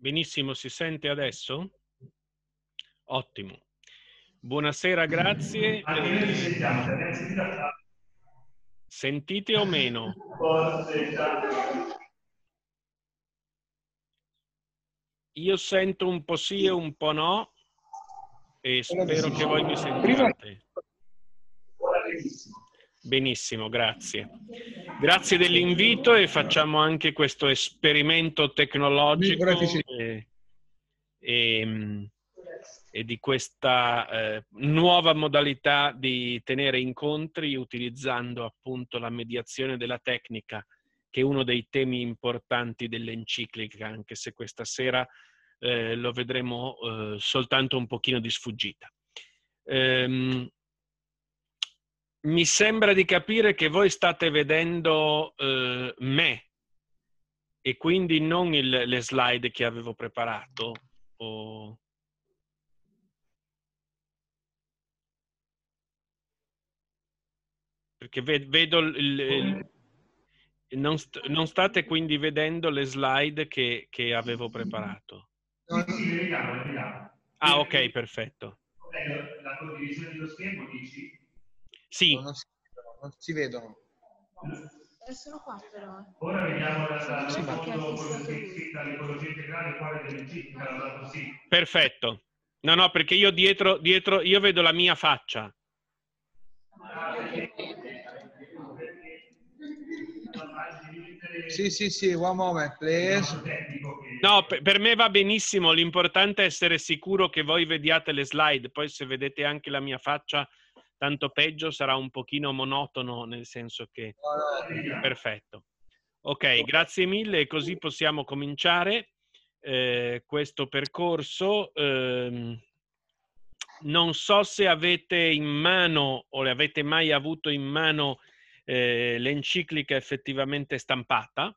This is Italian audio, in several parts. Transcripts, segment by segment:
Benissimo, si sente adesso? Ottimo. Buonasera, grazie. Sentite o meno? Io sento un po' sì e un po' no e spero che voi mi sentiate. Benissimo, grazie. Grazie dell'invito e facciamo anche questo esperimento tecnologico e, e, e di questa eh, nuova modalità di tenere incontri utilizzando appunto la mediazione della tecnica, che è uno dei temi importanti dell'enciclica, anche se questa sera eh, lo vedremo eh, soltanto un pochino di sfuggita. Ehm, mi sembra di capire che voi state vedendo eh, me e quindi non il, le slide che avevo preparato. O... Perché vedo il, il, non, st non, state quindi vedendo le slide che, che avevo preparato. Vediamo, vediamo. Ah, ok, perfetto. La condivisione dello schermo dici? Sì. Non si, non si vedono. Eh, sono qua però. Ora vediamo la, la, sì, foto scritta l'ecologia integrale quale sì. Perfetto. No, no, perché io dietro, dietro, io vedo la mia faccia. Sì, sì, sì, one moment, please. No, per me va benissimo, l'importante è essere sicuro che voi vediate le slide, poi se vedete anche la mia faccia, tanto peggio sarà un pochino monotono, nel senso che... Perfetto. Ok, grazie mille, così possiamo cominciare eh, questo percorso. Eh, non so se avete in mano o le avete mai avuto in mano eh, l'enciclica effettivamente stampata.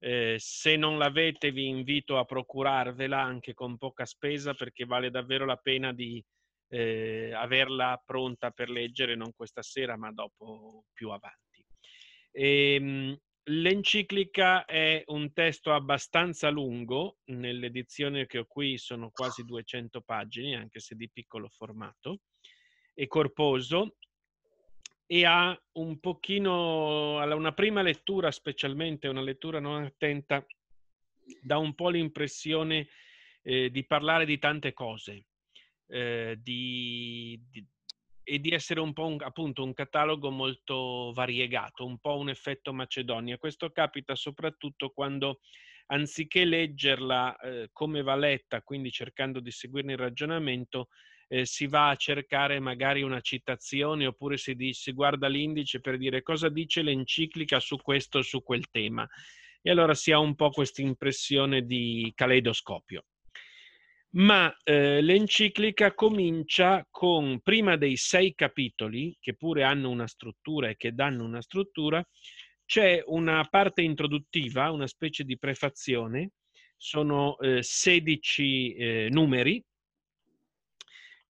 Eh, se non l'avete vi invito a procurarvela anche con poca spesa perché vale davvero la pena di eh, averla pronta per leggere non questa sera ma dopo più avanti. E, ehm, l'enciclica è un testo abbastanza lungo, nell'edizione che ho qui sono quasi 200 pagine anche se di piccolo formato e corposo e ha un pochino, una prima lettura specialmente, una lettura non attenta, dà un po' l'impressione eh, di parlare di tante cose eh, di, di, e di essere un po' un, appunto un catalogo molto variegato, un po' un effetto Macedonia. Questo capita soprattutto quando anziché leggerla eh, come va letta, quindi cercando di seguirne il ragionamento, eh, si va a cercare magari una citazione oppure si, dice, si guarda l'indice per dire cosa dice l'enciclica su questo o su quel tema. E allora si ha un po' questa impressione di caleidoscopio. Ma eh, l'enciclica comincia con, prima dei sei capitoli, che pure hanno una struttura e che danno una struttura, c'è una parte introduttiva, una specie di prefazione, sono eh, 16 eh, numeri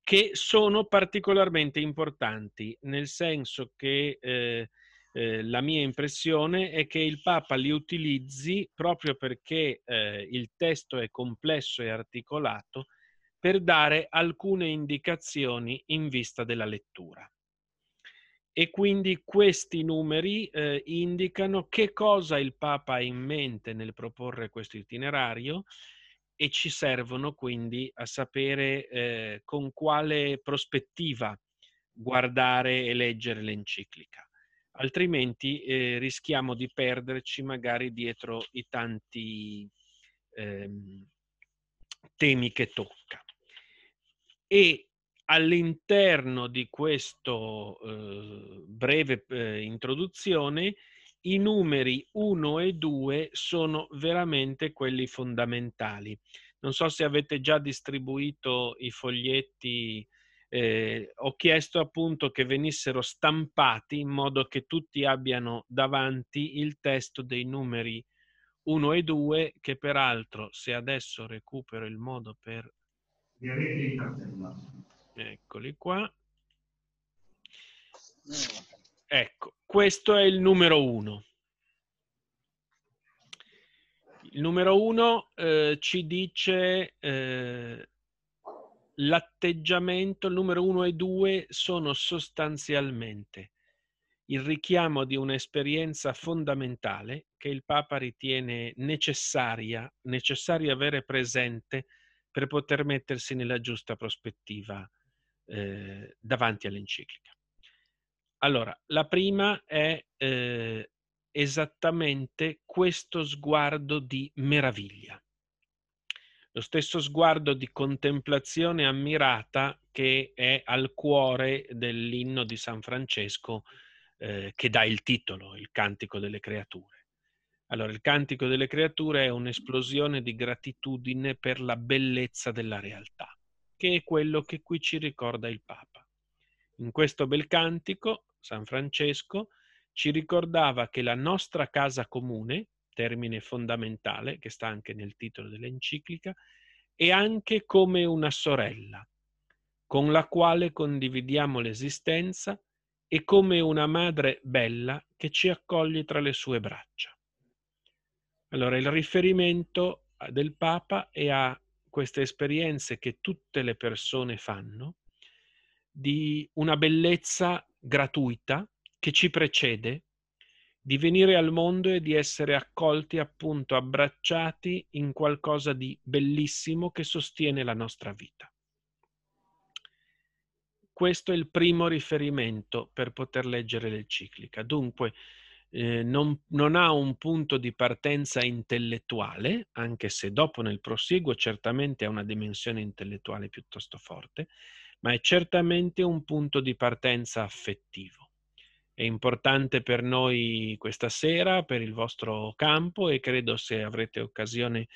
che sono particolarmente importanti, nel senso che eh, la mia impressione è che il Papa li utilizzi proprio perché eh, il testo è complesso e articolato per dare alcune indicazioni in vista della lettura. E quindi questi numeri eh, indicano che cosa il Papa ha in mente nel proporre questo itinerario e ci servono quindi a sapere eh, con quale prospettiva guardare e leggere l'enciclica. Altrimenti eh, rischiamo di perderci magari dietro i tanti ehm, temi che tocca. E all'interno di questa eh, breve eh, introduzione i numeri 1 e 2 sono veramente quelli fondamentali. Non so se avete già distribuito i foglietti, eh, ho chiesto appunto che venissero stampati in modo che tutti abbiano davanti il testo dei numeri 1 e 2, che peraltro se adesso recupero il modo per... Eccoli qua. Ecco, questo è il numero uno. Il numero uno eh, ci dice eh, l'atteggiamento, numero uno e due sono sostanzialmente il richiamo di un'esperienza fondamentale che il Papa ritiene necessaria, necessaria avere presente per poter mettersi nella giusta prospettiva eh, davanti all'enciclica. Allora, la prima è eh, esattamente questo sguardo di meraviglia, lo stesso sguardo di contemplazione ammirata che è al cuore dell'inno di San Francesco eh, che dà il titolo, il Cantico delle Creature. Allora, il Cantico delle Creature è un'esplosione di gratitudine per la bellezza della realtà, che è quello che qui ci ricorda il Papa. In questo bel cantico, San Francesco ci ricordava che la nostra casa comune, termine fondamentale che sta anche nel titolo dell'enciclica, è anche come una sorella, con la quale condividiamo l'esistenza e come una madre bella che ci accoglie tra le sue braccia. Allora il riferimento del Papa è a queste esperienze che tutte le persone fanno di una bellezza gratuita che ci precede, di venire al mondo e di essere accolti, appunto, abbracciati in qualcosa di bellissimo che sostiene la nostra vita. Questo è il primo riferimento per poter leggere l'enciclica. Dunque, eh, non, non, ha un punto di partenza intellettuale, anche se dopo nel prosieguo certamente ha una dimensione intellettuale piuttosto forte, ma è certamente un punto di partenza affettivo. È importante per noi questa sera, per il vostro campo e credo se avrete occasione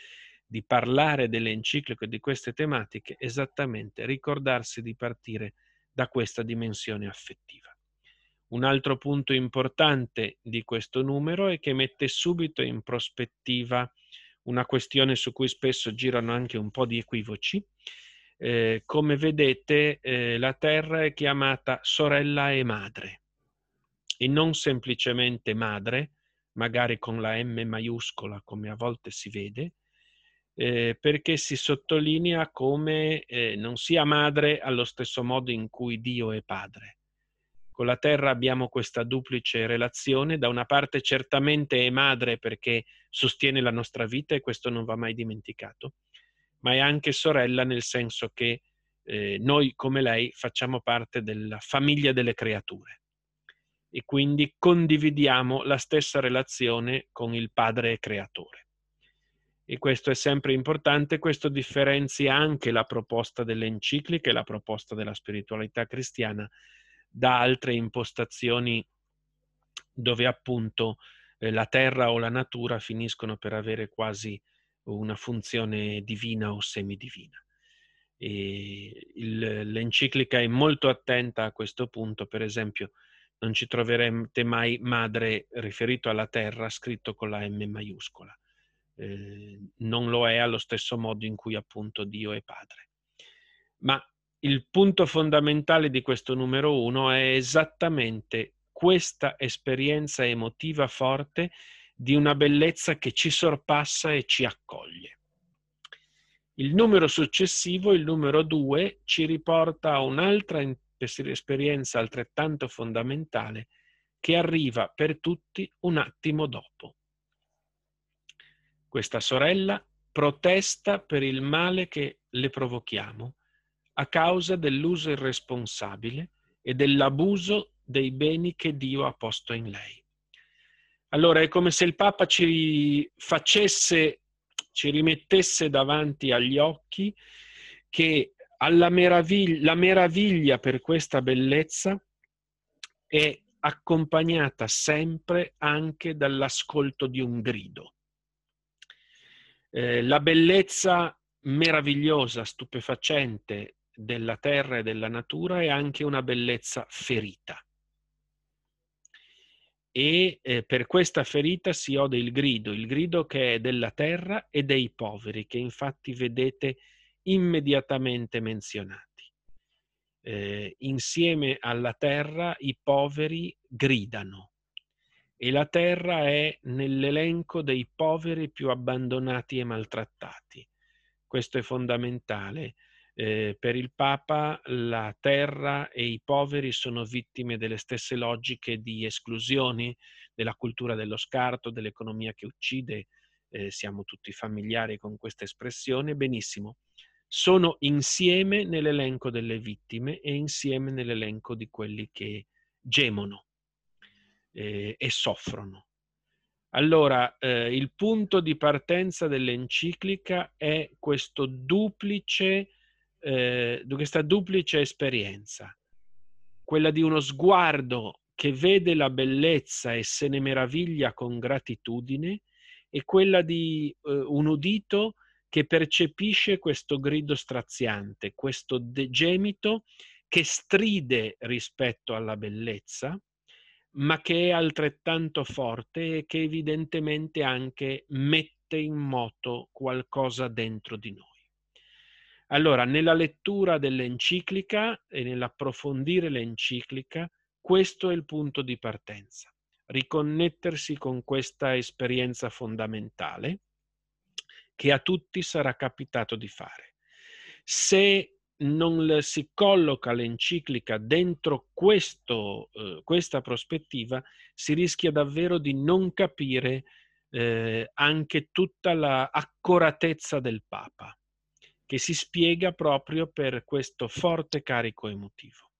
di parlare dell'enciclico e di queste tematiche, esattamente ricordarsi di partire da questa dimensione affettiva. Un altro punto importante di questo numero è che mette subito in prospettiva una questione su cui spesso girano anche un po' di equivoci. Eh, come vedete, eh, la Terra è chiamata sorella e madre e non semplicemente madre, magari con la M maiuscola come a volte si vede, eh, perché si sottolinea come eh, non sia madre allo stesso modo in cui Dio è padre. Con la terra abbiamo questa duplice relazione, da una parte certamente è madre perché sostiene la nostra vita e questo non va mai dimenticato, ma è anche sorella nel senso che eh, noi come lei facciamo parte della famiglia delle creature e quindi condividiamo la stessa relazione con il Padre creatore e questo è sempre importante, questo differenzia anche la proposta delle encicliche, la proposta della spiritualità cristiana da altre impostazioni dove appunto eh, la terra o la natura finiscono per avere quasi una funzione divina o semidivina. E il, l'enciclica è molto attenta a questo punto, per esempio non ci troverete mai madre riferito alla terra scritto con la M maiuscola eh, non lo è allo stesso modo in cui appunto Dio è padre. Ma il punto fondamentale di questo numero uno è esattamente questa esperienza emotiva forte di una bellezza che ci sorpassa e ci accoglie. Il numero successivo, il numero due, ci riporta a un'altra esperienza altrettanto fondamentale che arriva per tutti un attimo dopo. Questa sorella protesta per il male che le provochiamo a causa dell'uso irresponsabile e dell'abuso dei beni che Dio ha posto in lei. Allora è come se il Papa ci facesse, ci rimettesse davanti agli occhi che alla meraviglia, la meraviglia per questa bellezza è accompagnata sempre anche dall'ascolto di un grido. Eh, la bellezza meravigliosa, stupefacente della terra e della natura è anche una bellezza ferita. E eh, per questa ferita si ode il grido, il grido che è della terra e dei poveri, che infatti vedete immediatamente menzionati. Eh, insieme alla terra i poveri gridano e la terra è nell'elenco dei poveri più abbandonati e maltrattati. Questo è fondamentale. Eh, per il Papa la terra e i poveri sono vittime delle stesse logiche di esclusioni, della cultura dello scarto, dell'economia che uccide. Eh, siamo tutti familiari con questa espressione. Benissimo. Sono insieme nell'elenco delle vittime e insieme nell'elenco di quelli che gemono eh, e soffrono. Allora, eh, il punto di partenza dell'enciclica è duplice eh, questa duplice esperienza, quella di uno sguardo che vede la bellezza e se ne meraviglia con gratitudine e quella di eh, un udito che percepisce questo grido straziante, questo gemito che stride rispetto alla bellezza, ma che è altrettanto forte e che evidentemente anche mette in moto qualcosa dentro di noi. Allora, nella lettura dell'enciclica e nell'approfondire l'enciclica, questo è il punto di partenza. Riconnettersi con questa esperienza fondamentale che a tutti sarà capitato di fare. Se non si colloca l'enciclica dentro questo, eh, questa prospettiva, si rischia davvero di non capire eh, anche tutta l'accuratezza del Papa che si spiega proprio per questo forte carico emotivo.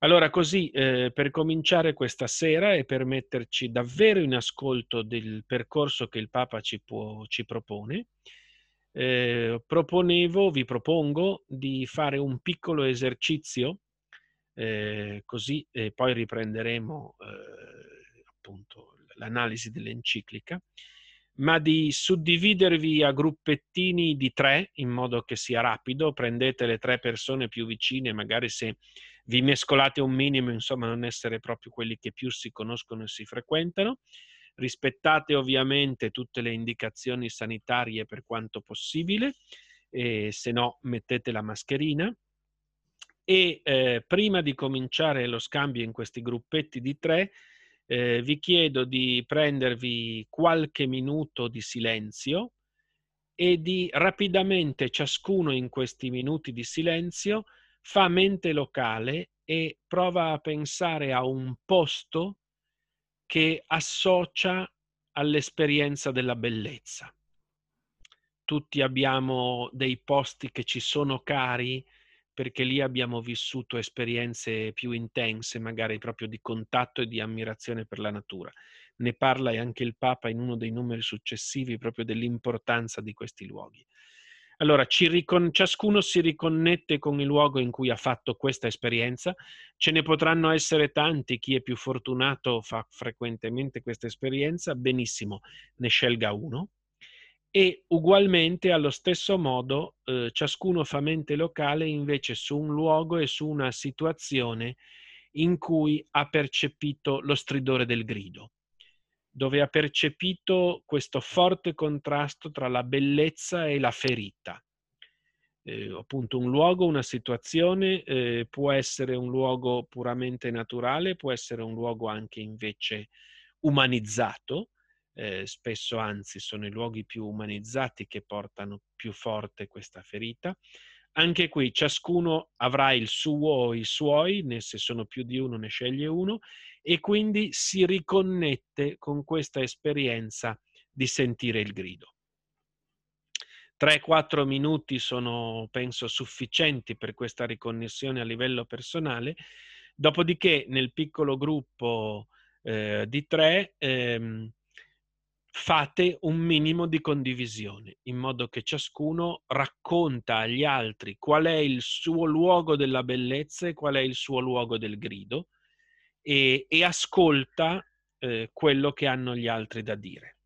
Allora, così eh, per cominciare questa sera e per metterci davvero in ascolto del percorso che il Papa ci, può, ci propone, eh, proponevo, vi propongo di fare un piccolo esercizio, eh, così poi riprenderemo eh, appunto l'analisi dell'enciclica ma di suddividervi a gruppettini di tre in modo che sia rapido. Prendete le tre persone più vicine, magari se vi mescolate un minimo, insomma, non essere proprio quelli che più si conoscono e si frequentano. Rispettate ovviamente tutte le indicazioni sanitarie per quanto possibile, se no mettete la mascherina. E eh, prima di cominciare lo scambio in questi gruppetti di tre, eh, vi chiedo di prendervi qualche minuto di silenzio e di rapidamente ciascuno in questi minuti di silenzio fa mente locale e prova a pensare a un posto che associa all'esperienza della bellezza. Tutti abbiamo dei posti che ci sono cari perché lì abbiamo vissuto esperienze più intense, magari proprio di contatto e di ammirazione per la natura. Ne parla anche il Papa in uno dei numeri successivi proprio dell'importanza di questi luoghi. Allora, ricon- ciascuno si riconnette con il luogo in cui ha fatto questa esperienza. Ce ne potranno essere tanti, chi è più fortunato fa frequentemente questa esperienza, benissimo, ne scelga uno. E ugualmente allo stesso modo eh, ciascuno fa mente locale invece su un luogo e su una situazione in cui ha percepito lo stridore del grido, dove ha percepito questo forte contrasto tra la bellezza e la ferita. Eh, appunto un luogo, una situazione eh, può essere un luogo puramente naturale, può essere un luogo anche invece umanizzato, eh, spesso anzi sono i luoghi più umanizzati che portano più forte questa ferita. Anche qui ciascuno avrà il suo o i suoi, né se sono più di uno ne sceglie uno, e quindi si riconnette con questa esperienza di sentire il grido. 3-4 minuti sono, penso, sufficienti per questa riconnessione a livello personale, dopodiché nel piccolo gruppo eh, di tre ehm, fate un minimo di condivisione, in modo che ciascuno racconta agli altri qual è il suo luogo della bellezza e qual è il suo luogo del grido e, e ascolta eh, quello che hanno gli altri da dire.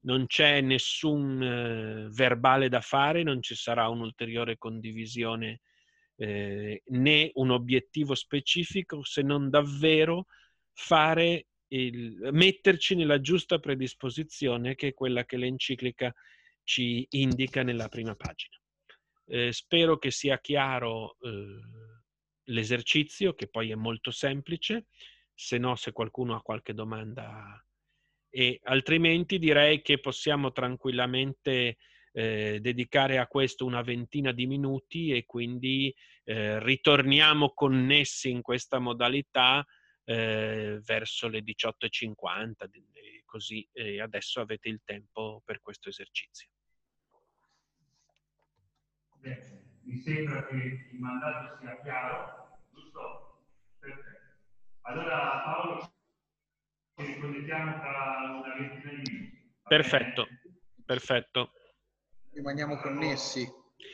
Non c'è nessun eh, verbale da fare, non ci sarà un'ulteriore condivisione eh, né un obiettivo specifico se non davvero fare il, metterci nella giusta predisposizione che è quella che l'enciclica ci indica nella prima pagina. Eh, spero che sia chiaro eh, l'esercizio, che poi è molto semplice. Se no se qualcuno ha qualche domanda. E altrimenti direi che possiamo tranquillamente eh, dedicare a questo una ventina di minuti e quindi eh, ritorniamo connessi in questa modalità eh, verso le 18.50, così adesso avete il tempo per questo esercizio. Bene, mi sembra che il mandato sia chiaro, giusto? Perfetto. Allora Paolo, ci riconnettiamo tra una ventina di minuti. Perfetto, perfetto. Rimaniamo connessi.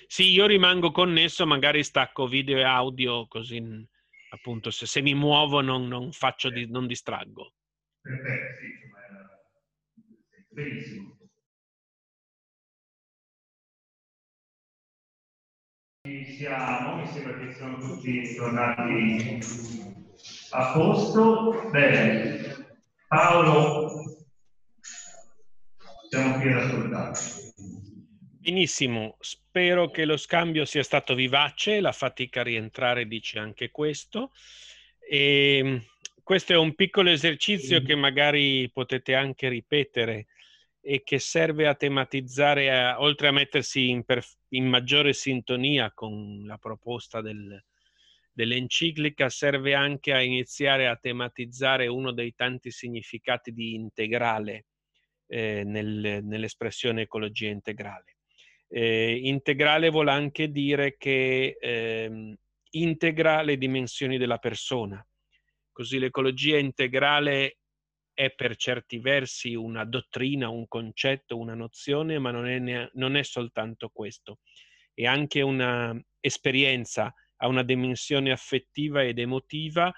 Sì, io rimango connesso, magari stacco video e audio così appunto se, se mi muovo non, non faccio di, non distraggo. Perfetto, sì, benissimo. Ci siamo, mi sembra che siamo tutti tornati a posto. Bene, Paolo, siamo qui ad ascoltarci. Benissimo, spero che lo scambio sia stato vivace, la fatica a rientrare dice anche questo. E ehm, questo è un piccolo esercizio che magari potete anche ripetere e che serve a tematizzare, a, oltre a mettersi in, perf- in, maggiore sintonia con la proposta del, dell'enciclica, serve anche a iniziare a tematizzare uno dei tanti significati di integrale eh, nel, nell'espressione ecologia integrale. Eh, integrale vuol anche dire che eh, integra le dimensioni della persona. Così l'ecologia integrale è per certi versi una dottrina, un concetto, una nozione, ma non è, non è soltanto questo. È anche un'esperienza, ha una dimensione affettiva ed emotiva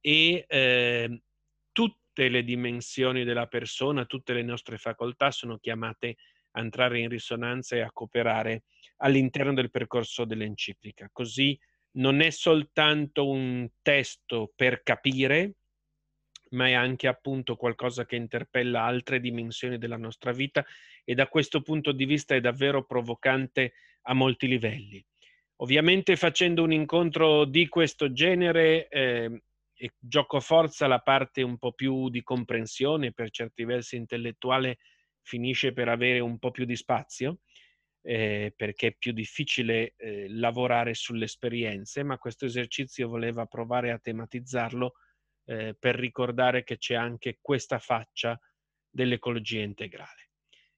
e eh, tutte le dimensioni della persona, tutte le nostre facoltà sono chiamate a entrare in risonanza e a cooperare all'interno del percorso dell'enciclica. Così non è soltanto un testo per capire, ma è anche appunto qualcosa che interpella altre dimensioni della nostra vita e da questo punto di vista è davvero provocante a molti livelli. Ovviamente facendo un incontro di questo genere eh, gioco forza la parte un po' più di comprensione, per certi versi intellettuale, finisce per avere un po' più di spazio. Eh, perché è più difficile eh, lavorare sulle esperienze, ma questo esercizio voleva provare a tematizzarlo eh, per ricordare che c'è anche questa faccia dell'ecologia integrale,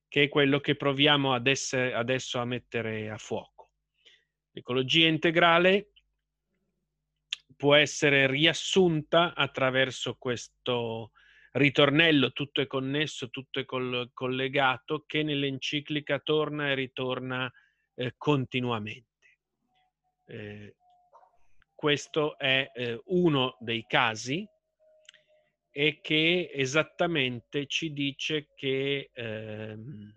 che è quello che proviamo ad essere, adesso a mettere a fuoco. L'ecologia integrale può essere riassunta attraverso questo ritornello, tutto è connesso, tutto è col- collegato, che nell'enciclica torna e ritorna eh, continuamente. Eh, questo è eh, uno dei casi e che esattamente ci dice che ehm,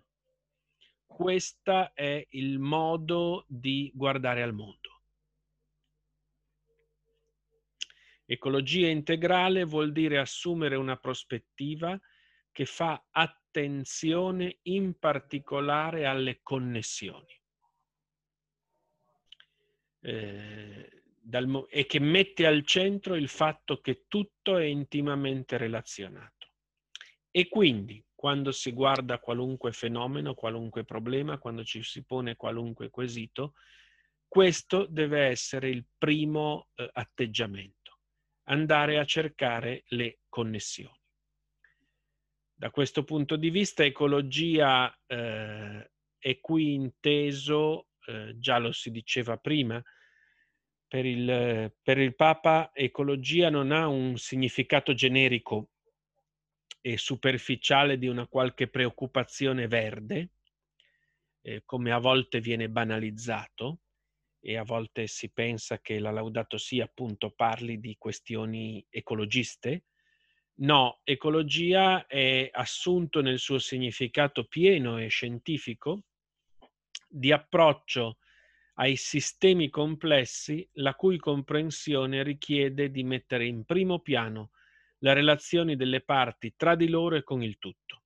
questo è il modo di guardare al mondo. Ecologia integrale vuol dire assumere una prospettiva che fa attenzione in particolare alle connessioni. Eh, dal, e che mette al centro il fatto che tutto è intimamente relazionato. E quindi, quando si guarda qualunque fenomeno, qualunque problema, quando ci si pone qualunque quesito, questo deve essere il primo eh, atteggiamento, andare a cercare le connessioni. Da questo punto di vista, ecologia eh, è qui inteso, eh, già lo si diceva prima, per il, per il Papa ecologia non ha un significato generico e superficiale di una qualche preoccupazione verde, eh, come a volte viene banalizzato e a volte si pensa che la Laudato Si appunto parli di questioni ecologiste. No, ecologia è assunto nel suo significato pieno e scientifico di approccio ai sistemi complessi la cui comprensione richiede di mettere in primo piano le relazioni delle parti tra di loro e con il tutto.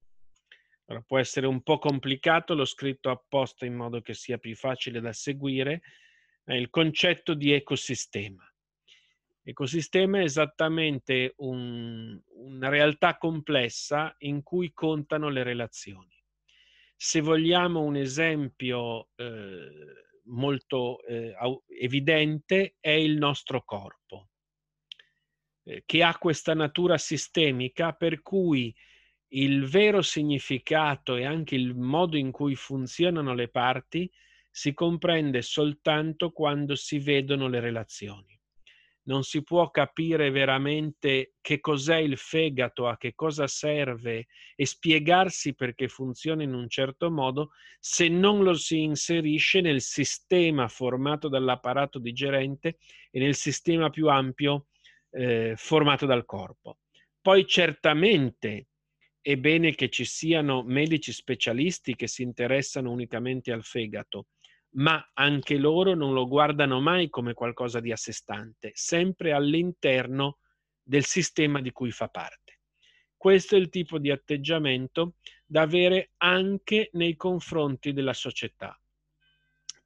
Allora, può essere un po' complicato, l'ho scritto apposta in modo che sia più facile da seguire, è il concetto di ecosistema. Ecosistema è esattamente un, una realtà complessa in cui contano le relazioni. Se vogliamo un esempio eh, molto eh, evidente, è il nostro corpo, che ha questa natura sistemica per cui il vero significato e anche il modo in cui funzionano le parti si comprende soltanto quando si vedono le relazioni. Non si può capire veramente che cos'è il fegato, a che cosa serve e spiegarsi perché funziona in un certo modo se non lo si inserisce nel sistema formato dall'apparato digerente e nel sistema più ampio eh, formato dal corpo. Poi certamente è bene che ci siano medici specialisti che si interessano unicamente al fegato, ma anche loro non lo guardano mai come qualcosa di a sé stante, sempre all'interno del sistema di cui fa parte. Questo è il tipo di atteggiamento da avere anche nei confronti della società.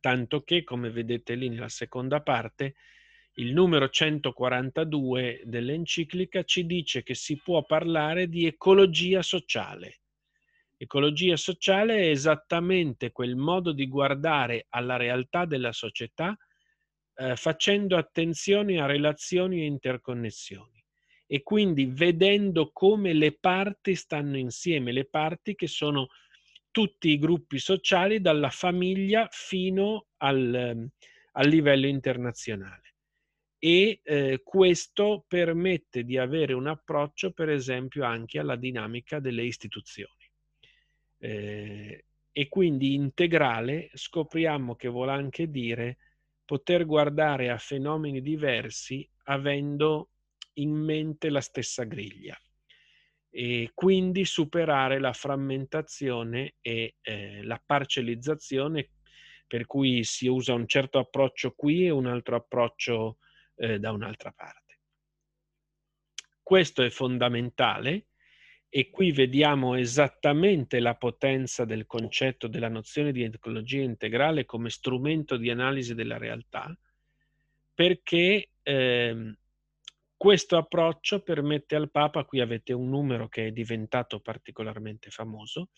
Tanto che, come vedete lì nella seconda parte, il numero 142 dell'enciclica ci dice che si può parlare di ecologia sociale Ecologia sociale è esattamente quel modo di guardare alla realtà della società eh, facendo attenzione a relazioni e interconnessioni e quindi vedendo come le parti stanno insieme, le parti che sono tutti i gruppi sociali dalla famiglia fino al, al livello internazionale. E eh, questo permette di avere un approccio, per esempio, anche alla dinamica delle istituzioni. Eh, e quindi integrale scopriamo che vuol anche dire poter guardare a fenomeni diversi avendo in mente la stessa griglia e quindi superare la frammentazione e eh, la parcellizzazione per cui si usa un certo approccio qui e un altro approccio eh, da un'altra parte. Questo è fondamentale e qui vediamo esattamente la potenza del concetto della nozione di ecologia integrale come strumento di analisi della realtà, perché eh, questo approccio permette al Papa, qui avete un numero che è diventato particolarmente famoso,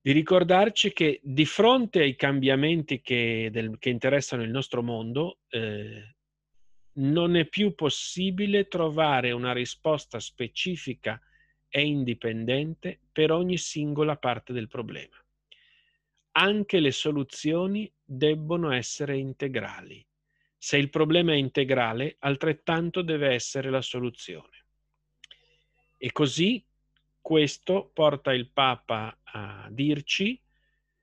di ricordarci che di fronte ai cambiamenti che, del, che interessano il nostro mondo, eh, non è più possibile trovare una risposta specifica è indipendente per ogni singola parte del problema. Anche le soluzioni debbono essere integrali. Se il problema è integrale, altrettanto deve essere la soluzione. E così questo porta il Papa a dirci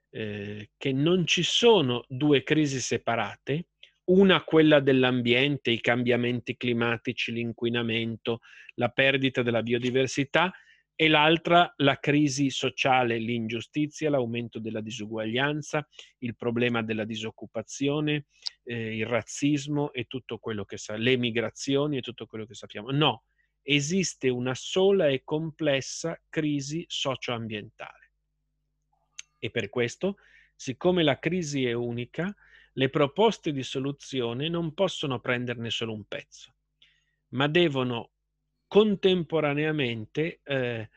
eh, che non ci sono due crisi separate, una quella dell'ambiente, i cambiamenti climatici, l'inquinamento, la perdita della biodiversità e l'altra la crisi sociale, l'ingiustizia, l'aumento della disuguaglianza, il problema della disoccupazione, eh, il razzismo e tutto quello che sa, le migrazioni e tutto quello che sappiamo. No, esiste una sola e complessa crisi socioambientale. E per questo, siccome la crisi è unica, le proposte di soluzione non possono prenderne solo un pezzo, ma devono contemporaneamente eh,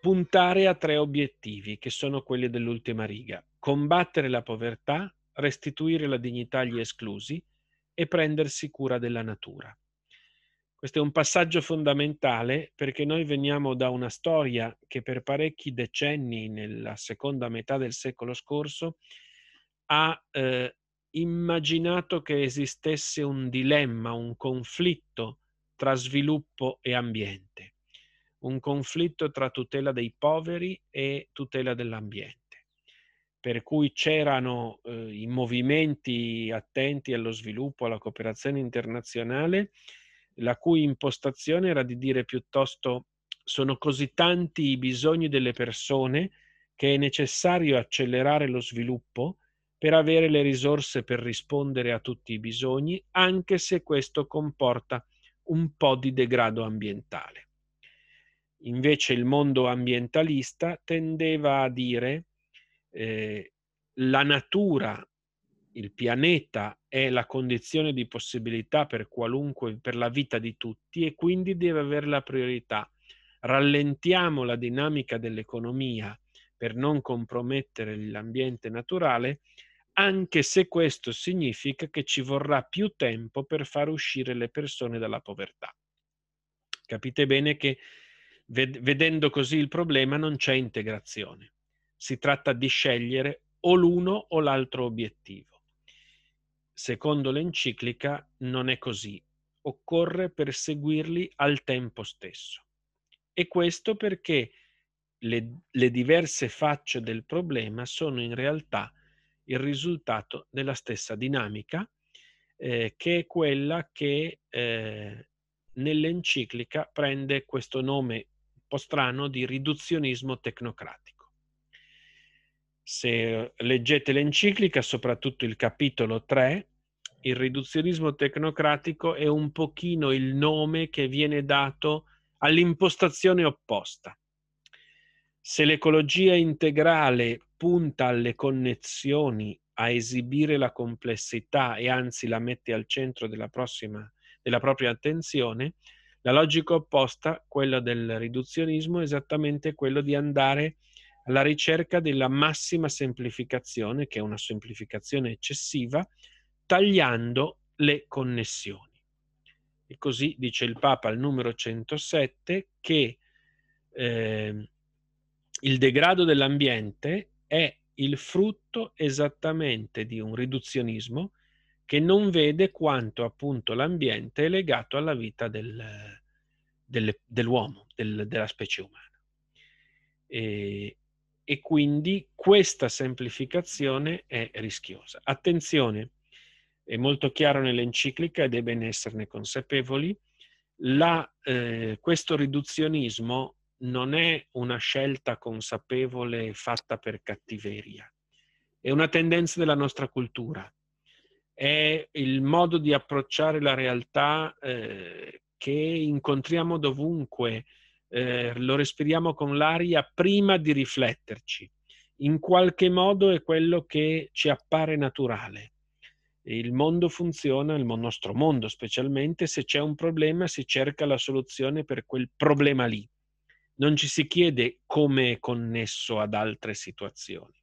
puntare a tre obiettivi, che sono quelli dell'ultima riga. Combattere la povertà, restituire la dignità agli esclusi e prendersi cura della natura. Questo è un passaggio fondamentale perché noi veniamo da una storia che per parecchi decenni, nella seconda metà del secolo scorso, ha eh, immaginato che esistesse un dilemma, un conflitto tra sviluppo e ambiente, un conflitto tra tutela dei poveri e tutela dell'ambiente. Per cui c'erano eh, i movimenti attenti allo sviluppo, alla cooperazione internazionale, la cui impostazione era di dire piuttosto sono così tanti i bisogni delle persone che è necessario accelerare lo sviluppo per avere le risorse per rispondere a tutti i bisogni, anche se questo comporta un po' di degrado ambientale. Invece il mondo ambientalista tendeva a dire eh, la natura il pianeta è la condizione di possibilità per qualunque, per la vita di tutti e quindi deve avere la priorità. Rallentiamo la dinamica dell'economia per non compromettere l'ambiente naturale, anche se questo significa che ci vorrà più tempo per far uscire le persone dalla povertà. Capite bene che vedendo così il problema non c'è integrazione. Si tratta di scegliere o l'uno o l'altro obiettivo. Secondo l'enciclica non è così, occorre perseguirli al tempo stesso. E questo perché le, le diverse facce del problema sono in realtà il risultato della stessa dinamica, eh, che è quella che eh, nell'enciclica prende questo nome un po' strano di riduzionismo tecnocratico. Se leggete l'enciclica, soprattutto il capitolo 3, il riduzionismo tecnocratico è un pochino il nome che viene dato all'impostazione opposta. Se l'ecologia integrale punta alle connessioni, a esibire la complessità e anzi la mette al centro della, prossima, della propria attenzione, la logica opposta, quella del riduzionismo, è esattamente quello di andare alla ricerca della massima semplificazione, che è una semplificazione eccessiva, tagliando le connessioni. E così dice il Papa al numero 107 che eh, il degrado dell'ambiente è il frutto esattamente di un riduzionismo che non vede quanto appunto l'ambiente è legato alla vita del, del, dell'uomo, del, della specie umana. E, e quindi questa semplificazione è rischiosa. Attenzione, è molto chiaro nell'enciclica ed è bene esserne consapevoli, la, eh, questo riduzionismo non è una scelta consapevole fatta per cattiveria, è una tendenza della nostra cultura, è il modo di approcciare la realtà eh, che incontriamo dovunque, eh, lo respiriamo con l'aria prima di rifletterci. In qualche modo è quello che ci appare naturale. Il mondo funziona, il nostro mondo specialmente, se c'è un problema si cerca la soluzione per quel problema lì. Non ci si chiede come è connesso ad altre situazioni.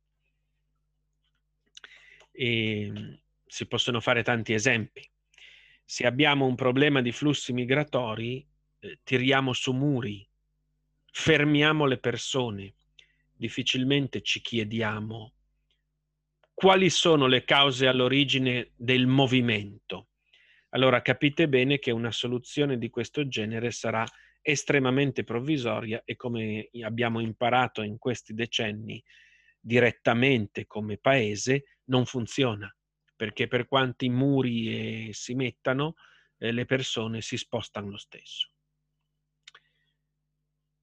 E ehm, si possono fare tanti esempi. Se abbiamo un problema di flussi migratori, eh, tiriamo su muri, fermiamo le persone, difficilmente ci chiediamo quali sono le cause all'origine del movimento. Allora capite bene che una soluzione di questo genere sarà estremamente provvisoria e come abbiamo imparato in questi decenni direttamente come paese non funziona perché per quanti muri eh, si mettano eh, le persone si spostano lo stesso.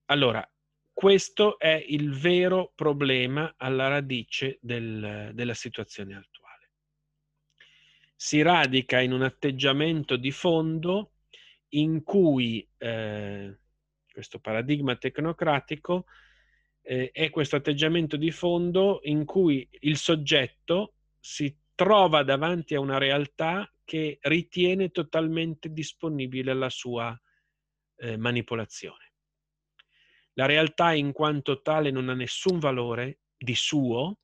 Allora, questo è il vero problema alla radice del, della situazione attuale. Si radica in un atteggiamento di fondo in cui eh, questo paradigma tecnocratico eh, è questo atteggiamento di fondo in cui il soggetto si trova davanti a una realtà che ritiene totalmente disponibile alla sua eh, manipolazione. La realtà in quanto tale non ha nessun valore di suo,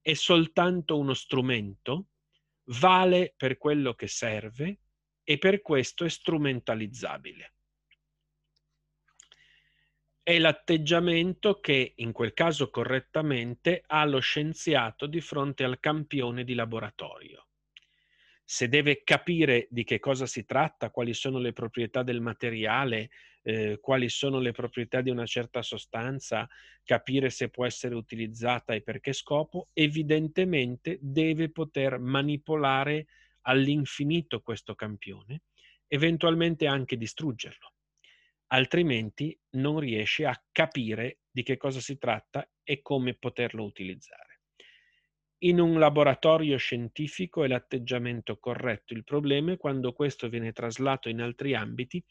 è soltanto uno strumento, vale per quello che serve e per questo è strumentalizzabile. È l'atteggiamento che, in quel caso correttamente, ha lo scienziato di fronte al campione di laboratorio se deve capire di che cosa si tratta, quali sono le proprietà del materiale, eh, quali sono le proprietà di una certa sostanza, capire se può essere utilizzata e per che scopo, evidentemente deve poter manipolare all'infinito questo campione, eventualmente anche distruggerlo. Altrimenti non riesce a capire di che cosa si tratta e come poterlo utilizzare. In un laboratorio scientifico è l'atteggiamento corretto, il problema è quando questo viene traslato in altri ambiti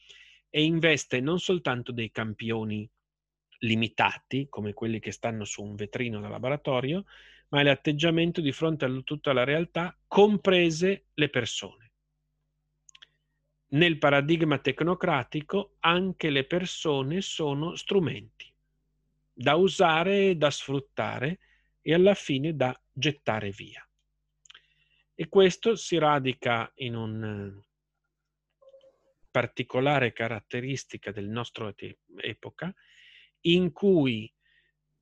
e investe non soltanto dei campioni limitati, come quelli che stanno su un vetrino da laboratorio, ma è l'atteggiamento di fronte a tutta la realtà, comprese le persone. Nel paradigma tecnocratico anche le persone sono strumenti da usare da sfruttare e alla fine da gettare via. E questo si radica in una particolare caratteristica del nostro epoca, in cui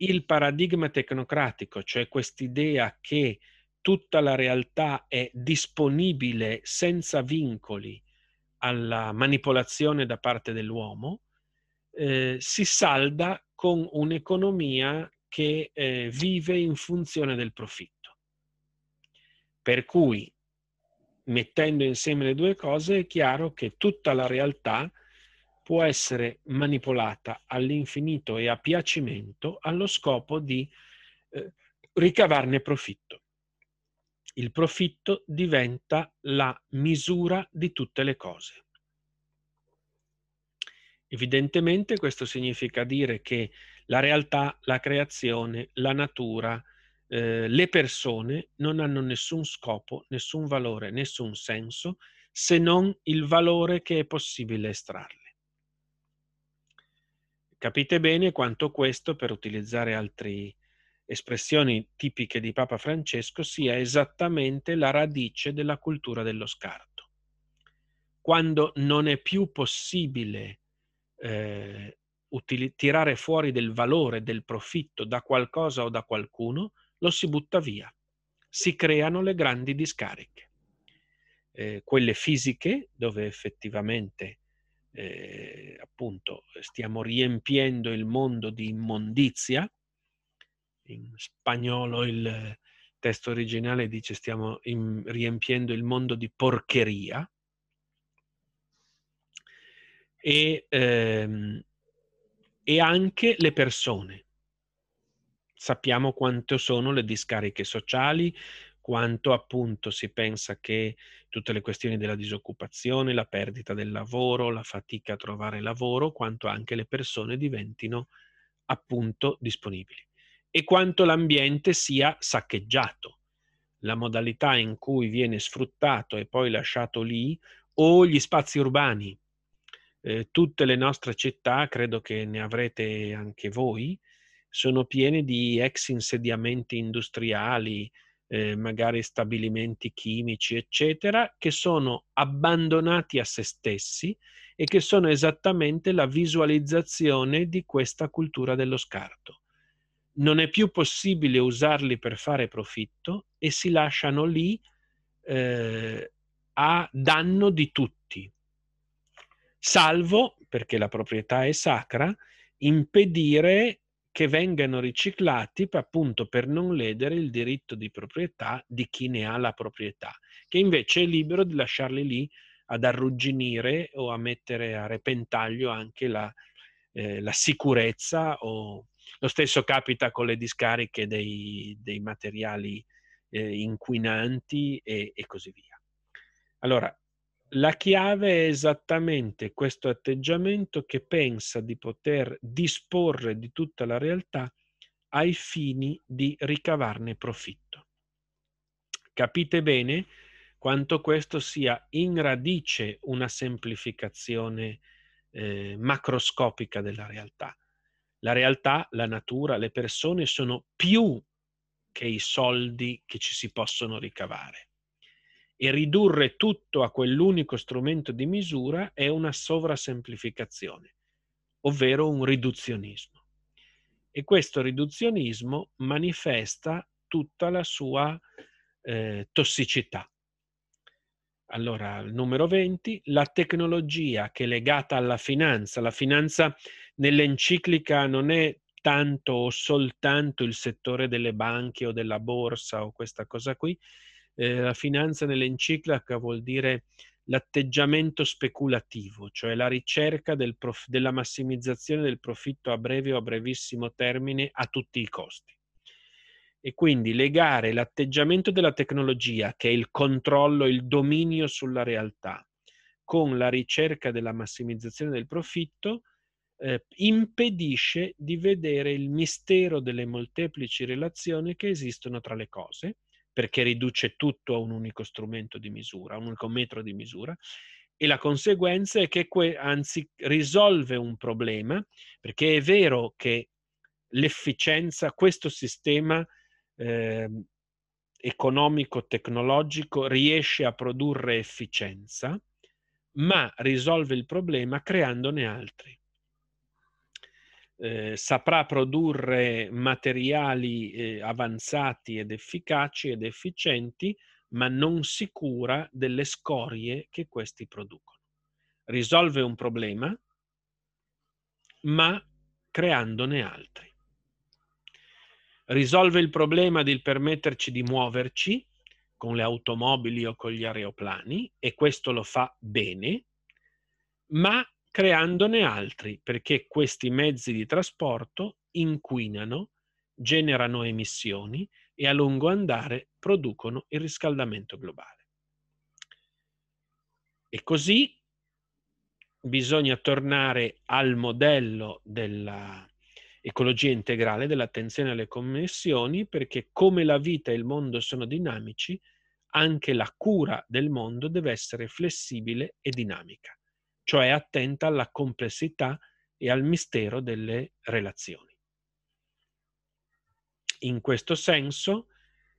il paradigma tecnocratico, cioè quest'idea che tutta la realtà è disponibile senza vincoli alla manipolazione da parte dell'uomo, eh, si salda con un'economia che eh, vive in funzione del profitto. Per cui, mettendo insieme le due cose, è chiaro che tutta la realtà può essere manipolata all'infinito e a piacimento allo scopo di eh, ricavarne profitto. Il profitto diventa la misura di tutte le cose. Evidentemente questo significa dire che la realtà, la creazione, la natura, eh, le persone non hanno nessun scopo, nessun valore, nessun senso se non il valore che è possibile estrarle. Capite bene quanto questo, per utilizzare altre espressioni tipiche di Papa Francesco, sia esattamente la radice della cultura dello scarto. Quando non è più possibile eh, utili- tirare fuori del valore, del profitto da qualcosa o da qualcuno, lo si butta via. Si creano le grandi discariche. Eh, quelle fisiche, dove effettivamente eh, appunto stiamo riempiendo il mondo di immondizia. In spagnolo il testo originale dice stiamo in, riempiendo il mondo di porcheria. E, ehm, e anche le persone. Sappiamo quanto sono le discariche sociali, quanto appunto si pensa che tutte le questioni della disoccupazione, la perdita del lavoro, la fatica a trovare lavoro, quanto anche le persone diventino appunto disponibili e quanto l'ambiente sia saccheggiato. La modalità in cui viene sfruttato e poi lasciato lì o gli spazi urbani. Eh, tutte le nostre città, credo che ne avrete anche voi, sono piene di ex insediamenti industriali, eh, magari stabilimenti chimici, eccetera, che sono abbandonati a se stessi e che sono esattamente la visualizzazione di questa cultura dello scarto. Non è più possibile usarli per fare profitto e si lasciano lì eh, a danno di tutti, salvo, perché la proprietà è sacra, impedire che vengano riciclati appunto per non ledere il diritto di proprietà di chi ne ha la proprietà, che invece è libero di lasciarli lì ad arrugginire o a mettere a repentaglio anche la, eh, la sicurezza o lo stesso capita con le discariche dei, dei materiali eh, inquinanti e, e così via. Allora, la chiave è esattamente questo atteggiamento che pensa di poter disporre di tutta la realtà ai fini di ricavarne profitto. Capite bene quanto questo sia in radice una semplificazione eh, macroscopica della realtà. La realtà, la natura, le persone sono più che i soldi che ci si possono ricavare e ridurre tutto a quell'unico strumento di misura è una sovrasemplificazione, ovvero un riduzionismo. E questo riduzionismo manifesta tutta la sua eh, tossicità. Allora, numero 20, la tecnologia che è legata alla finanza. La finanza nell'enciclica non è tanto o soltanto il settore delle banche o della borsa o questa cosa qui, eh, la finanza nell'enciclica vuol dire l'atteggiamento speculativo, cioè la ricerca del prof- della massimizzazione del profitto a breve o a brevissimo termine a tutti i costi. E quindi legare l'atteggiamento della tecnologia, che è il controllo, il dominio sulla realtà, con la ricerca della massimizzazione del profitto, eh, impedisce di vedere il mistero delle molteplici relazioni che esistono tra le cose, perché riduce tutto a un unico strumento di misura, a un unico metro di misura, e la conseguenza è che que- anzi risolve un problema, perché è vero che l'efficienza, questo sistema eh, economico-tecnologico riesce a produrre efficienza, ma risolve il problema creandone altri. Eh, saprà produrre materiali eh, avanzati ed efficaci ed efficienti, ma non si cura delle scorie che questi producono. Risolve un problema, ma creandone altri risolve il problema di permetterci di muoverci con le automobili o con gli aeroplani e questo lo fa bene, ma creandone altri perché questi mezzi di trasporto inquinano, generano emissioni e a lungo andare producono il riscaldamento globale. E così bisogna tornare al modello della ecologia integrale dell'attenzione alle connessioni perché come la vita e il mondo sono dinamici, anche la cura del mondo deve essere flessibile e dinamica, cioè attenta alla complessità e al mistero delle relazioni. In questo senso,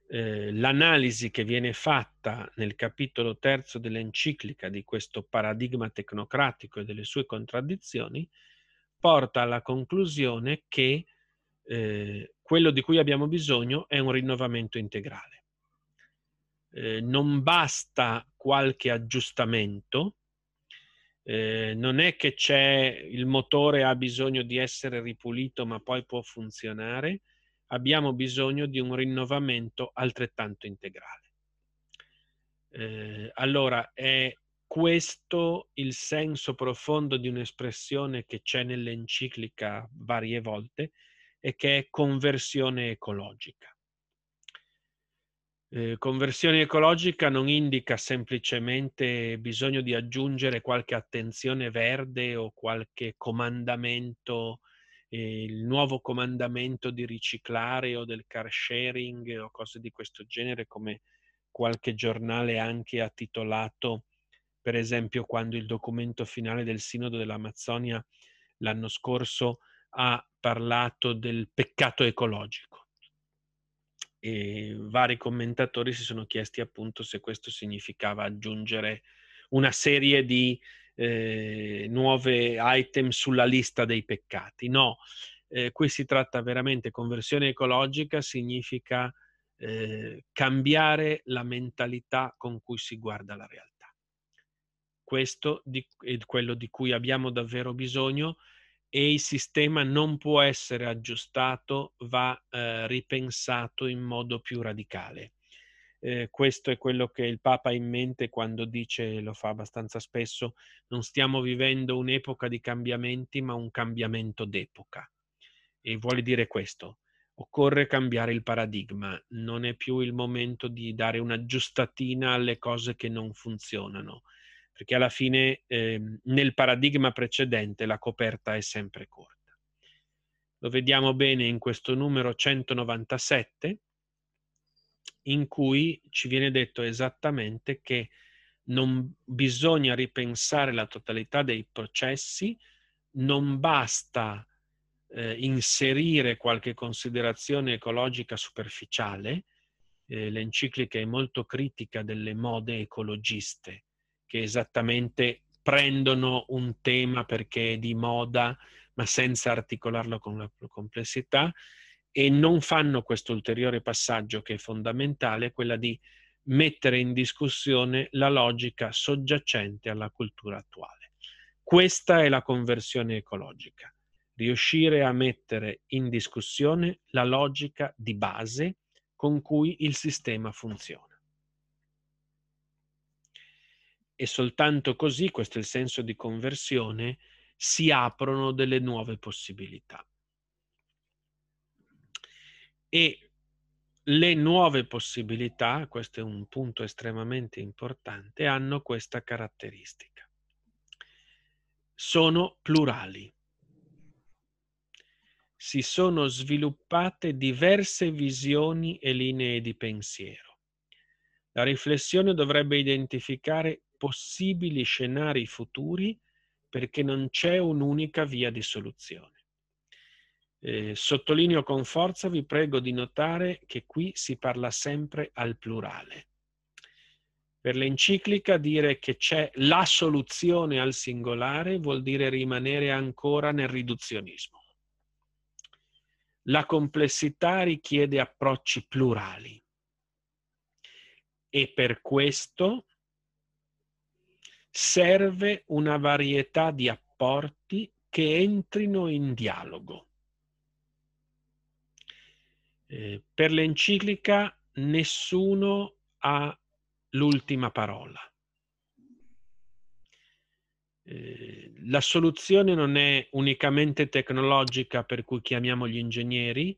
eh, l'analisi che viene fatta nel capitolo terzo dell'enciclica di questo paradigma tecnocratico e delle sue contraddizioni porta alla conclusione che eh, quello di cui abbiamo bisogno è un rinnovamento integrale. Eh, non basta qualche aggiustamento, eh, non è che c'è il motore ha bisogno di essere ripulito ma poi può funzionare, abbiamo bisogno di un rinnovamento altrettanto integrale. Eh, allora è questo il senso profondo di un'espressione che c'è nell'enciclica varie volte e che è conversione ecologica. Eh, conversione ecologica non indica semplicemente bisogno di aggiungere qualche attenzione verde o qualche comandamento, eh, il nuovo comandamento di riciclare o del car sharing o cose di questo genere come qualche giornale anche ha titolato per esempio quando il documento finale del Sinodo dell'Amazzonia l'anno scorso ha parlato del peccato ecologico. E vari commentatori si sono chiesti appunto se questo significava aggiungere una serie di eh, nuove item sulla lista dei peccati. No, eh, qui si tratta veramente, conversione ecologica significa eh, cambiare la mentalità con cui si guarda la realtà questo di, è quello di cui abbiamo davvero bisogno e il sistema non può essere aggiustato, va eh, ripensato in modo più radicale. Eh, questo è quello che il Papa ha in mente quando dice, lo fa abbastanza spesso, non stiamo vivendo un'epoca di cambiamenti, ma un cambiamento d'epoca. E vuole dire questo, occorre cambiare il paradigma, non è più il momento di dare un'aggiustatina alle cose che non funzionano perché alla fine eh, nel paradigma precedente la coperta è sempre corta. Lo vediamo bene in questo numero 197, in cui ci viene detto esattamente che non bisogna ripensare la totalità dei processi, non basta eh, inserire qualche considerazione ecologica superficiale, eh, l'enciclica è molto critica delle mode ecologiste, che esattamente prendono un tema perché è di moda, ma senza articolarlo con la complessità e non fanno questo ulteriore passaggio che è fondamentale, quella di mettere in discussione la logica soggiacente alla cultura attuale. Questa è la conversione ecologica, riuscire a mettere in discussione la logica di base con cui il sistema funziona. E soltanto così, questo è il senso di conversione, si aprono delle nuove possibilità. E le nuove possibilità, questo è un punto estremamente importante, hanno questa caratteristica. Sono plurali. si sono sviluppate diverse visioni e linee di pensiero. La riflessione dovrebbe identificare possibili scenari futuri perché non c'è un'unica via di soluzione. Eh, sottolineo con forza, vi prego di notare che qui si parla sempre al plurale. Per l'enciclica dire che c'è la soluzione al singolare vuol dire rimanere ancora nel riduzionismo. La complessità richiede approcci plurali e per questo serve una varietà di apporti che entrino in dialogo. Eh, per l'enciclica nessuno ha l'ultima parola. Eh, la soluzione non è unicamente tecnologica per cui chiamiamo gli ingegneri,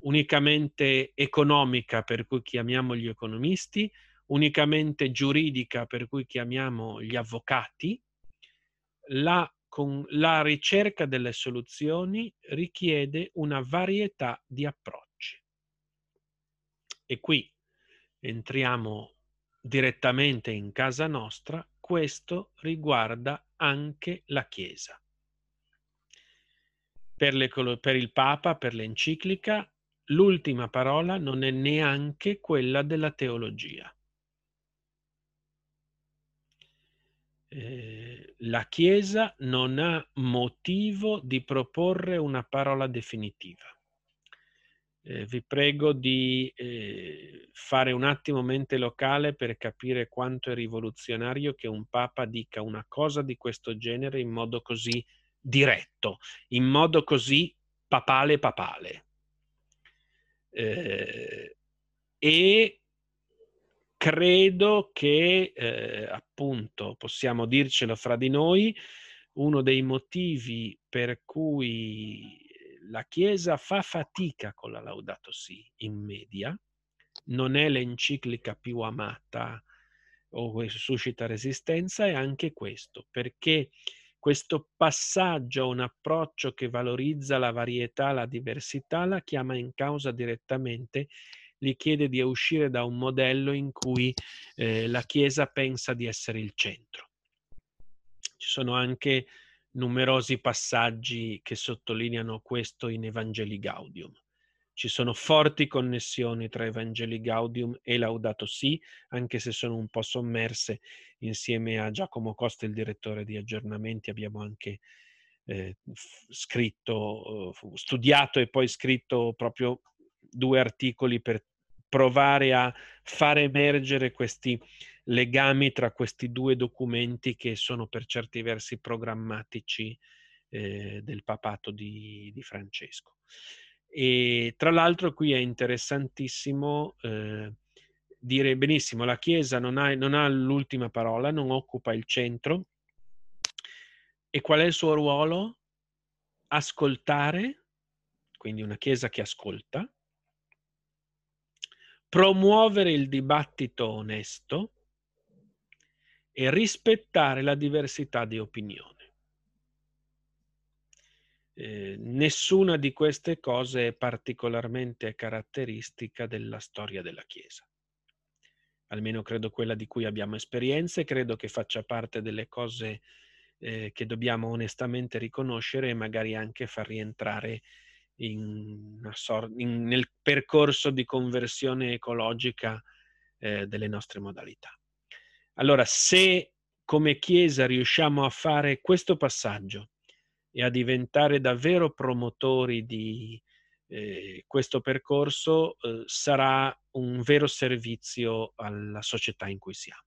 unicamente economica per cui chiamiamo gli economisti, unicamente giuridica per cui chiamiamo gli avvocati. La con la ricerca delle soluzioni richiede una varietà di approcci. E qui entriamo direttamente in casa nostra, questo riguarda anche la Chiesa. Per, le, per il Papa, per l'enciclica, l'ultima parola non è neanche quella della teologia. Eh, la Chiesa non ha motivo di proporre una parola definitiva. Eh, vi prego di eh, fare un attimo mente locale per capire quanto è rivoluzionario che un Papa dica una cosa di questo genere in modo così diretto, in modo così papale papale. Eh, e credo che eh, appunto possiamo dircelo fra di noi, uno dei motivi per cui la Chiesa fa fatica con la Laudato Si in media, non è l'enciclica più amata o suscita resistenza, è anche questo, perché questo passaggio a un approccio che valorizza la varietà, la diversità, la chiama in causa direttamente gli chiede di uscire da un modello in cui eh, la Chiesa pensa di essere il centro. Ci sono anche numerosi passaggi che sottolineano questo in Evangeli Gaudium. Ci sono forti connessioni tra Evangeli Gaudium e Laudato Si, anche se sono un po' sommerse insieme a Giacomo Costa, il direttore di aggiornamenti, abbiamo anche eh, scritto, studiato e poi scritto proprio due articoli per provare a far emergere questi legami tra questi due documenti che sono per certi versi programmatici eh, del papato di, di, Francesco. E tra l'altro qui è interessantissimo eh, dire benissimo, la Chiesa non ha, non ha l'ultima parola, non occupa il centro. E qual è il suo ruolo? Ascoltare, quindi una Chiesa che ascolta, promuovere il dibattito onesto e rispettare la diversità di opinione. Eh, nessuna di queste cose è particolarmente caratteristica della storia della Chiesa. Almeno credo quella di cui abbiamo esperienze, credo che faccia parte delle cose eh, che dobbiamo onestamente riconoscere e magari anche far rientrare sor- in, nel percorso di conversione ecologica eh, delle nostre modalità. Allora, se come Chiesa riusciamo a fare questo passaggio e a diventare davvero promotori di eh, questo percorso, eh, sarà un vero servizio alla società in cui siamo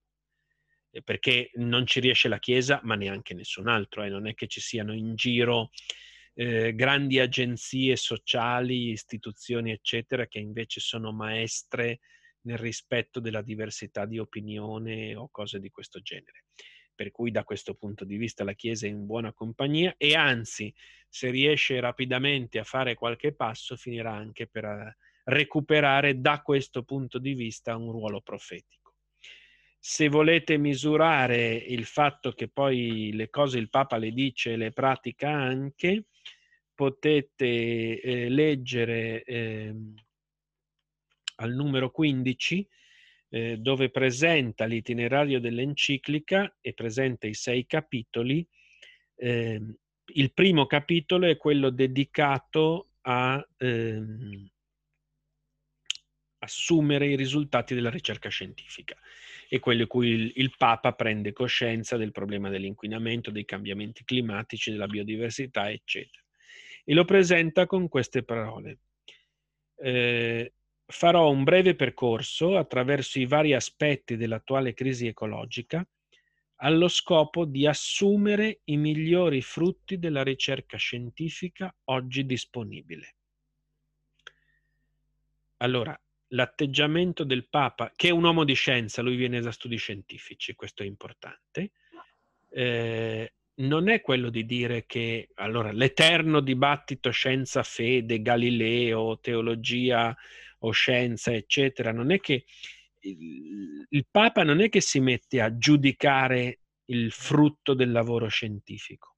perché non ci riesce la Chiesa, ma neanche nessun altro. Eh. Non è che ci siano in giro eh, grandi agenzie sociali, istituzioni, eccetera, che invece sono maestre nel rispetto della diversità di opinione o cose di questo genere. Per cui da questo punto di vista la Chiesa è in buona compagnia e anzi, se riesce rapidamente a fare qualche passo, finirà anche per eh, recuperare da questo punto di vista un ruolo profetico. Se volete misurare il fatto che poi le cose il Papa le dice e le pratica anche, potete eh, leggere ehm, al numero 15 eh, dove presenta l'itinerario dell'enciclica e presenta i sei capitoli. Eh, il primo capitolo è quello dedicato a ehm, assumere i risultati della ricerca scientifica e quello in cui il, il, Papa prende coscienza del problema dell'inquinamento, dei cambiamenti climatici, della biodiversità, eccetera. E lo presenta con queste parole. Eh, farò un breve percorso attraverso i vari aspetti dell'attuale crisi ecologica allo scopo di assumere i migliori frutti della ricerca scientifica oggi disponibile. Allora, l'atteggiamento del Papa, che è un uomo di scienza, lui viene da studi scientifici, questo è importante, eh, non è quello di dire che allora l'eterno dibattito scienza-fede, Galileo, teologia o scienza, eccetera, non è che il, il Papa non è che si mette a giudicare il frutto del lavoro scientifico.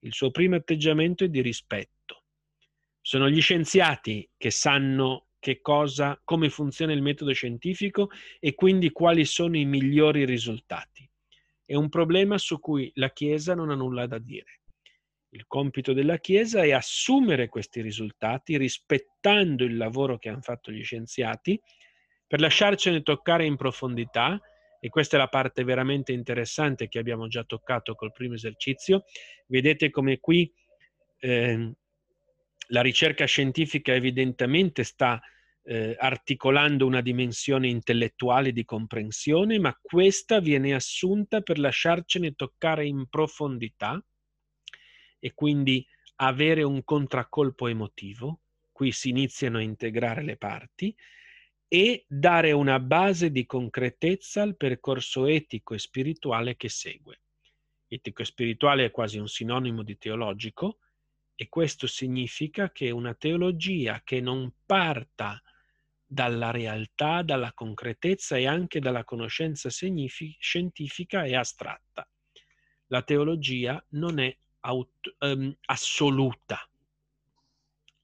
Il suo primo atteggiamento è di rispetto. Sono gli scienziati che sanno cosa, come funziona il metodo scientifico e quindi quali sono i migliori risultati. È un problema su cui la Chiesa non ha nulla da dire. Il compito della Chiesa è assumere questi risultati rispettando il lavoro che hanno fatto gli scienziati per lasciarcene toccare in profondità, e questa è la parte veramente interessante che abbiamo già toccato col primo esercizio, vedete come qui eh, la ricerca scientifica evidentemente sta eh, articolando una dimensione intellettuale di comprensione, ma questa viene assunta per lasciarcene toccare in profondità e quindi avere un contraccolpo emotivo, qui si iniziano a integrare le parti, e dare una base di concretezza al percorso etico e spirituale che segue. Etico e spirituale è quasi un sinonimo di teologico e questo significa che una teologia che non parta dalla realtà, dalla concretezza e anche dalla conoscenza scientifica è astratta. La teologia non è aut- um, assoluta.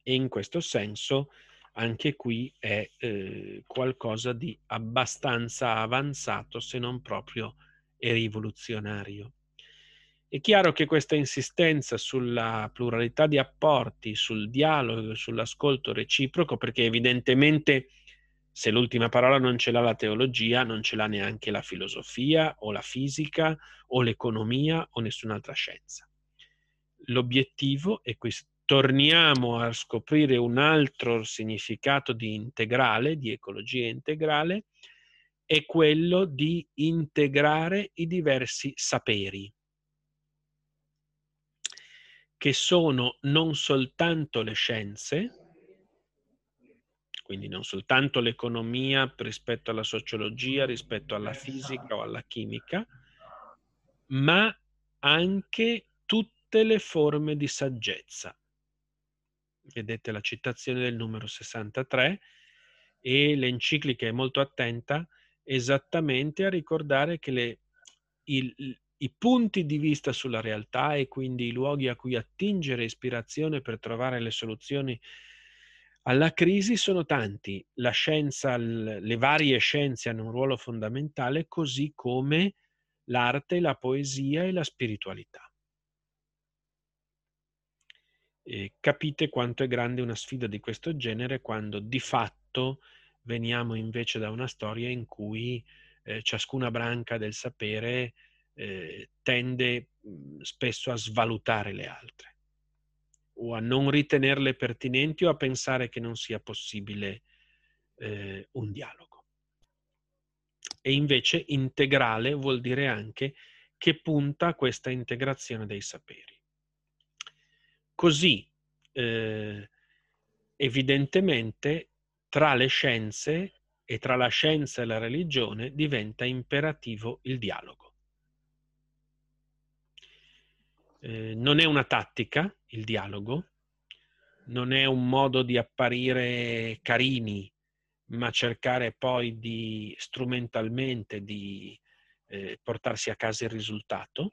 E in questo senso anche qui è eh, qualcosa di abbastanza avanzato, se non proprio rivoluzionario. È chiaro che questa insistenza sulla pluralità di apporti, sul dialogo, sull'ascolto reciproco, perché evidentemente se l'ultima parola non ce l'ha la teologia, non ce l'ha neanche la filosofia o la fisica o l'economia o nessun'altra scienza. L'obiettivo, e qui torniamo a scoprire un altro significato di integrale, di ecologia integrale, è quello di integrare i diversi saperi, che sono non soltanto le scienze, quindi non soltanto l'economia rispetto alla sociologia, rispetto alla fisica o alla chimica, ma anche tutte le forme di saggezza. Vedete la citazione del numero 63 e l'enciclica è molto attenta esattamente a ricordare che le, il, i punti di vista sulla realtà e quindi i luoghi a cui attingere ispirazione per trovare le soluzioni alla crisi sono tanti. La scienza, le varie scienze hanno un ruolo fondamentale, così come l'arte, la poesia e la spiritualità eh, capite quanto è grande una sfida di questo genere quando di fatto veniamo invece da una storia in cui eh, ciascuna branca del sapere eh, tende mhmm, spesso a svalutare le altre o a non ritenerle pertinenti o a pensare che non sia possibile eh, un dialogo. E invece integrale vuol dire anche che punta a questa integrazione dei saperi. Così, eh, evidentemente, tra le scienze e tra la scienza e la religione diventa imperativo il dialogo. Eh, non è una tattica il dialogo, non è un modo di apparire carini, ma cercare poi di strumentalmente di eh, portarsi a casa il risultato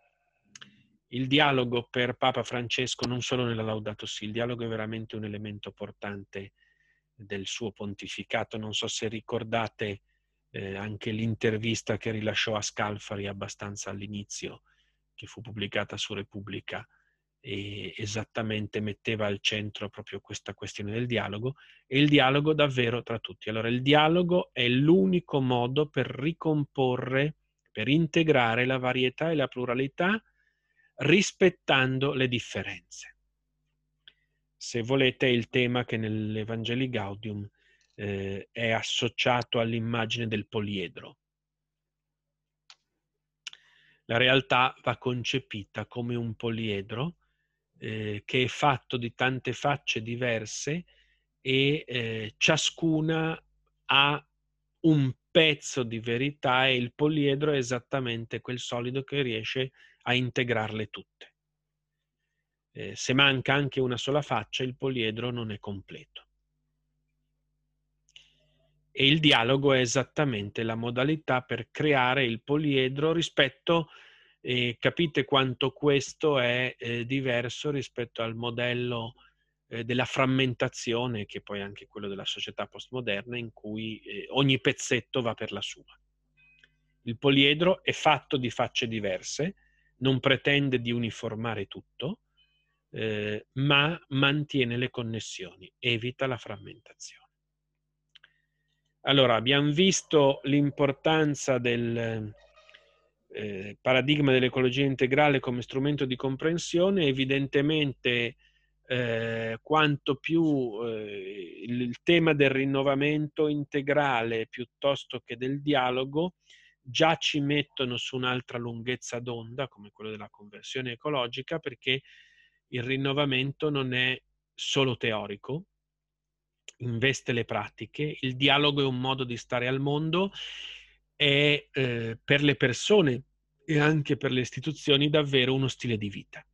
Il dialogo per Papa Francesco, non solo nella Laudato Si, il dialogo è veramente un elemento portante del suo pontificato. Non so se ricordate eh, anche l'intervista che rilasciò a Scalfari abbastanza all'inizio, che fu pubblicata su Repubblica, e esattamente metteva al centro proprio questa questione del dialogo e il dialogo davvero tra tutti. Allora il dialogo è l'unico modo per ricomporre, per integrare la varietà e la pluralità rispettando le differenze. Se volete è il tema che nell'Evangeli Gaudium eh, è associato all'immagine del poliedro. La realtà va concepita come un poliedro eh, che è fatto di tante facce diverse e eh, ciascuna ha un pezzo di verità e il poliedro è esattamente quel solido che riesce a integrarle tutte. Eh, se manca anche una sola faccia, il poliedro non è completo. E il dialogo è esattamente la modalità per creare il poliedro rispetto a e capite quanto questo è eh, diverso rispetto al modello eh, della frammentazione, che poi è anche quello della società postmoderna, in cui eh, ogni pezzetto va per la sua. Il poliedro è fatto di facce diverse, non pretende di uniformare tutto, eh, ma mantiene le connessioni, evita la frammentazione. Allora, abbiamo visto l'importanza del, eh, paradigma dell'ecologia integrale come strumento di comprensione, evidentemente eh, quanto più eh, il, tema del rinnovamento integrale piuttosto che del dialogo già ci mettono su un'altra lunghezza d'onda, come quello della conversione ecologica, perché il rinnovamento non è solo teorico, investe le pratiche, il dialogo è un modo di stare al mondo è eh, per le persone e anche per le istituzioni davvero uno stile di vita.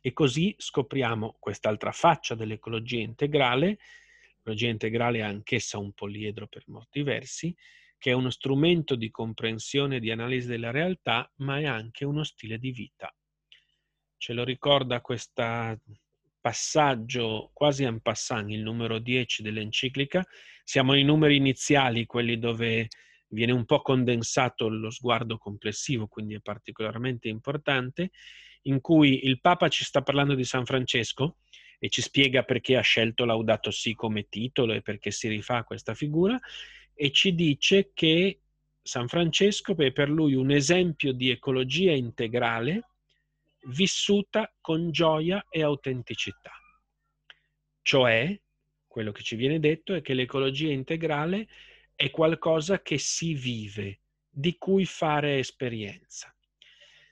E così scopriamo quest'altra faccia dell'ecologia integrale, l'ecologia integrale è anch'essa un poliedro per molti versi, che è uno strumento di comprensione e di analisi della realtà, ma è anche uno stile di vita. Ce lo ricorda questo passaggio quasi en passant, il numero 10 dell'enciclica. Siamo ai numeri iniziali, quelli dove viene un po' condensato lo sguardo complessivo, quindi è particolarmente importante, in cui il Papa ci sta parlando di San Francesco e ci spiega perché ha scelto Laudato Si come titolo e perché si rifà a questa figura e ci dice che San Francesco è per lui un esempio di ecologia integrale vissuta con gioia e autenticità. Cioè, quello che ci viene detto è che l'ecologia integrale è qualcosa che si vive, di cui fare esperienza.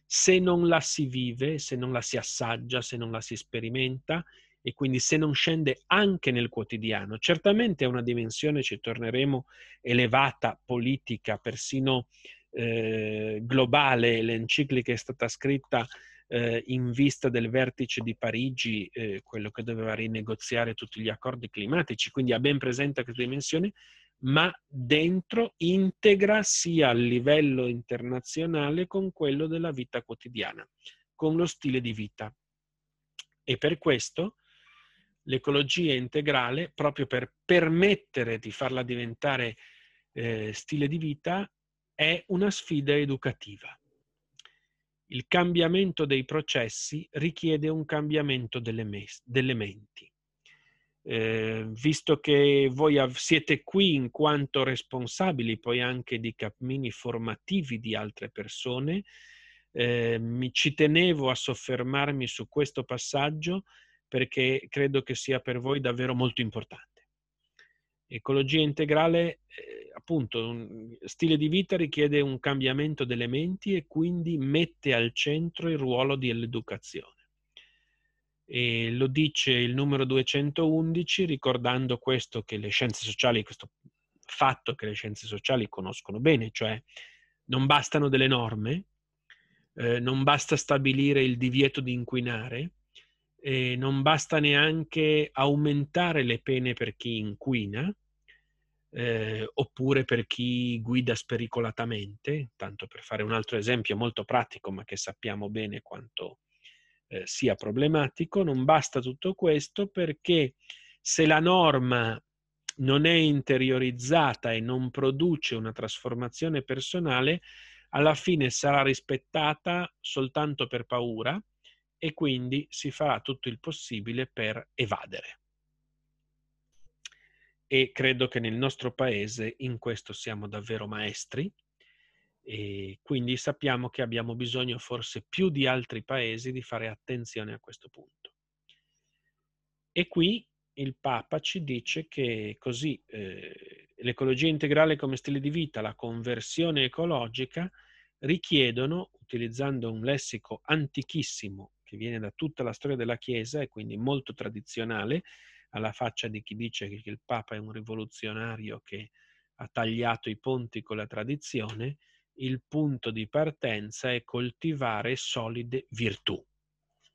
Se non la si vive, se non la si assaggia, se non la si sperimenta e quindi se non scende anche nel quotidiano, certamente è una dimensione, ci torneremo, elevata, politica, persino eh, globale. L'enciclica è stata scritta eh, in vista del vertice di Parigi, eh, quello che doveva rinegoziare tutti gli accordi climatici, quindi ha ben presente questa dimensione, ma dentro integra sia a livello internazionale con quello della vita quotidiana, con lo stile di vita. E per questo l'ecologia integrale, proprio per permettere di farla diventare eh, stile di vita, è una sfida educativa. Il cambiamento dei processi richiede un cambiamento delle, mes- delle menti. Eh, visto che voi av- siete qui in quanto responsabili poi anche di cammini formativi di altre persone, eh, mi ci tenevo a soffermarmi su questo passaggio perché credo che sia per voi davvero molto importante. Ecologia integrale, eh, appunto, un stile di vita richiede un cambiamento delle menti e quindi mette al centro il ruolo dell'educazione. E lo dice il numero 211 ricordando questo che le scienze sociali, questo fatto che le scienze sociali conoscono bene, cioè non bastano delle norme, eh, non basta stabilire il divieto di inquinare, eh, non basta neanche aumentare le pene per chi inquina, eh, oppure per chi guida spericolatamente, tanto per fare un altro esempio molto pratico, ma che sappiamo bene quanto eh, sia problematico. Non basta tutto questo perché se la norma non è interiorizzata e non produce una trasformazione personale, alla fine sarà rispettata soltanto per paura e quindi si farà tutto il possibile per evadere. E credo che nel nostro paese in questo siamo davvero maestri e quindi sappiamo che abbiamo bisogno forse più di altri paesi di fare attenzione a questo punto. E qui il Papa ci dice che così eh, l'ecologia integrale come stile di vita, la conversione ecologica richiedono, utilizzando un lessico antichissimo che viene da tutta la storia della Chiesa e quindi molto tradizionale, alla faccia di chi dice che il Papa è un rivoluzionario che ha tagliato i ponti con la tradizione, il punto di partenza è coltivare solide virtù,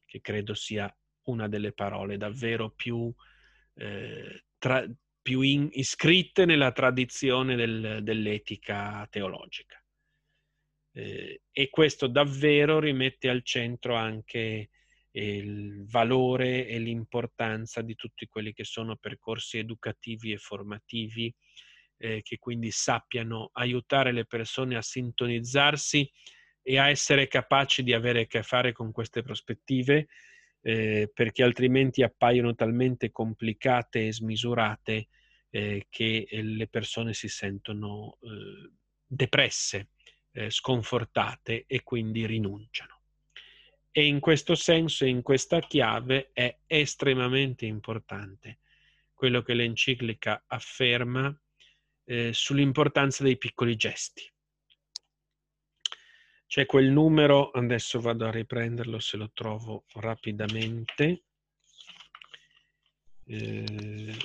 che credo sia una delle parole davvero più eh, tra, più in, iscritte nella tradizione del, dell'etica teologica. Eh, e questo davvero rimette al centro anche il valore e l'importanza di tutti quelli che sono percorsi educativi e formativi eh, che quindi sappiano aiutare le persone a sintonizzarsi e a essere capaci di avere a che fare con queste prospettive eh, perché altrimenti appaiono talmente complicate e smisurate eh, che eh, le persone si sentono eh, depresse, eh, sconfortate e quindi rinunciano. E in questo senso in questa chiave è estremamente importante quello che l'enciclica afferma eh, sull'importanza dei piccoli gesti. C'è quel numero, adesso vado a riprenderlo se lo trovo rapidamente. Eh,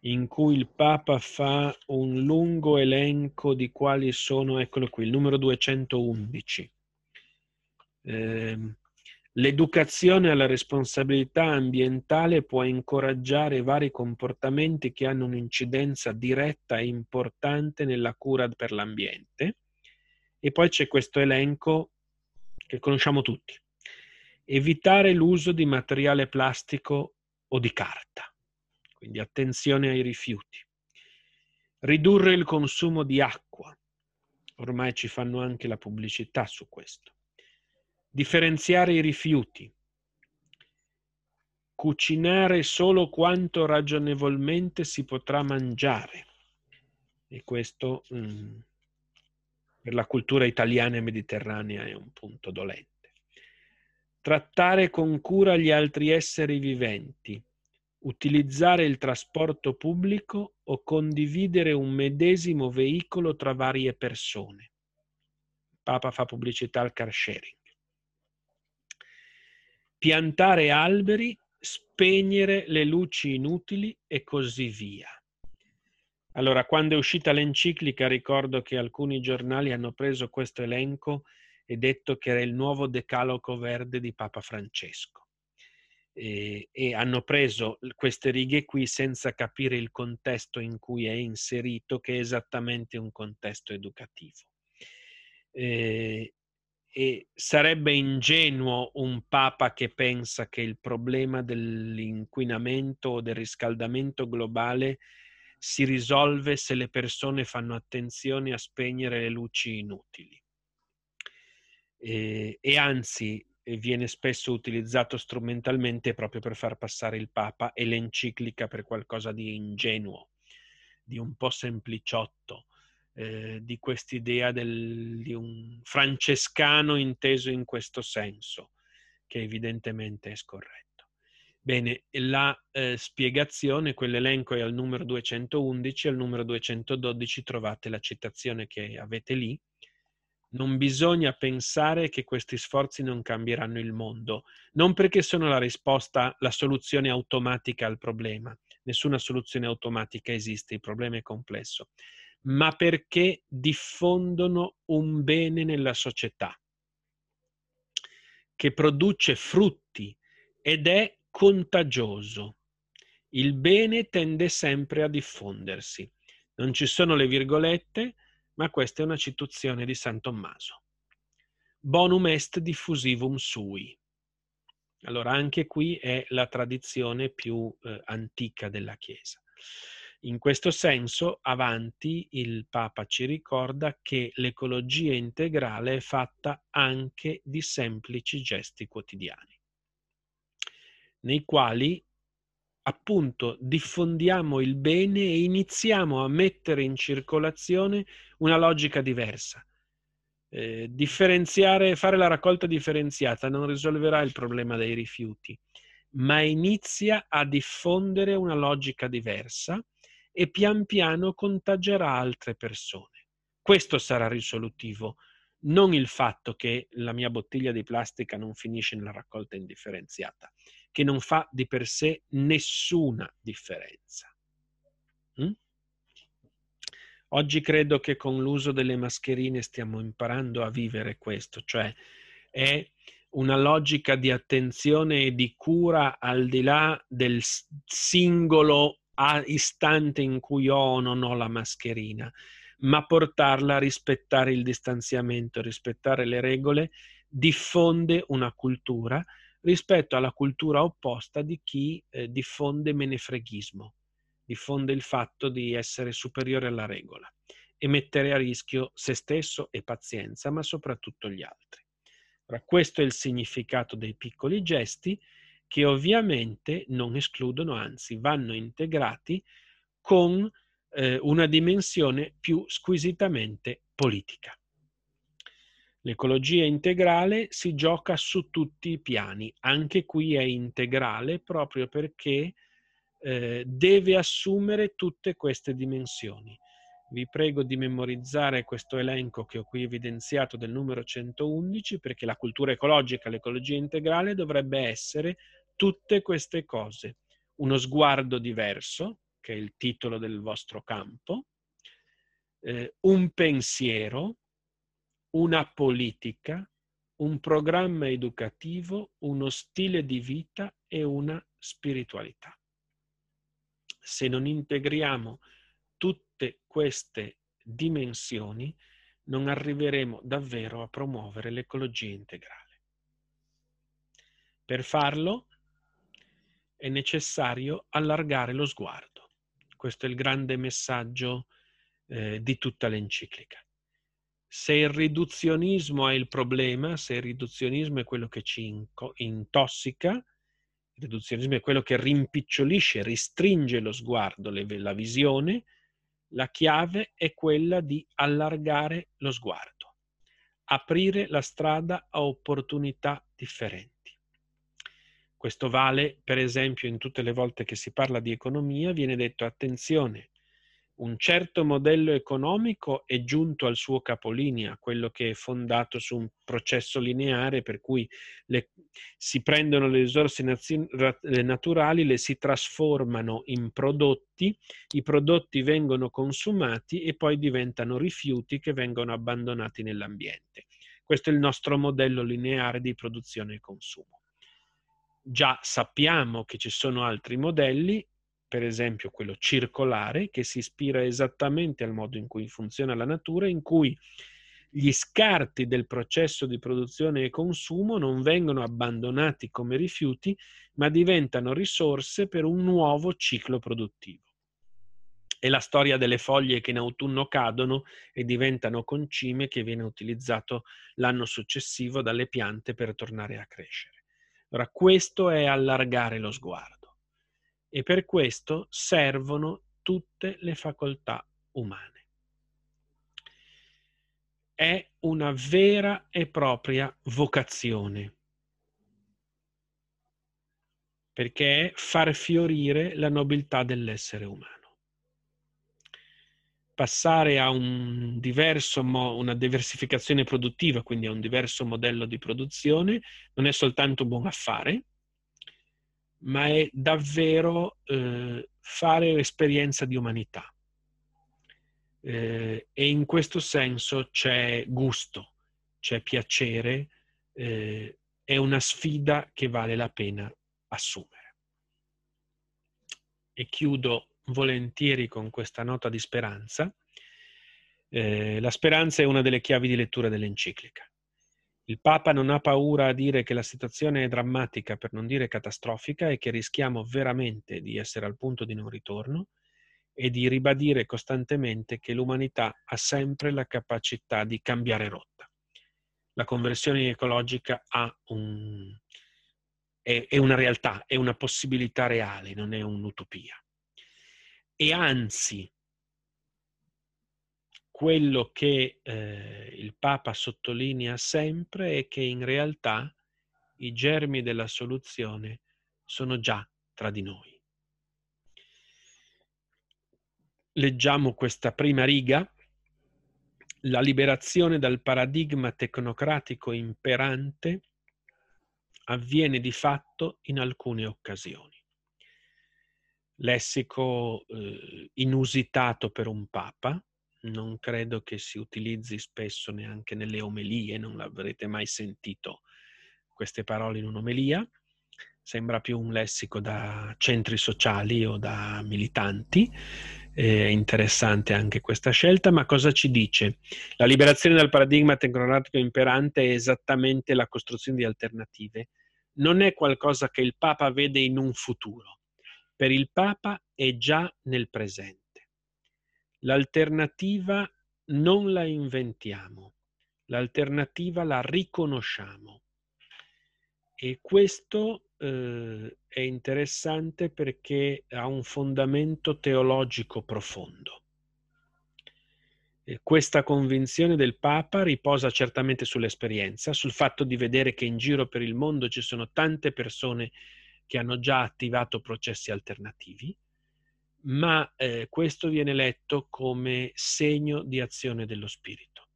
in cui il Papa fa un lungo elenco di quali sono, eccolo qui, il numero 211. Eh, L'educazione alla responsabilità ambientale può incoraggiare vari comportamenti che hanno un'incidenza diretta e importante nella cura per l'ambiente. E poi c'è questo elenco che conosciamo tutti. Evitare l'uso di materiale plastico o di carta. Quindi attenzione ai rifiuti. Ridurre il consumo di acqua. Ormai ci fanno anche la pubblicità su questo Differenziare i rifiuti. Cucinare solo quanto ragionevolmente si potrà mangiare. E questo mm, per la cultura italiana e mediterranea è un punto dolente. Trattare con cura gli altri esseri viventi. Utilizzare il trasporto pubblico o condividere un medesimo veicolo tra varie persone. Papa fa pubblicità al car sharing piantare alberi, spegnere le luci inutili e così via. Allora, quando è uscita l'enciclica, ricordo che alcuni giornali hanno preso questo elenco e detto che era il nuovo decalogo verde di Papa Francesco. E, e, hanno preso queste righe qui senza capire il contesto in cui è inserito, che è esattamente un contesto educativo. E, e sarebbe ingenuo un papa che pensa che il problema dell'inquinamento o del riscaldamento globale si risolve se le persone fanno attenzione a spegnere le luci inutili. E, e anzi viene spesso utilizzato strumentalmente proprio per far passare il Papa e l'enciclica per qualcosa di ingenuo, di un po' sempliciotto eh, di quest'idea del, di un francescano inteso in questo senso, che evidentemente è scorretto. Bene, la eh, spiegazione, quell'elenco è al numero 211, al numero 212 trovate la citazione che avete lì. Non bisogna pensare che questi sforzi non cambieranno il mondo, non perché sono la risposta, la soluzione automatica al problema. Nessuna soluzione automatica esiste, il problema è complesso, ma perché diffondono un bene nella società che produce frutti ed è contagioso Il bene tende sempre a diffondersi. Non ci sono le virgolette, ma questa è una citazione di San Tommaso. Bonum est diffusivum sui. Allora, anche qui è la tradizione più eh, antica della Chiesa. In questo senso, avanti, il Papa ci ricorda che l'ecologia integrale è fatta anche di semplici gesti quotidiani, nei quali appunto diffondiamo il bene e iniziamo a mettere in circolazione una logica diversa. Eh, differenziare, fare la raccolta differenziata non risolverà il problema dei rifiuti, ma inizia a diffondere una logica diversa e pian piano contagerà altre persone. Questo sarà risolutivo, non il fatto che la mia bottiglia di plastica non finisce nella raccolta indifferenziata, che non fa di per sé nessuna differenza. Mm? Oggi credo che con l'uso delle mascherine stiamo imparando a vivere questo, cioè è una logica di attenzione e di cura al di là del singolo istante in cui ho o non ho la mascherina, ma portarla a rispettare il distanziamento, rispettare le regole, diffonde una cultura rispetto alla cultura opposta di chi eh, diffonde menefreghismo, diffonde il fatto di essere superiore alla regola e mettere a rischio se stesso e pazienza, ma soprattutto gli altri. Ora, questo è il significato dei piccoli gesti che ovviamente non escludono, anzi vanno integrati con eh, una dimensione più squisitamente politica. L'ecologia integrale si gioca su tutti i piani, anche qui è integrale proprio perché eh, deve assumere tutte queste dimensioni. Vi prego di memorizzare questo elenco che ho qui evidenziato del numero 111 perché la cultura ecologica, l'ecologia integrale dovrebbe essere tutte queste cose. Uno sguardo diverso, che è il titolo del vostro campo, eh, un pensiero, una politica, un programma educativo, uno stile di vita e una spiritualità. Se non integriamo tutte queste dimensioni, non arriveremo davvero a promuovere l'ecologia integrale. Per farlo è necessario allargare lo sguardo. Questo è il grande messaggio eh, di tutta l'enciclica se il riduzionismo è il problema, se il riduzionismo è quello che ci intossica, il riduzionismo è quello che rimpicciolisce, restringe lo sguardo, la visione, la chiave è quella di allargare lo sguardo, aprire la strada a opportunità differenti. Questo vale, per esempio, in tutte le volte che si parla di economia, viene detto attenzione, un certo modello economico è giunto al suo capolinea, quello che è fondato su un processo lineare per cui le, si prendono le risorse nazi, naturali, le si trasformano in prodotti, i prodotti vengono consumati e poi diventano rifiuti che vengono abbandonati nell'ambiente. Questo è il nostro modello lineare di produzione e consumo. Già sappiamo che ci sono altri modelli, per esempio quello circolare, che si ispira esattamente al modo in cui funziona la natura, in cui gli scarti del processo di produzione e consumo non vengono abbandonati come rifiuti, ma diventano risorse per un nuovo ciclo produttivo. È la storia delle foglie che in autunno cadono e diventano concime che viene utilizzato l'anno successivo dalle piante per tornare a crescere. Ora, questo è allargare lo sguardo e per questo servono tutte le facoltà umane. È una vera e propria vocazione, perché è far fiorire la nobiltà dell'essere umano. Passare a un diverso mo- una diversificazione produttiva, quindi a un diverso modello di produzione, non è soltanto un buon affare, ma è davvero eh, fare esperienza di umanità. Eh, e in questo senso c'è gusto, c'è piacere, eh, è una sfida che vale la pena assumere. e chiudo volentieri con questa nota di speranza. Eh, la speranza è una delle chiavi di lettura dell'enciclica. Il Papa non ha paura a dire che la situazione è drammatica, per non dire catastrofica, e che rischiamo veramente di essere al punto di non ritorno e di ribadire costantemente che l'umanità ha sempre la capacità di cambiare rotta. La conversione ecologica un, è, è una realtà, è una possibilità reale, non è un'utopia. E anzi, quello che eh, il Papa sottolinea sempre è che in realtà i germi della soluzione sono già tra di noi. Leggiamo questa prima riga. La liberazione dal paradigma tecnocratico imperante avviene di fatto in alcune occasioni. Lessico eh, inusitato per un papa, non credo che si utilizzi spesso neanche nelle omelie, non l'avrete mai sentito queste parole in un'omelia, sembra più un lessico da centri sociali o da militanti. È interessante anche questa scelta, ma cosa ci dice? La liberazione dal paradigma tecnocratico imperante è esattamente la costruzione di alternative non è qualcosa che il Papa vede in un futuro. Per il Papa è già nel presente. L'alternativa non la inventiamo, l'alternativa la riconosciamo. E questo eh, è interessante perché ha un fondamento teologico profondo. Questa convinzione del Papa riposa certamente sull'esperienza, sul fatto di vedere che in giro per il mondo ci sono tante persone che hanno già attivato processi alternativi, ma eh, questo viene letto come segno di azione dello Spirito.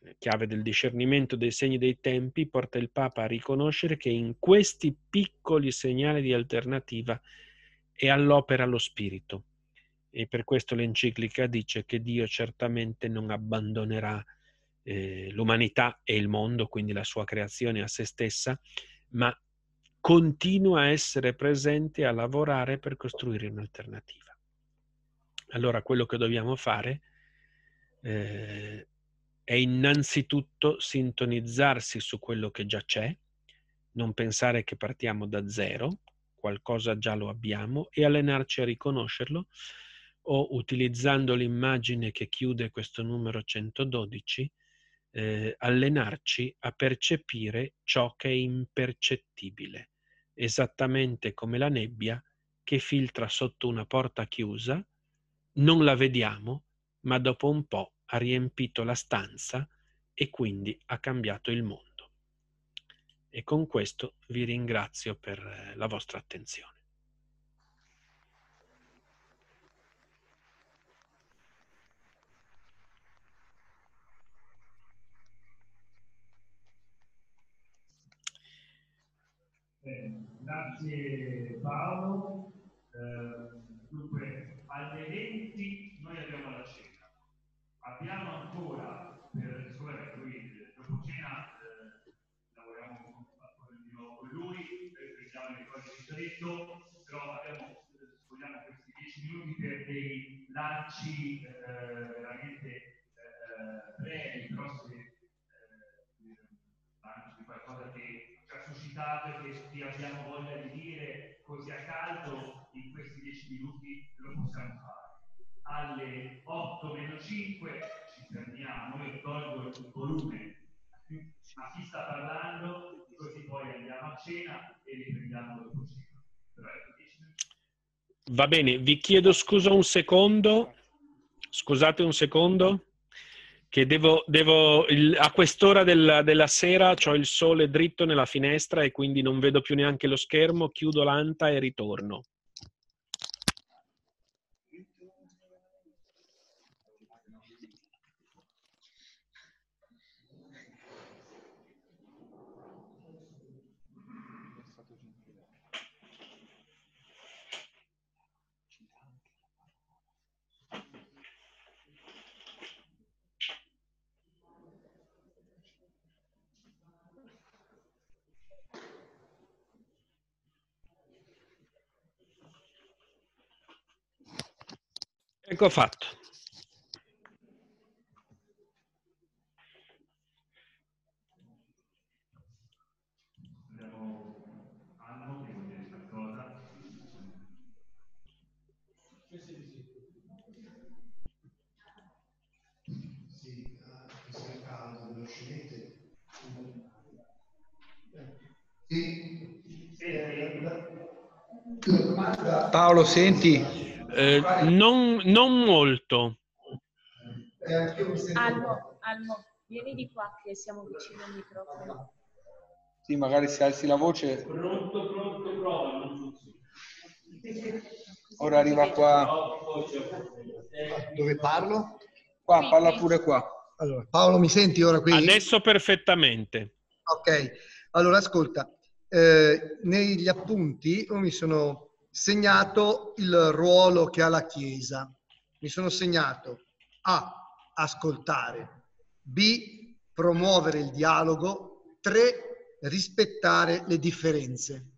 La chiave del discernimento dei segni dei tempi porta il Papa a riconoscere che in questi piccoli segnali di alternativa è all'opera lo Spirito e per questo l'enciclica dice che Dio certamente non abbandonerà eh, l'umanità e il mondo, quindi la sua creazione a se stessa, ma continua a essere presente a lavorare per costruire un'alternativa. Allora quello che dobbiamo fare eh, è innanzitutto sintonizzarsi su quello che già c'è, non pensare che partiamo da zero, qualcosa già lo abbiamo, e allenarci a riconoscerlo o utilizzando l'immagine che chiude questo numero 112, eh, allenarci a percepire ciò che è impercettibile, esattamente come la nebbia che filtra sotto una porta chiusa, non la vediamo, ma dopo un po' ha riempito la stanza e quindi ha cambiato il mondo. E con questo vi ringrazio per eh, la vostra attenzione. Grazie Paolo. Eh, dunque, alle 20 noi abbiamo la cena. Abbiamo ancora, per insomma, lui dopo cena eh, lavoriamo con lui, prendiamo le cose ha detto, però abbiamo, vogliamo questi 10 minuti per dei lanci eh, veramente eh, brevi, però se eh, lanci di qualcosa che suscitato e che abbiamo voglia di dire così a caldo in questi dieci minuti lo possiamo fare. Alle 8 meno 5 ci fermiamo, io tolgo il volume a chi sta parlando, così poi andiamo a cena e riprendiamo dopo cena. Va bene, vi chiedo scusa un secondo. Scusate un secondo che devo, devo il, a quest'ora del, della sera ho il sole dritto nella finestra e quindi non vedo più neanche lo schermo, chiudo l'anta e ritorno. La domanda Paolo, senti? Eh, non, non molto. Almo, Almo, vieni di qua che siamo vicino al microfono. Sì, magari se alzi la voce. Pronto, pronto, prova. Ora arriva qua. Dove parlo? Qua, parla pure qua. Allora, Paolo, mi senti ora qui? Adesso perfettamente. Ok, allora ascolta, eh, negli appunti io mi sono segnato il ruolo che ha la Chiesa. Mi sono segnato A. Ascoltare. B. Promuovere il dialogo. 3. Rispettare le differenze.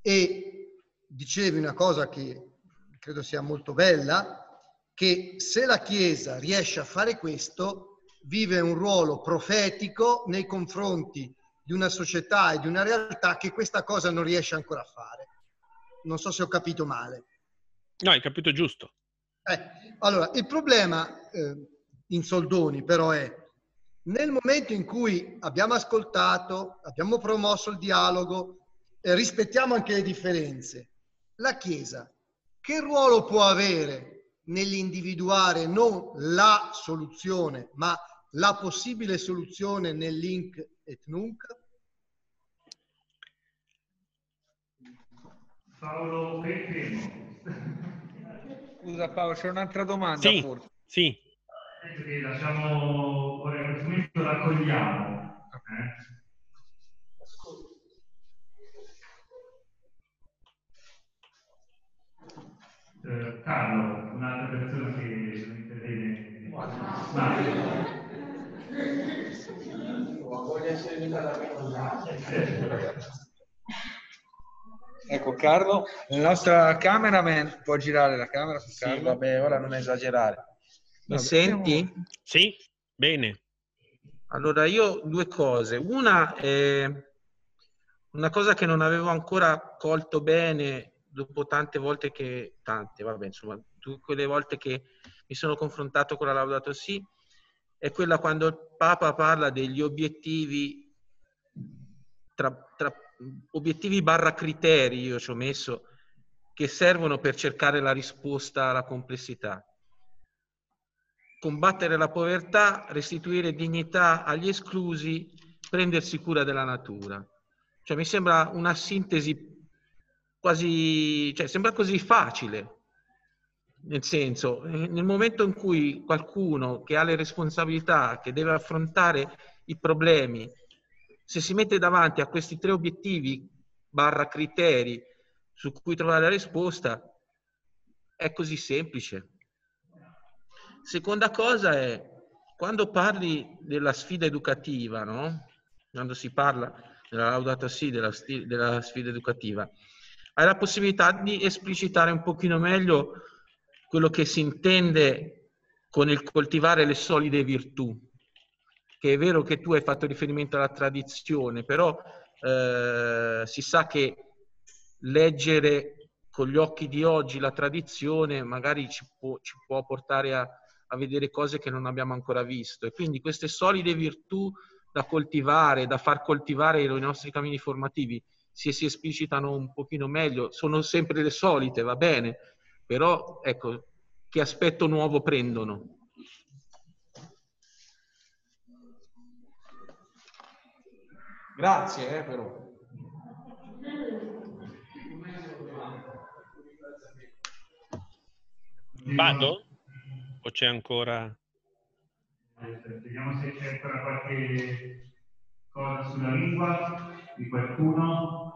E dicevi una cosa che credo sia molto bella, che se la Chiesa riesce a fare questo, vive un ruolo profetico nei confronti di una società e di una realtà che questa cosa non riesce ancora a fare. Non so se ho capito male. No, hai capito giusto. Eh, allora, il problema eh, in soldoni però è nel momento in cui abbiamo ascoltato, abbiamo promosso il dialogo, eh, rispettiamo anche le differenze, la Chiesa che ruolo può avere nell'individuare non la soluzione, ma la possibile soluzione nel link et nunc? Paolo Fermo. Scusa Paolo, c'è un'altra domanda Sì, forse. sì. Che lasciamo, ora in questo momento raccogliamo. eh. Eh, Carlo, un'altra persona che non interviene. Mario. Ecco Carlo, la nostra cameraman può girare la camera su Sì, Carlo? vabbè, ora non esagerare. Mi Vabbè, senti? Sì? Bene. Allora, io due cose. Una è una cosa che non avevo ancora colto bene dopo tante volte che, tante, vabbè, insomma, tutte quelle volte che mi sono confrontato con la Laudato Si, è quella quando il Papa parla degli obiettivi, tra, tra obiettivi barra criteri, io ci ho messo, che servono per cercare la risposta alla complessità. Combattere la povertà, restituire dignità agli esclusi, prendersi cura della natura. Cioè, mi sembra una sintesi quasi, cioè, sembra così facile. Nel senso, nel momento in cui qualcuno che ha le responsabilità, che deve affrontare i problemi, se si mette davanti a questi tre obiettivi barra criteri su cui trovare la risposta, è così semplice. Seconda cosa è, quando parli della sfida educativa, no? quando si parla della Laudato Si, della, della sfida educativa, hai la possibilità di esplicitare un pochino meglio quello che si intende con il coltivare le solide virtù. Che è vero che tu hai fatto riferimento alla tradizione, però eh, si sa che leggere con gli occhi di oggi la tradizione magari ci può, ci può portare a, a vedere cose che non abbiamo ancora visto. E quindi queste solide virtù da coltivare, da far coltivare nei nostri cammini formativi, se si esplicitano un pochino meglio, sono sempre le solite, va bene, però ecco, che aspetto nuovo prendono? Grazie, eh, però. Vado? O c'è ancora... Vediamo se c'è ancora qualche cosa sulla lingua di qualcuno.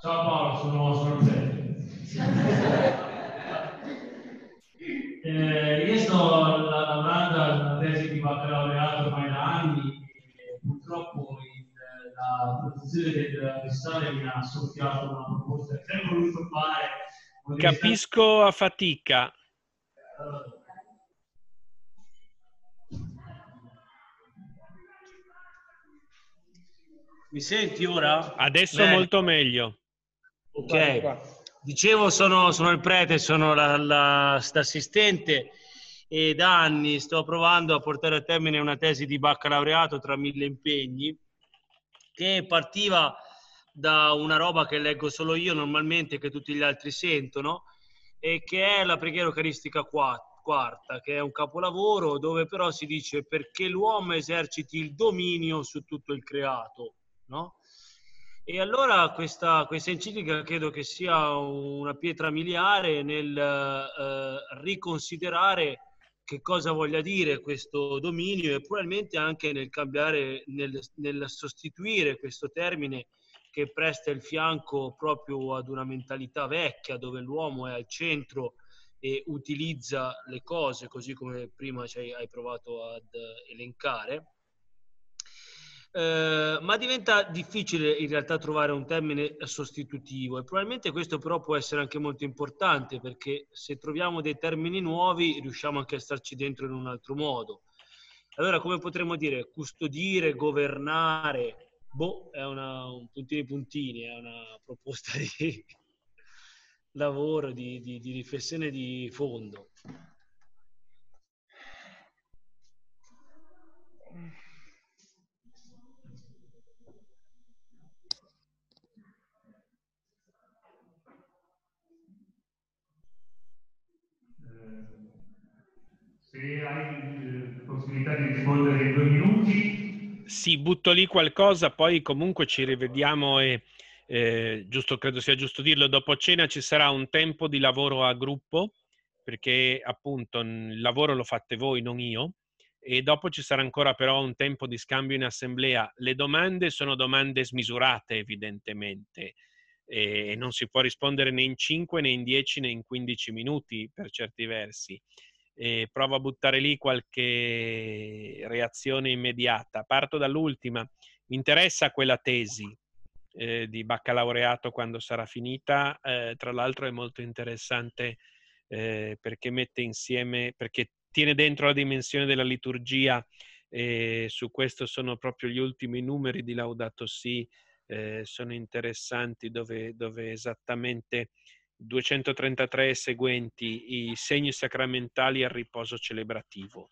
Ciao Paolo, sono, sono. Eh, io sto la- lavorando alla tesi di baccalaureato ormai da anni e purtroppo il- la professione dell'università mi ha soffiato una proposta che ho voluto fare Capisco a fatica. Mi senti ora? Adesso Bene. molto meglio. Ok. Dicevo, sono, sono il prete, sono la, la- l'assistente e da anni sto provando a portare a termine una tesi di baccalaureato tra mille impegni che partiva da una roba che leggo solo io normalmente, che tutti gli altri sentono, e che è la preghiera eucaristica qua- quarta, che è un capolavoro dove però si dice perché l'uomo eserciti il dominio su tutto il creato, no? E allora questa, questa enciclica credo che sia una pietra miliare nel eh, riconsiderare che cosa voglia dire questo dominio e probabilmente anche nel cambiare, nel, nel sostituire questo termine che presta il fianco proprio ad una mentalità vecchia dove l'uomo è al centro e utilizza le cose così come prima hai, hai provato ad elencare. Eh, ma diventa difficile in realtà trovare un termine sostitutivo e probabilmente questo però può essere anche molto importante perché se troviamo dei termini nuovi riusciamo anche a starci dentro in un altro modo. Allora come potremmo dire custodire, governare, boh, è una, un puntini puntini, è una proposta di lavoro, di, di, di riflessione di fondo. Se hai eh, possibilità di rispondere in due minuti, Sì, butto lì qualcosa, poi comunque ci rivediamo e eh, giusto, credo sia giusto dirlo, dopo cena ci sarà un tempo di lavoro a gruppo, perché appunto il lavoro lo fate voi, non io, e dopo ci sarà ancora però un tempo di scambio in assemblea. Le domande sono domande smisurate, evidentemente, e non si può rispondere né in 5 né in 10 né in 15 minuti per certi versi e provo a buttare lì qualche reazione immediata. Parto dall'ultima. Mi interessa quella tesi eh, di baccalaureato quando sarà finita. Eh, tra l'altro è molto interessante eh, perché mette insieme, perché tiene dentro la dimensione della liturgia e su questo sono proprio gli ultimi numeri di Laudato Si, eh, sono interessanti dove, dove esattamente 233 seguenti i segni sacramentali al riposo celebrativo.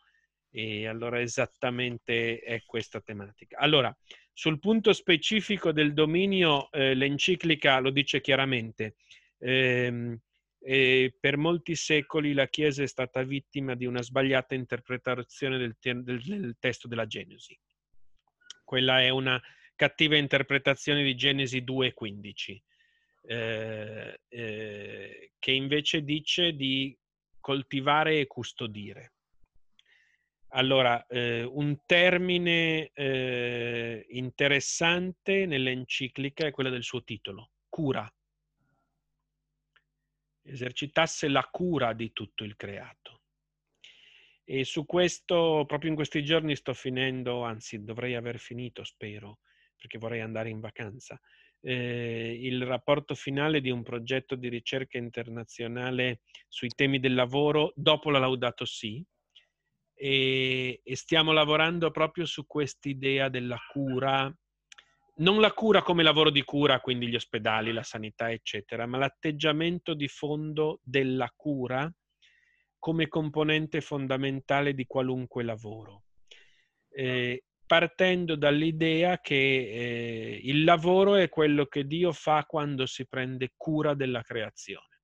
E allora esattamente è questa tematica. Allora, sul punto specifico del dominio, eh, l'enciclica lo dice chiaramente. Ehm, e per molti secoli la Chiesa è stata vittima di una sbagliata interpretazione del, te- del- del testo della Genesi. Quella è una cattiva interpretazione di Genesi 2.15 eh, eh, che invece dice di coltivare e custodire. Allora, eh, un termine eh, interessante nell'enciclica è quello del suo titolo, cura. Esercitasse la cura di tutto il creato. E su questo, proprio in questi giorni sto finendo, anzi dovrei aver finito, spero, perché vorrei andare in vacanza, eh, il rapporto finale di un progetto di ricerca internazionale sui temi del lavoro dopo la Laudato Si e, e stiamo lavorando proprio su quest'idea della cura, non la cura come lavoro di cura, quindi gli ospedali, la sanità, eccetera, ma l'atteggiamento di fondo della cura come componente fondamentale di qualunque lavoro. Eh, partendo dall'idea che eh, il lavoro è quello che Dio fa quando si prende cura della creazione.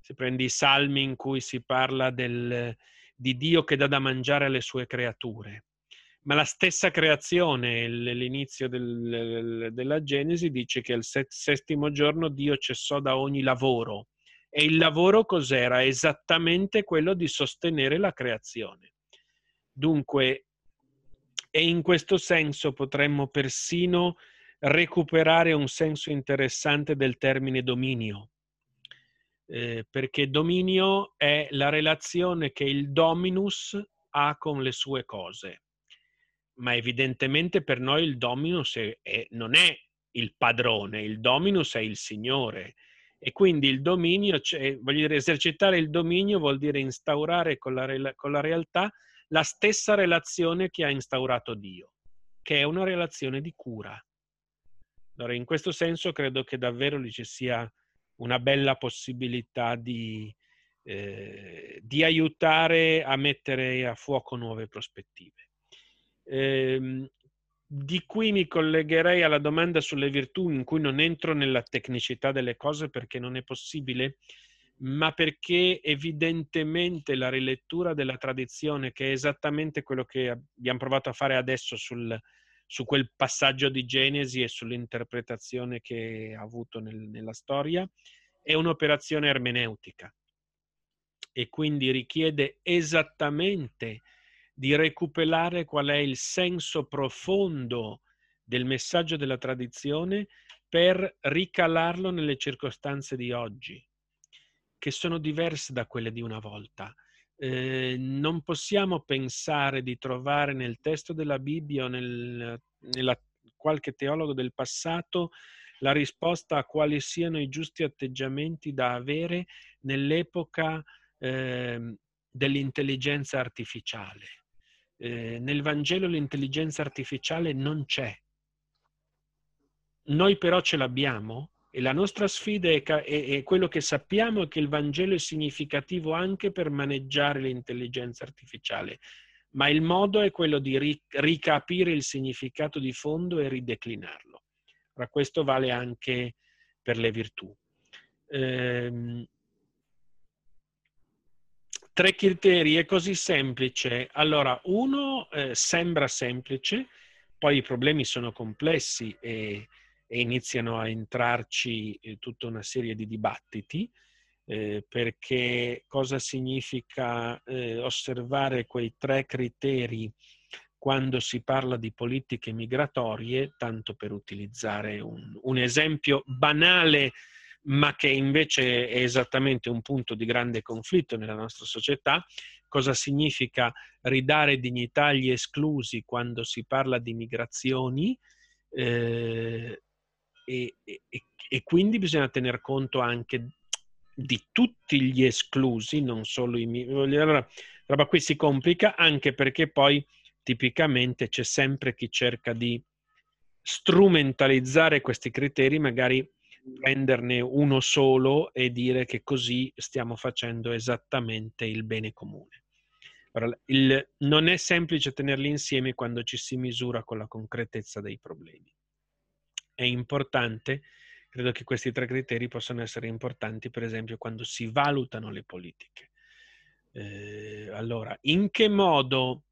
Si prende i salmi in cui si parla del, di Dio che dà da mangiare alle sue creature, ma la stessa creazione, l'inizio del, della Genesi, dice che al settimo giorno Dio cessò da ogni lavoro. E il lavoro cos'era? Esattamente quello di sostenere la creazione. Dunque, e in questo senso potremmo persino recuperare un senso interessante del termine dominio, eh, perché dominio è la relazione che il dominus ha con le sue cose, ma evidentemente per noi il dominus è, è, non è il padrone, il dominus è il Signore. E quindi il dominio, cioè, voglio dire, esercitare il dominio vuol dire instaurare con la, con la realtà la stessa relazione che ha instaurato Dio, che è una relazione di cura. Allora, in questo senso credo che davvero lì ci sia una bella possibilità di, eh, di aiutare a mettere a fuoco nuove prospettive. Eh, di qui mi collegherei alla domanda sulle virtù in cui non entro nella tecnicità delle cose perché non è possibile, ma perché evidentemente la rilettura della tradizione, che è esattamente quello che abbiamo provato a fare adesso sul, su quel passaggio di Genesi e sull'interpretazione che ha avuto nel, nella storia, è un'operazione ermeneutica. E quindi richiede esattamente di recuperare qual è il senso profondo del messaggio della tradizione per ricalarlo nelle circostanze di oggi, che sono diverse da quelle di una volta. Eh, non possiamo pensare di trovare nel testo della Bibbia o nel, nella qualche teologo del passato la risposta a quali siano i giusti atteggiamenti da avere nell'epoca eh, dell'intelligenza artificiale eh, nel Vangelo l'intelligenza artificiale non c'è. Noi però ce l'abbiamo e la nostra sfida è, è, è, quello che sappiamo che il Vangelo è significativo anche per maneggiare l'intelligenza artificiale, ma il modo è quello di ri, ricapire il significato di fondo e rideclinarlo. Ora questo vale anche per le virtù. Ehm, Tre criteri è così semplice. Allora, uno eh, sembra semplice, poi i problemi sono complessi e, e iniziano a entrarci eh, tutta una serie di dibattiti, eh, perché cosa significa eh, osservare quei tre criteri quando si parla di politiche migratorie, tanto per utilizzare un, un esempio banale ma che invece è esattamente un punto di grande conflitto nella nostra società. Cosa significa ridare dignità agli esclusi quando si parla di migrazioni? Eh, e, e, e, quindi bisogna tener conto anche di tutti gli esclusi, non solo i miei. Allora, roba qui si complica anche perché poi tipicamente c'è sempre chi cerca di strumentalizzare questi criteri, magari prenderne uno solo e dire che così stiamo facendo esattamente il bene comune. Allora, il, non è semplice tenerli insieme quando ci si misura con la concretezza dei problemi. È importante, credo che questi tre criteri possano essere importanti, per esempio, quando si valutano le politiche. Eh, allora, in che modo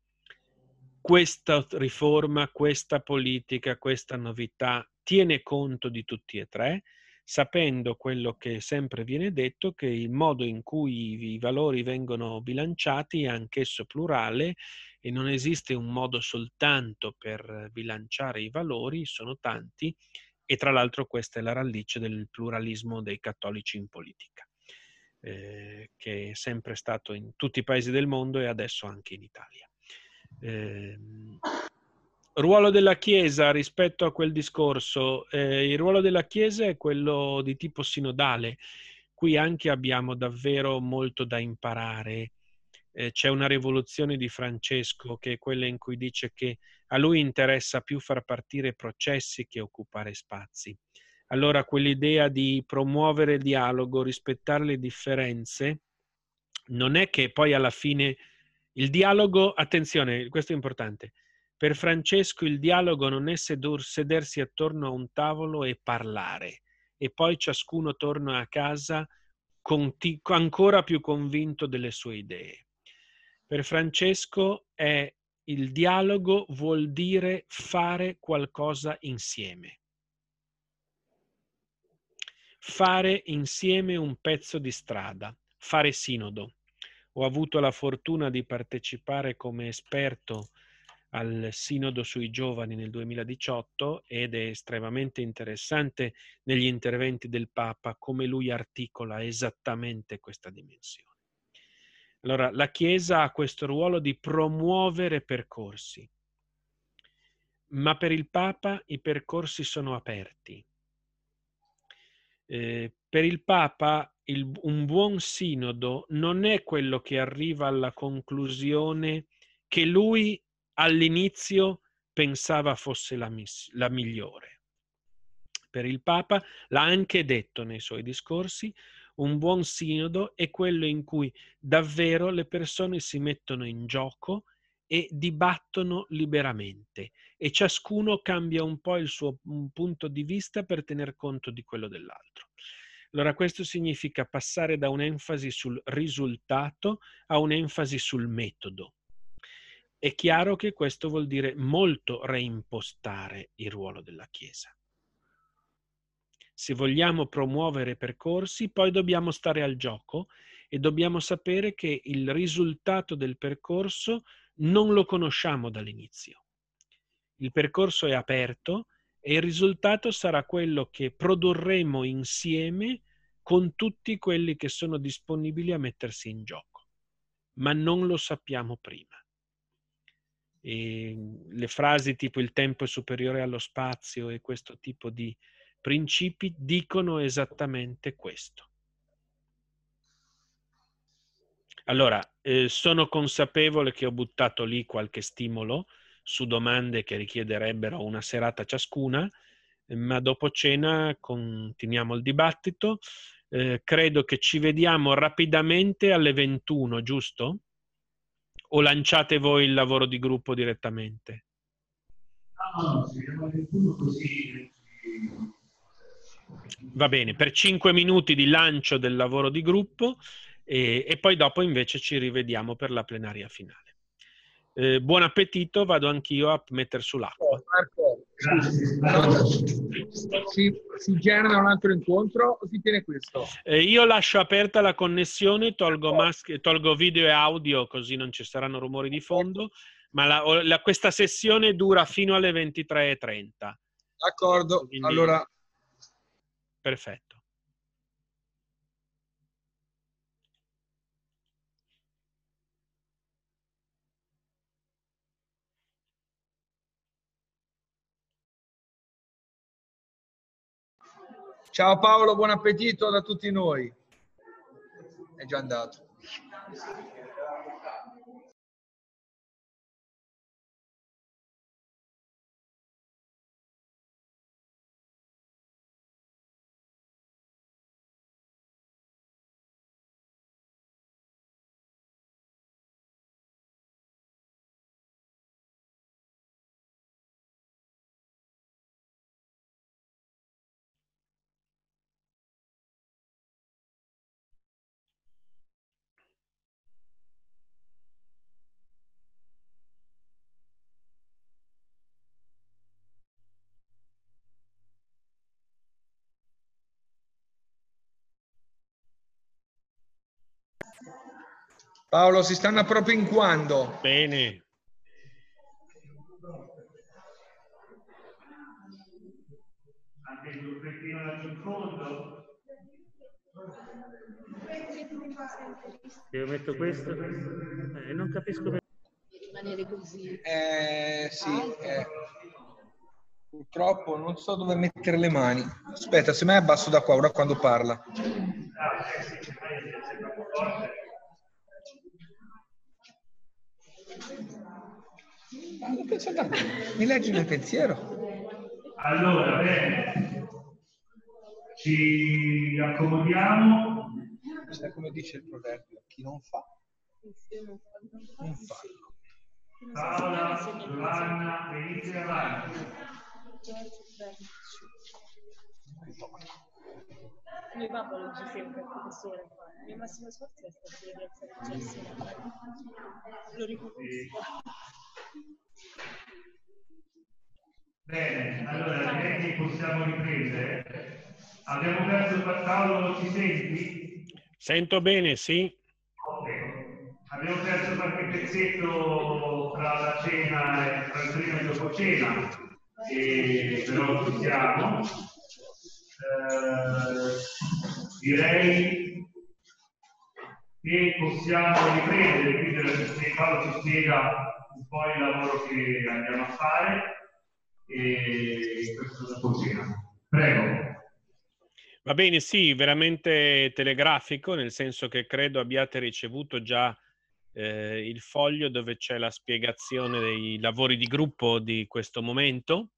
questa riforma, questa politica, questa novità tiene conto di tutti e tre? sapendo quello che sempre viene detto, che il modo in cui i valori vengono bilanciati è anch'esso plurale e non esiste un modo soltanto per bilanciare i valori, sono tanti e tra l'altro questa è la radice del pluralismo dei cattolici in politica, eh, che è sempre stato in tutti i paesi del mondo e adesso anche in Italia. Eh, ruolo della Chiesa rispetto a quel discorso, eh, il ruolo della Chiesa è quello di tipo sinodale. Qui anche abbiamo davvero molto da imparare. Eh, c'è una rivoluzione di Francesco che è quella in cui dice che a lui interessa più far partire processi che occupare spazi. Allora quell'idea di promuovere il dialogo, rispettare le differenze, non è che poi alla fine il dialogo, attenzione, questo è importante, per Francesco il dialogo non è sedur, sedersi attorno a un tavolo e parlare e poi ciascuno torna a casa conti, ancora più convinto delle sue idee. Per Francesco è il dialogo vuol dire fare qualcosa insieme. Fare insieme un pezzo di strada, fare sinodo. Ho avuto la fortuna di partecipare come esperto al Sinodo sui giovani nel 2018 ed è estremamente interessante negli interventi del Papa come lui articola esattamente questa dimensione. Allora, la Chiesa ha questo ruolo di promuovere percorsi, ma per il Papa i percorsi sono aperti. Eh, per il Papa il- un buon sinodo non è quello che arriva alla conclusione che lui all'inizio pensava fosse la, miss- la migliore. Per il Papa, l'ha anche detto nei suoi discorsi, un buon sinodo è quello in cui davvero le persone si mettono in gioco e dibattono liberamente e ciascuno cambia un po' il suo un punto di vista per tener conto di quello dell'altro. Allora questo significa passare da un'enfasi sul risultato a un'enfasi sul metodo. È chiaro che questo vuol dire molto reimpostare il ruolo della Chiesa. Se vogliamo promuovere percorsi, poi dobbiamo stare al gioco e dobbiamo sapere che il risultato del percorso non lo conosciamo dall'inizio. Il percorso è aperto e il risultato sarà quello che produrremo insieme con tutti quelli che sono disponibili a mettersi in gioco, ma non lo sappiamo prima. E le frasi tipo il tempo è superiore allo spazio e questo tipo di principi dicono esattamente questo. Allora, eh, sono consapevole che ho buttato lì qualche stimolo su domande che richiederebbero una serata ciascuna, ma dopo cena continuiamo il dibattito. Eh, credo che ci vediamo rapidamente alle 21, giusto? O lanciate voi il lavoro di gruppo direttamente? No, no, ci vediamo alle 21 così Va bene, per 5 minuti di lancio del lavoro di gruppo e, e poi dopo invece ci rivediamo per la plenaria finale. Eh, buon appetito, vado anch'io a mettere sull'acqua. Marco, si, si genera un altro incontro o si tiene questo? Eh, io lascio aperta la connessione, tolgo, mas- tolgo video e audio così non ci saranno rumori di fondo, ma la- la- questa sessione dura fino alle 23.30. D'accordo, Quindi- allora Perfetto. ciao Paolo, buon appetito da tutti noi. È già andato. Paolo, si stanno proprio in quando? Bene. Anche il gruppettino laggiù in fondo. Io metto questo? Eh, non capisco perché. rimanere così. Eh, sì, eh. purtroppo non so dove mettere le mani. Aspetta, se me abbasso da qua, ora quando parla. Ma non penso da- Mi leggi nel pensiero? Allora, bene. Ci accomodiamo. Sai come dice il proverbio? Chi non fa, non fa. Paola, Giovanna, venite avanti. Mio papà lo dice sempre al professore. Il mio massimo sforzo è stato di alzare il gesso. Lo riconosco. Bene, allora direi che possiamo riprendere. Abbiamo perso Paolo, ci senti? Sento bene, sì? Ok. Abbiamo perso qualche pezzetto tra la cena e tra il prima e il dopo cena, e però ci siamo. Eh, direi che possiamo riprendere, quindi Paolo ci spiega po' il lavoro che andiamo a fare e questo dopo cena. Prego. Va bene, sì, veramente telegrafico, nel senso che credo abbiate ricevuto già eh, il foglio dove c'è la spiegazione dei lavori di gruppo di questo momento.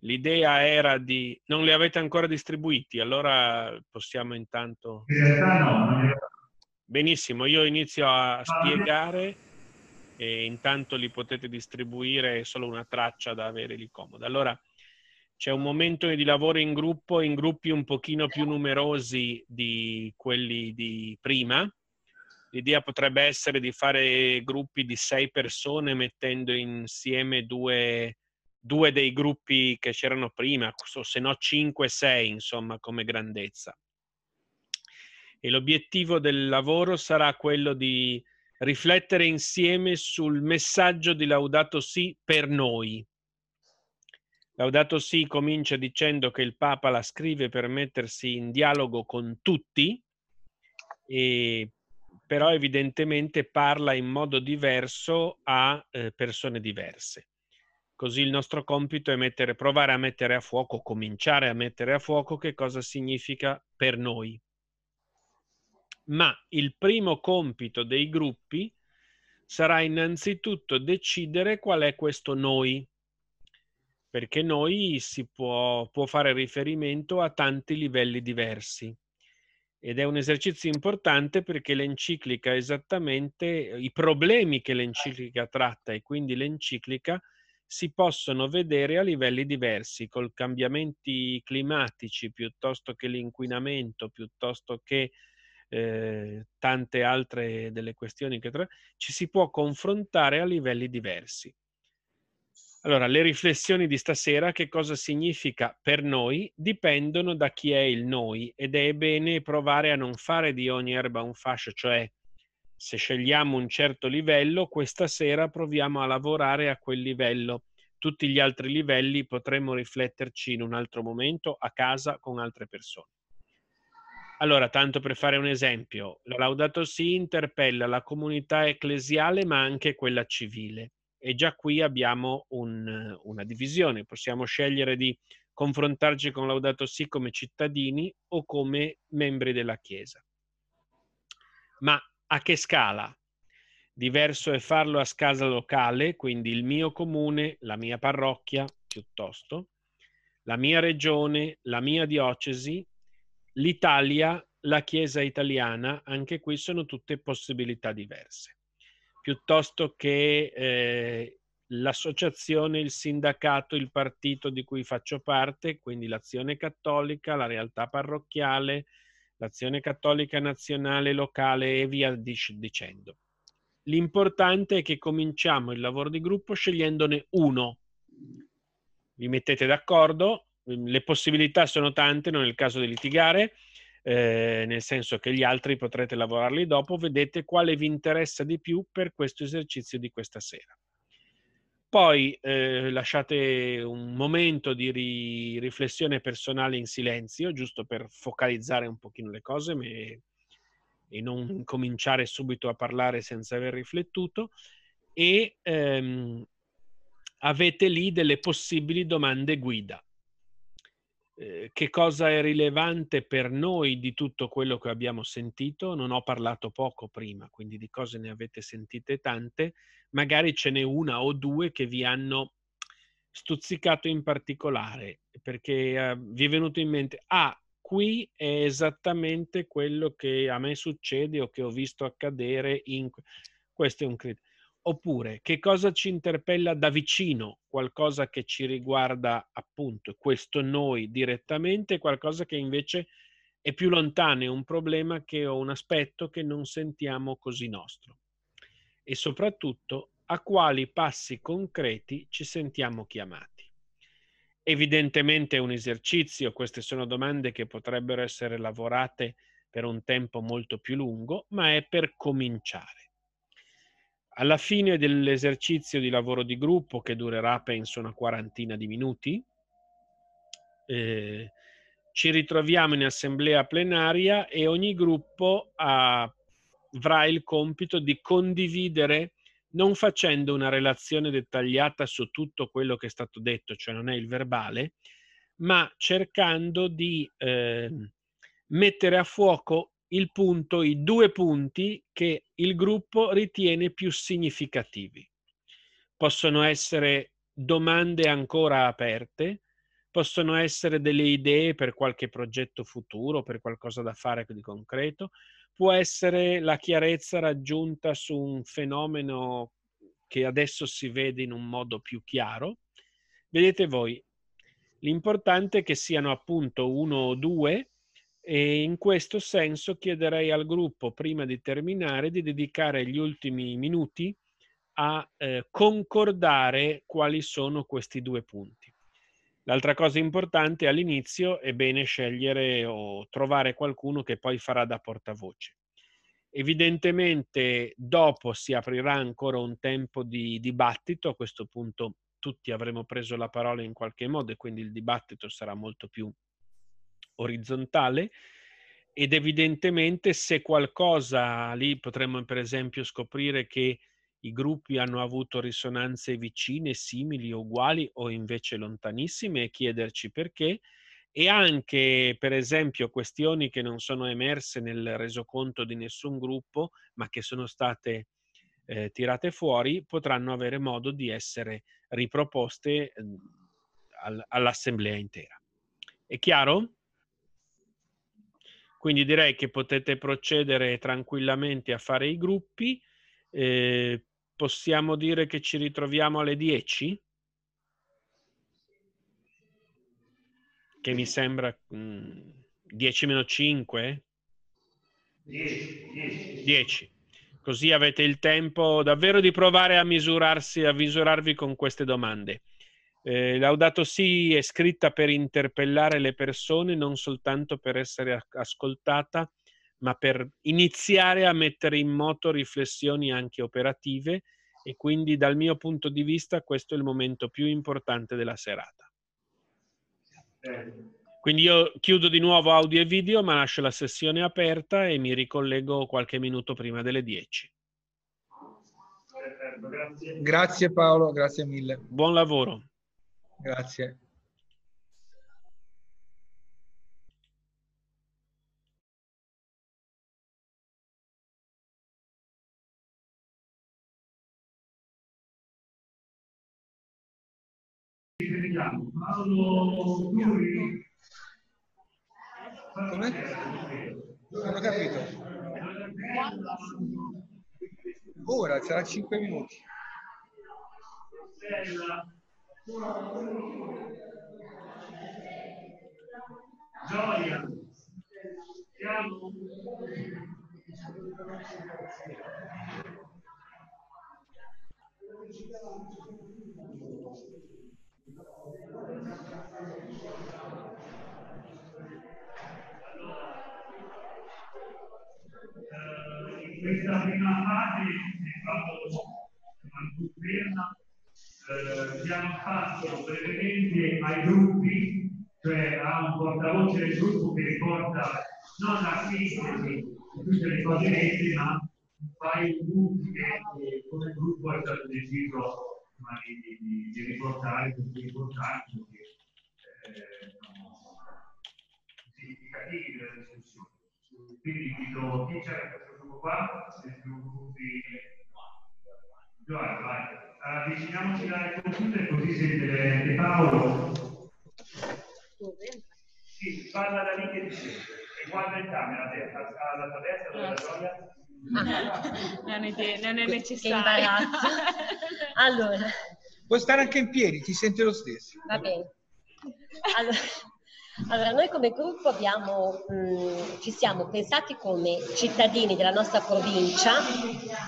L'idea era di... non li avete ancora distribuiti, allora possiamo intanto... In realtà no, Benissimo, io inizio a spiegare e intanto li potete distribuire, è solo una traccia da avere lì comoda. Allora, c'è un momento di lavoro in gruppo, in gruppi un pochino più numerosi di quelli di prima. L'idea potrebbe essere di fare gruppi di sei persone mettendo insieme due, due dei gruppi che c'erano prima, se no cinque, sei, insomma, come grandezza. E l'obiettivo del lavoro sarà quello di riflettere insieme sul messaggio di Laudato Si per noi. Laudato Si comincia dicendo che il Papa la scrive per mettersi in dialogo con tutti, e, però evidentemente parla in modo diverso a eh, persone diverse. Così il nostro compito è mettere, provare a mettere a fuoco, cominciare a mettere a fuoco che cosa significa per noi. Ma il primo compito dei gruppi sarà innanzitutto decidere qual è questo noi, perché noi si può, può fare riferimento a tanti livelli diversi. Ed è un esercizio importante perché l'enciclica esattamente i problemi che l'enciclica tratta e quindi l'enciclica si possono vedere a livelli diversi, col cambiamenti climatici piuttosto che l'inquinamento, piuttosto che eh, tante altre delle questioni che tra... ci si può confrontare a livelli diversi. Allora, le riflessioni di stasera, che cosa significa per noi, dipendono da chi è il noi ed è bene provare a non fare di ogni erba un fascio, cioè se scegliamo un certo livello, questa sera proviamo a lavorare a quel livello. Tutti gli altri livelli potremmo rifletterci in un altro momento a casa con altre persone. Allora, tanto per fare un esempio, la Laudato Si interpella la comunità ecclesiale ma anche quella civile e già qui abbiamo un, una divisione. Possiamo scegliere di confrontarci con Laudato Si come cittadini o come membri della Chiesa. Ma a che scala? Diverso è farlo a scala locale, quindi il mio comune, la mia parrocchia, piuttosto, la mia regione, la mia diocesi, l'Italia, la Chiesa italiana, anche qui sono tutte possibilità diverse piuttosto che eh, l'associazione, il sindacato, il partito di cui faccio parte, quindi l'azione cattolica, la realtà parrocchiale, l'azione cattolica nazionale, locale e via dicendo. L'importante è che cominciamo il lavoro di gruppo scegliendone uno. Vi mettete d'accordo, le possibilità sono tante, non è il caso di litigare, eh, nel senso che gli altri potrete lavorarli dopo, vedete quale vi interessa di più per questo esercizio di questa sera. Poi eh, lasciate un momento di ri- riflessione personale in silenzio, giusto per focalizzare un pochino le cose me- e non cominciare subito a parlare senza aver riflettuto e ehm, avete lì delle possibili domande guida. Eh, che cosa è rilevante per noi di tutto quello che abbiamo sentito. Non ho parlato poco prima, quindi di cose ne avete sentite tante. Magari ce n'è una o due che vi hanno stuzzicato in particolare, perché uh, vi è venuto in mente, ah, qui è esattamente quello che a me succede o che ho visto accadere in... Questo è un criterio. Oppure che cosa ci interpella da vicino, qualcosa che ci riguarda appunto questo noi direttamente, qualcosa che invece è più lontano, è un problema che ho un aspetto che non sentiamo così nostro. E soprattutto a quali passi concreti ci sentiamo chiamati. Evidentemente è un esercizio, queste sono domande che potrebbero essere lavorate per un tempo molto più lungo, ma è per cominciare. Alla fine dell'esercizio di lavoro di gruppo, che durerà penso una quarantina di minuti, eh, ci ritroviamo in assemblea plenaria e ogni gruppo avrà il compito di condividere, non facendo una relazione dettagliata su tutto quello che è stato detto, cioè non è il verbale, ma cercando di eh, mettere a fuoco il punto, i due punti che il gruppo ritiene più significativi. Possono essere domande ancora aperte, possono essere delle idee per qualche progetto futuro, per qualcosa da fare di concreto, può essere la chiarezza raggiunta su un fenomeno che adesso si vede in un modo più chiaro. Vedete voi, l'importante è che siano appunto uno o due e in questo senso chiederei al gruppo, prima di terminare, di dedicare gli ultimi minuti a eh, concordare quali sono questi due punti. L'altra cosa importante all'inizio è bene scegliere o trovare qualcuno che poi farà da portavoce. Evidentemente dopo si aprirà ancora un tempo di dibattito, a questo punto tutti avremo preso la parola in qualche modo e quindi il dibattito sarà molto più orizzontale ed evidentemente se qualcosa lì potremmo per esempio scoprire che i gruppi hanno avuto risonanze vicine, simili, uguali o invece lontanissime e chiederci perché e anche per esempio questioni che non sono emerse nel resoconto di nessun gruppo ma che sono state eh, tirate fuori potranno avere modo di essere riproposte eh, all'assemblea intera. È chiaro? Quindi direi che potete procedere tranquillamente a fare i gruppi. Eh, possiamo dire che ci ritroviamo alle 10? Che mi sembra mh, mm, 10 meno 5? 10, 10. Così avete il tempo davvero di provare a misurarsi, a misurarvi con queste domande. Eh, Laudato Si è scritta per interpellare le persone, non soltanto per essere ascoltata, ma per iniziare a mettere in moto riflessioni anche operative e quindi dal mio punto di vista questo è il momento più importante della serata. Quindi io chiudo di nuovo audio e video, ma lascio la sessione aperta e mi ricollego qualche minuto prima delle 10. Grazie Paolo, grazie mille. Buon lavoro. Grazie. Paolo Turi. Come? Non ho capito. Ora, sarà 5 minuti. Gioia. Siamo. in questa prima fase, quando conferma, eh, abbiamo fatto brevemente ai gruppi, cioè a un portavoce del gruppo che riporta non la sintesi di tutte le cose dette, ma un paio di punti che come gruppo è stato deciso di, di, di, riportare, di riportare perché eh, significativi della discussione. Quindi invito chi c'è questo gruppo qua, se più gruppi. Vai, vai. Avviciniamoci dal computer così sente Paolo. Sì, parla da lì che dice e guarda in camera, alla tua destra, alla tua gioia. non, è, non è necessario. Allora. Puoi stare anche in piedi, ti senti lo stesso. Va bene. Allora, allora noi come gruppo abbiamo, mh, mm, ci siamo pensati come cittadini della nostra provincia.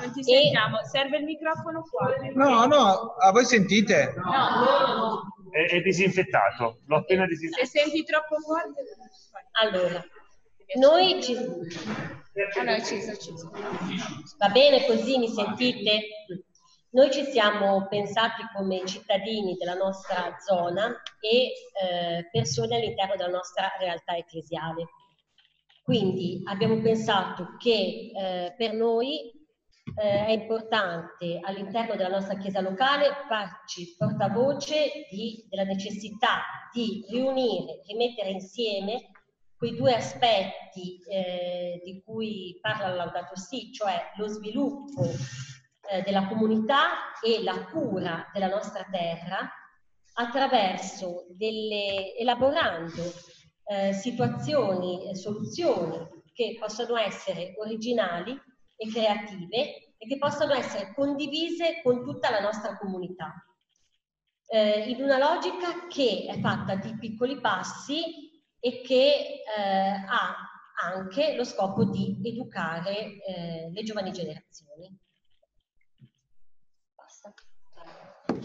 Non ti sentiamo, serve il microfono qua. No, no, a voi sentite? No. È, è disinfettato, l'ho appena disinfettato. Se senti troppo forte. Allora, noi ci... Allora, acceso, acceso. Va bene così, mi sentite? Noi ci siamo pensati come cittadini della nostra zona e eh, persone all'interno della nostra realtà ecclesiale. Quindi abbiamo pensato che eh, per noi eh, è importante all'interno della nostra Chiesa locale farci portavoce di, della necessità di riunire, rimettere insieme quei due aspetti eh, di cui parla Laudato Si, cioè lo sviluppo eh, della comunità e la cura della nostra terra attraverso delle, elaborando eh, situazioni e soluzioni che possono essere originali e creative e che possono essere condivise con tutta la nostra comunità. Eh, in una logica che è fatta di piccoli passi e che eh, ha anche lo scopo di educare eh, le giovani generazioni. Basta.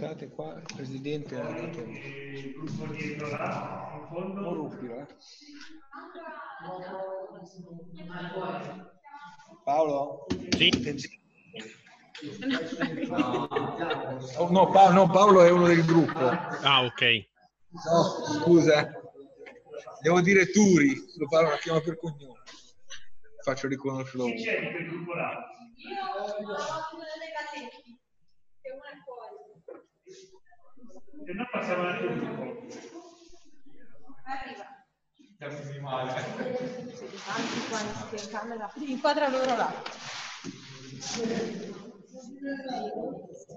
Scusate qua, il presidente ha dato... Il gruppo dietro là, in fondo. Morufilo, eh. Paolo? Sì. Oh, no, Pa- no, Paolo è uno del gruppo. Ah, ok. No, scusa. Devo dire Turi, lo parlo, la chiamo per cognome. Faccio riconoscerlo. Chi c'è di quel gruppo là? Se no passiamo all'altro gruppo. Inquadra loro là.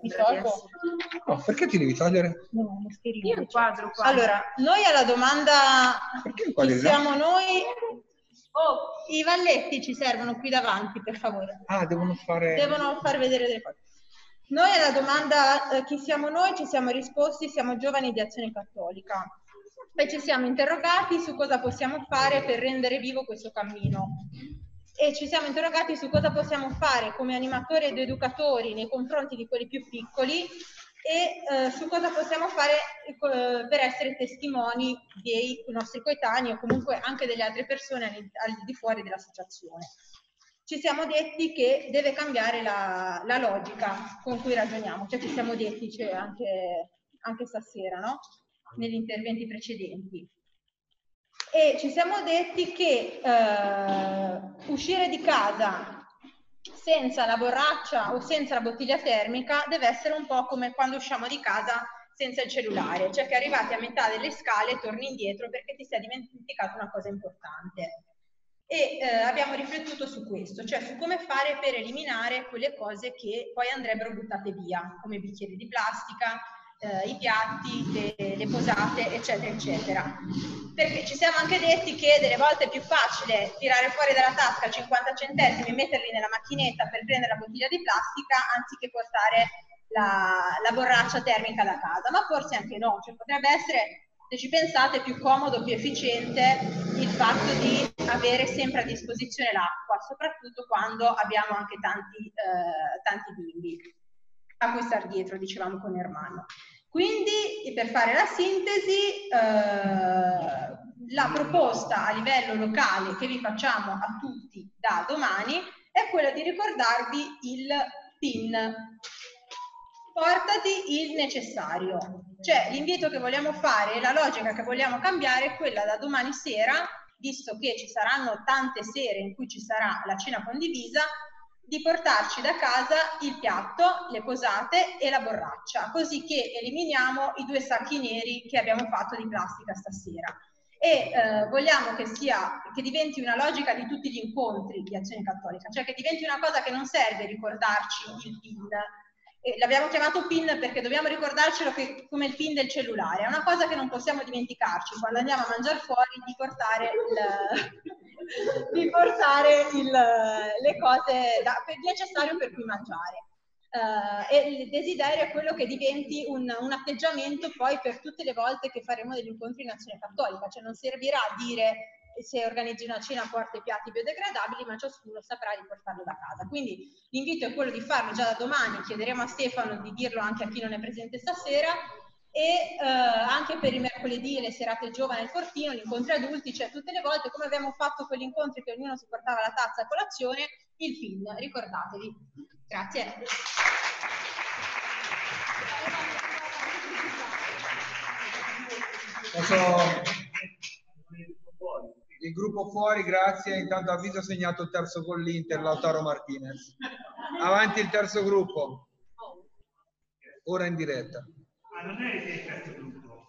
Mi tolgo? No, perché ti devi togliere? No, Io inquadro qua. Allora, noi alla domanda chi siamo noi? Oh, i valletti ci servono qui davanti, per favore. Ah, devono fare... Devono far vedere delle cose. Noi alla domanda eh, chi siamo noi ci siamo risposti, siamo giovani di Azione Cattolica. E ci siamo interrogati su cosa possiamo fare per rendere vivo questo cammino. E ci siamo interrogati su cosa possiamo fare come animatori ed educatori nei confronti di quelli più piccoli e eh, su cosa possiamo fare eh, per essere testimoni dei nostri coetanei o comunque anche delle altre persone al, al di fuori dell'associazione. Ci siamo detti che deve cambiare la, la logica con cui ragioniamo, cioè ci siamo detti cioè, anche, anche stasera, no? negli interventi precedenti. E ci siamo detti che eh, uscire di casa senza la borraccia o senza la bottiglia termica deve essere un po' come quando usciamo di casa senza il cellulare, cioè che arrivati a metà delle scale torni indietro perché ti sei dimenticato una cosa importante. E eh, abbiamo riflettuto su questo, cioè su come fare per eliminare quelle cose che poi andrebbero buttate via, come bicchieri di plastica, eh, i piatti, le, le posate, eccetera, eccetera. Perché ci siamo anche detti che delle volte è più facile tirare fuori dalla tasca 50 centesimi e metterli nella macchinetta per prendere la bottiglia di plastica anziché portare la, la borraccia termica da casa, ma forse anche no, cioè potrebbe essere se ci pensate, più comodo, più efficiente il fatto di avere sempre a disposizione l'acqua, soprattutto quando abbiamo anche tanti, eh, tanti bimbi a cui star dietro, dicevamo con Ermanno. Quindi, per fare la sintesi, eh, la proposta a livello locale che vi facciamo a tutti da domani è quella di ricordarvi il PIN, portati il necessario. Cioè l'invito che vogliamo fare, la logica che vogliamo cambiare è quella da domani sera, visto che ci saranno tante sere in cui ci sarà la cena condivisa, di portarci da casa il piatto, le posate e la borraccia, così che eliminiamo i due sacchi neri che abbiamo fatto di plastica stasera. E eh, vogliamo che, sia, che diventi una logica di tutti gli incontri di Azione Cattolica, cioè che diventi una cosa che non serve ricordarci il PIN, l'abbiamo chiamato PIN perché dobbiamo ricordarcelo che, come il PIN del cellulare. È una cosa che non possiamo dimenticarci quando andiamo a mangiare fuori di portare, il, di portare il, le cose da, per, necessario per cui mangiare. Uh, e il desiderio è quello che diventi un, un, atteggiamento poi per tutte le volte che faremo degli incontri in azione cattolica, cioè non servirà a dire se organizzi una cena porta i piatti biodegradabili, ma ciascuno saprà di portarlo da casa. Quindi l'invito è quello di farlo già da domani, chiederemo a Stefano di dirlo anche a chi non è presente stasera e eh, anche per i mercoledì le serate giovani al Fortino, gli incontri adulti, cioè tutte le volte come abbiamo fatto quegli incontri che ognuno si portava la tazza a colazione, il film, ricordatevi. Grazie. Posso... Il gruppo fuori, grazie. Intanto avviso segnato il terzo con l'Inter, Lautaro Martinez. Avanti il terzo gruppo. Ora in diretta. Ah, non è il terzo gruppo.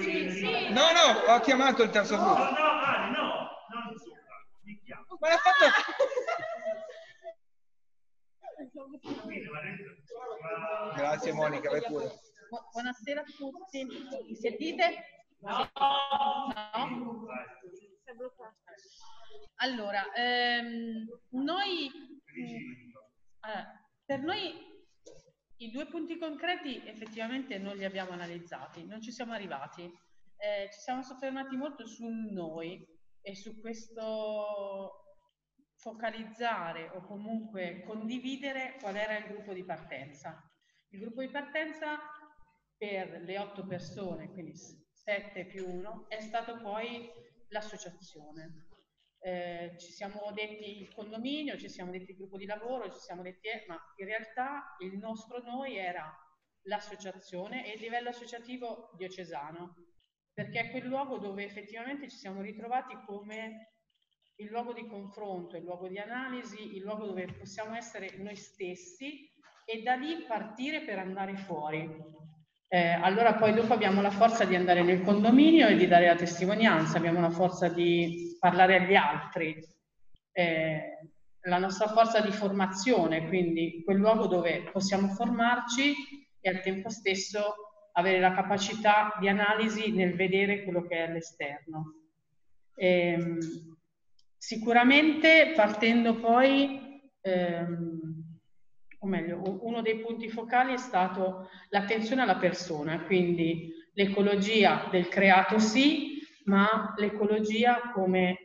Sì, sì. No, no, ho chiamato il terzo No, gruppo. no, Ale, no, non sopra. Mi chiamo. Ma l'ha fatto... Ma ma- Grazie Monica, vai pure. Bu- Buonasera a tutti. Mi sentite? No? Allora, ehm, noi, eh, per noi i due punti concreti effettivamente non li abbiamo analizzati, non ci siamo arrivati. Eh, ci siamo soffermati molto su noi e su questo focalizzare o comunque condividere qual era il gruppo di partenza. Il gruppo di partenza per le otto persone, quindi 7 più 1, è stato poi l'associazione. Eh, ci siamo detti il condominio, ci siamo detti il gruppo di lavoro, ci siamo detti, eh, ma in realtà il nostro noi era l'associazione e il livello associativo diocesano, perché è quel luogo dove effettivamente ci siamo ritrovati come il luogo di confronto, il luogo di analisi, il luogo dove possiamo essere noi stessi e da lì partire per andare fuori. Eh, allora poi dopo abbiamo la forza di andare nel condominio e di dare la testimonianza, abbiamo la forza di parlare agli altri, eh, la nostra forza di formazione, quindi quel luogo dove possiamo formarci e al tempo stesso avere la capacità di analisi nel vedere quello che è all'esterno. Ehm, sicuramente partendo poi, ehm, o meglio, uno dei punti focali è stato l'attenzione alla persona, quindi l'ecologia del creato sì, ma l'ecologia come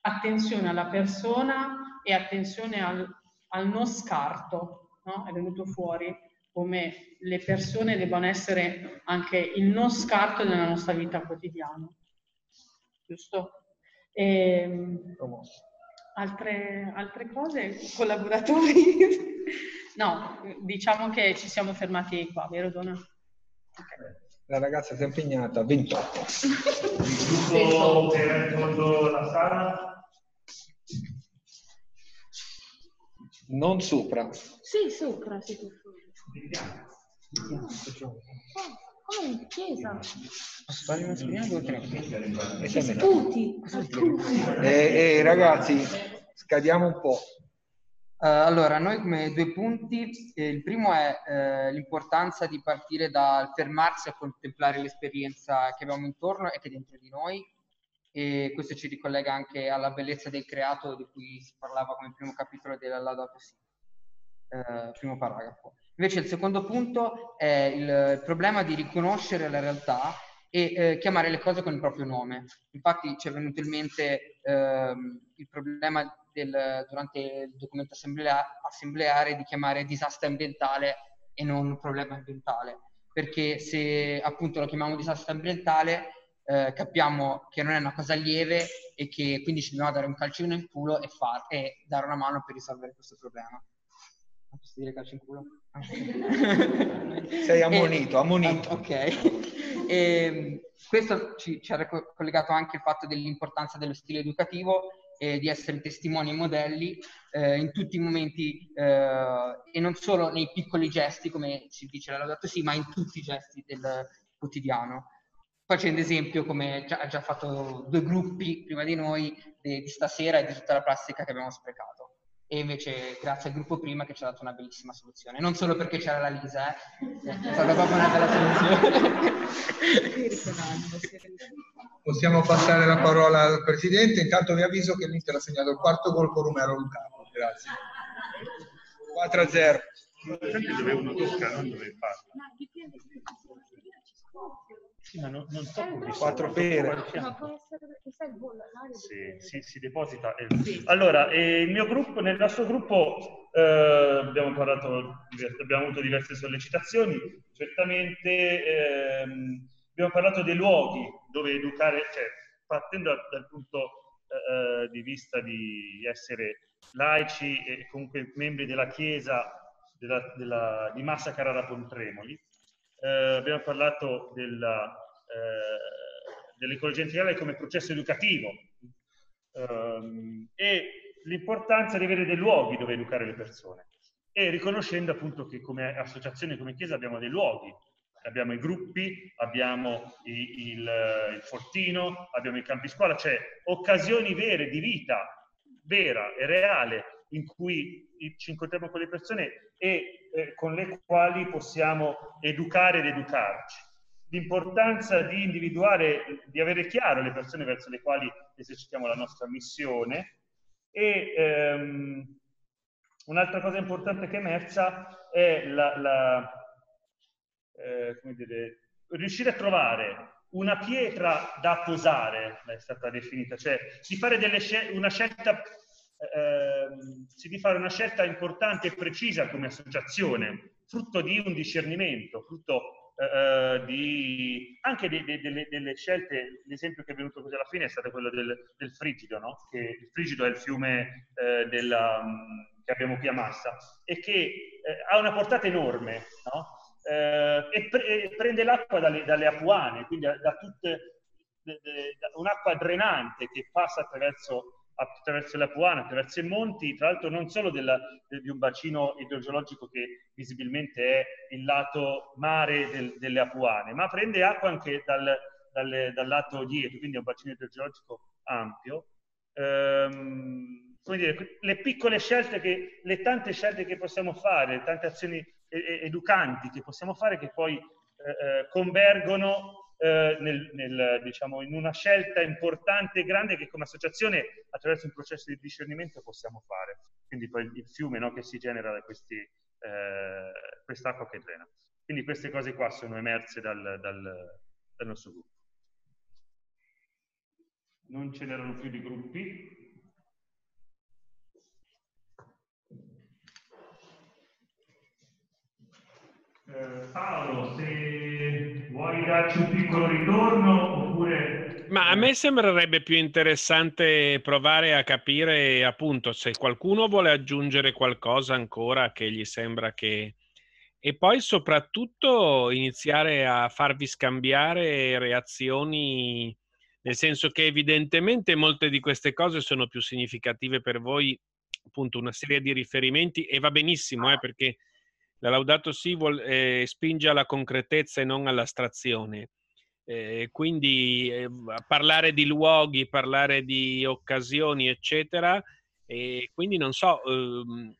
attenzione alla persona e attenzione al, al non scarto, no? È venuto fuori come le persone debbano essere anche il non scarto nella nostra vita quotidiana. Giusto? Ehm, altre, altre cose? Collaboratori? no, diciamo che ci siamo fermati qua, vero Donna? Ok. La ragazza si è impegnata, 28. Il gruppo era in fondo alla sala, Non sopra. Sì, sopra, si può vediamo. Come in chiesa? Fare una scrivania due o tre. E Ci siamo sputi. Eh, eh, ragazzi, scadiamo un po'. Eh, allora, noi come due punti, eh, il primo è eh, l'importanza di partire dal fermarsi a contemplare l'esperienza che abbiamo intorno e che è dentro di noi e questo ci ricollega anche alla bellezza del creato di cui si parlava come primo capitolo della Laudato Si, eh, primo paragrafo. Invece il secondo punto è il problema di riconoscere la realtà e eh, chiamare le cose con il proprio nome. Infatti ci è venuto in mente ehm, il problema del, durante il documento assemblea- assembleare di chiamare disastro ambientale e non problema ambientale, perché se appunto lo chiamiamo disastro ambientale eh, capiamo che non è una cosa lieve e che quindi ci dobbiamo dare un calcino nel culo e, far, e dare una mano per risolvere questo problema. Posso dire calcio in culo? Sei ammonito, ammonito. Ah, ok. E, questo ci, ci ha collegato anche il fatto dell'importanza dello stile educativo e di essere testimoni e modelli eh, in tutti i momenti eh, e non solo nei piccoli gesti, come si dice la Laudato Si, ma in tutti i gesti del quotidiano. Facendo esempio, come già, ha già fatto due gruppi prima di noi, di, di stasera e di tutta la plastica che abbiamo sprecato. E invece grazie al gruppo prima che ci ha dato una bellissima soluzione. Non solo perché c'era la Lisa, eh, è stata proprio una bella soluzione. Possiamo passare la parola al Presidente. Intanto vi avviso che l'Inter ha segnato il quarto gol con Romero Lucaco. Grazie. 4-0. Sempre dove uno tocca, non dove parla. Sì, ma non, non tocco qui Quattro sopra, pere. fianco. può essere perché sai il bollo all'aria. si, si- si deposita. e- Allora, eh, il mio gruppo, nel nostro gruppo eh, abbiamo, parlato, abbiamo avuto diverse sollecitazioni, certamente ehm, abbiamo parlato dei luoghi dove educare, cioè partendo dal, dal punto eh, di vista di essere laici e comunque membri della Chiesa della- della- di Massa Carrara Pontremoli, eh, abbiamo parlato della, eh, dell'ecologia integrale come processo educativo ehm, e l'importanza di avere dei luoghi dove educare le persone. e riconoscendo appunto che come associazione, come chiesa abbiamo dei luoghi, abbiamo i gruppi, abbiamo il, il fortino, abbiamo i campi scuola, cioè occasioni vere di vita, vera e reale, in cui ci incontriamo con le persone e eh, con le quali possiamo educare ed educarci. L'importanza di individuare, di avere chiaro le persone verso le quali esercitiamo la nostra missione. E ehm, un'altra cosa importante che è emersa è la, la eh, come dire, riuscire a trovare una pietra da posare, è stata definita, cioè di fare scel- una scelta, eh, si di fare una scelta importante e precisa come associazione, frutto di un discernimento, frutto eh, di, anche de, de, delle, delle, scelte, l'esempio che è venuto così alla fine è stato quello del, del Frigido, no? che il Frigido è il fiume eh, della, che abbiamo qui a Massa e che eh, ha una portata enorme, no? eh, e, pre- e, prende l'acqua dalle, dalle apuane, quindi da, da tutte, de, de, da un'acqua drenante che passa attraverso, attraverso le apuane, attraverso i monti, tra l'altro non solo della, de, di un bacino idrogeologico che visibilmente è il lato mare del, delle apuane, ma prende acqua anche dal, dal, dal lato dietro, quindi è un bacino idrogeologico ampio. Ehm, come dire, le piccole scelte, che, le tante scelte che possiamo fare, le tante azioni educanti che possiamo fare che poi eh, eh, convergono eh, nel, nel, diciamo, in una scelta importante e grande che come associazione attraverso un processo di discernimento possiamo fare. Quindi poi il fiume no, che si genera da questi, eh, quest'acqua che drena. Quindi queste cose qua sono emerse dal, dal, dal nostro gruppo. Non ce n'erano più di gruppi, Eh, Paolo, se vuoi darci un piccolo ritorno oppure... Ma a me sembrerebbe più interessante provare a capire appunto se qualcuno vuole aggiungere qualcosa ancora che gli sembra che... E poi soprattutto iniziare a farvi scambiare reazioni, nel senso che evidentemente molte di queste cose sono più significative per voi, appunto una serie di riferimenti e va benissimo, eh, perché la Laudato Si vuol, eh, spinge alla concretezza e non all'astrazione. Eh, quindi eh, parlare di luoghi, parlare di occasioni, eccetera. E quindi non so, ehm,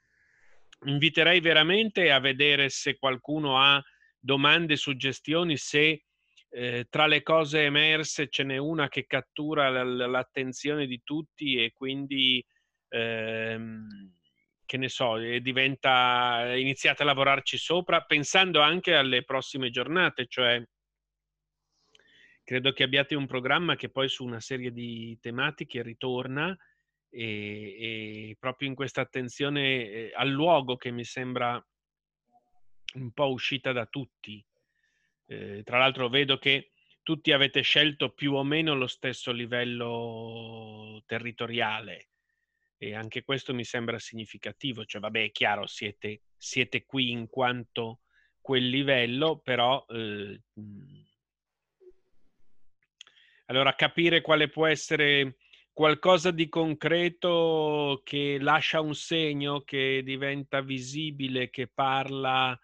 inviterei veramente a vedere se qualcuno ha domande, suggestioni, se eh, tra le cose emerse ce n'è una che cattura l- l'attenzione di tutti e quindi ehm, che ne so, diventa, iniziate a lavorarci sopra, pensando anche alle prossime giornate, cioè credo che abbiate un programma che poi su una serie di tematiche ritorna e, e proprio in questa attenzione eh, al luogo che mi sembra un po' uscita da tutti. Eh, tra l'altro vedo che tutti avete scelto più o meno lo stesso livello territoriale e anche questo mi sembra significativo, cioè vabbè è chiaro, siete, siete qui in quanto quel livello, però eh, allora capire quale può essere qualcosa di concreto che lascia un segno, che diventa visibile, che parla,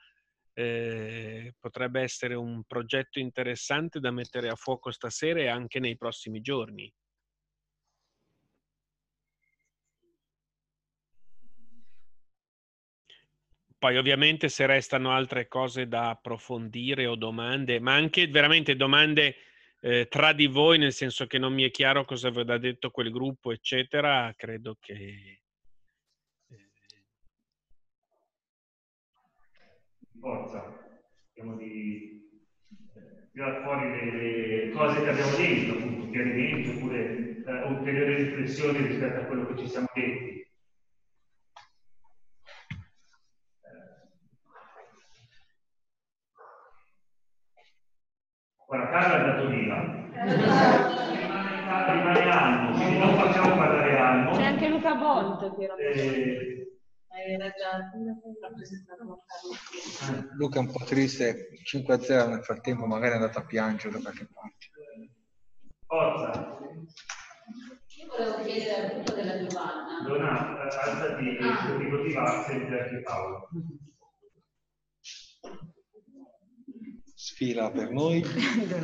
eh, potrebbe essere un progetto interessante da mettere a fuoco stasera e anche nei prossimi giorni. Poi ovviamente se restano altre cose da approfondire o domande, ma anche veramente domande eh, tra di voi, nel senso che non mi è chiaro cosa aveva detto quel gruppo, eccetera, credo che... Eh... Forza, cerchiamo di eh, tirare fuori le, le, cose che abbiamo detto, appunto, chiarimenti oppure eh, ulteriori riflessioni rispetto a quello che ci siamo detti. Guarda, Carla è andato via. Rimane, rimane Almo, quindi non facciamo parlare Almo. C'è anche Luca Bont che era... Eh, Luca è un po' triste, 5-0 nel frattempo magari è andato a piangere da qualche parte. Forza. Io volevo chiedere al punto della Giovanna Dona, eh, alzati e cerchi così va a sentire anche Paolo. Sfila per noi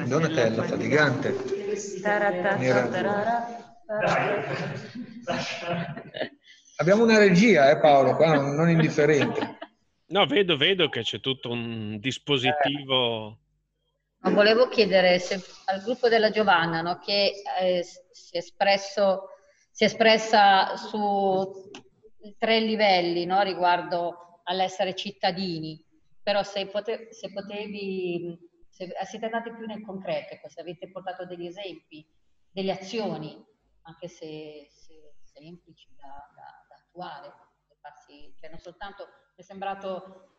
Donatella Fatigante. Abbiamo una regia, eh Paolo, qua non, non indifferente. No, vedo, vedo che c'è tutto un dispositivo. Ma volevo chiedere se, al gruppo della Giovanna, no, che eh, si, è espresso, si è espressa su tre livelli no, riguardo all'essere cittadini, però se, pote, se potevi, se siete andati più nel concreto, ecco, se avete portato degli esempi, delle azioni, anche se, se semplici da, da, da attuare, farsi, cioè non soltanto mi è sembrato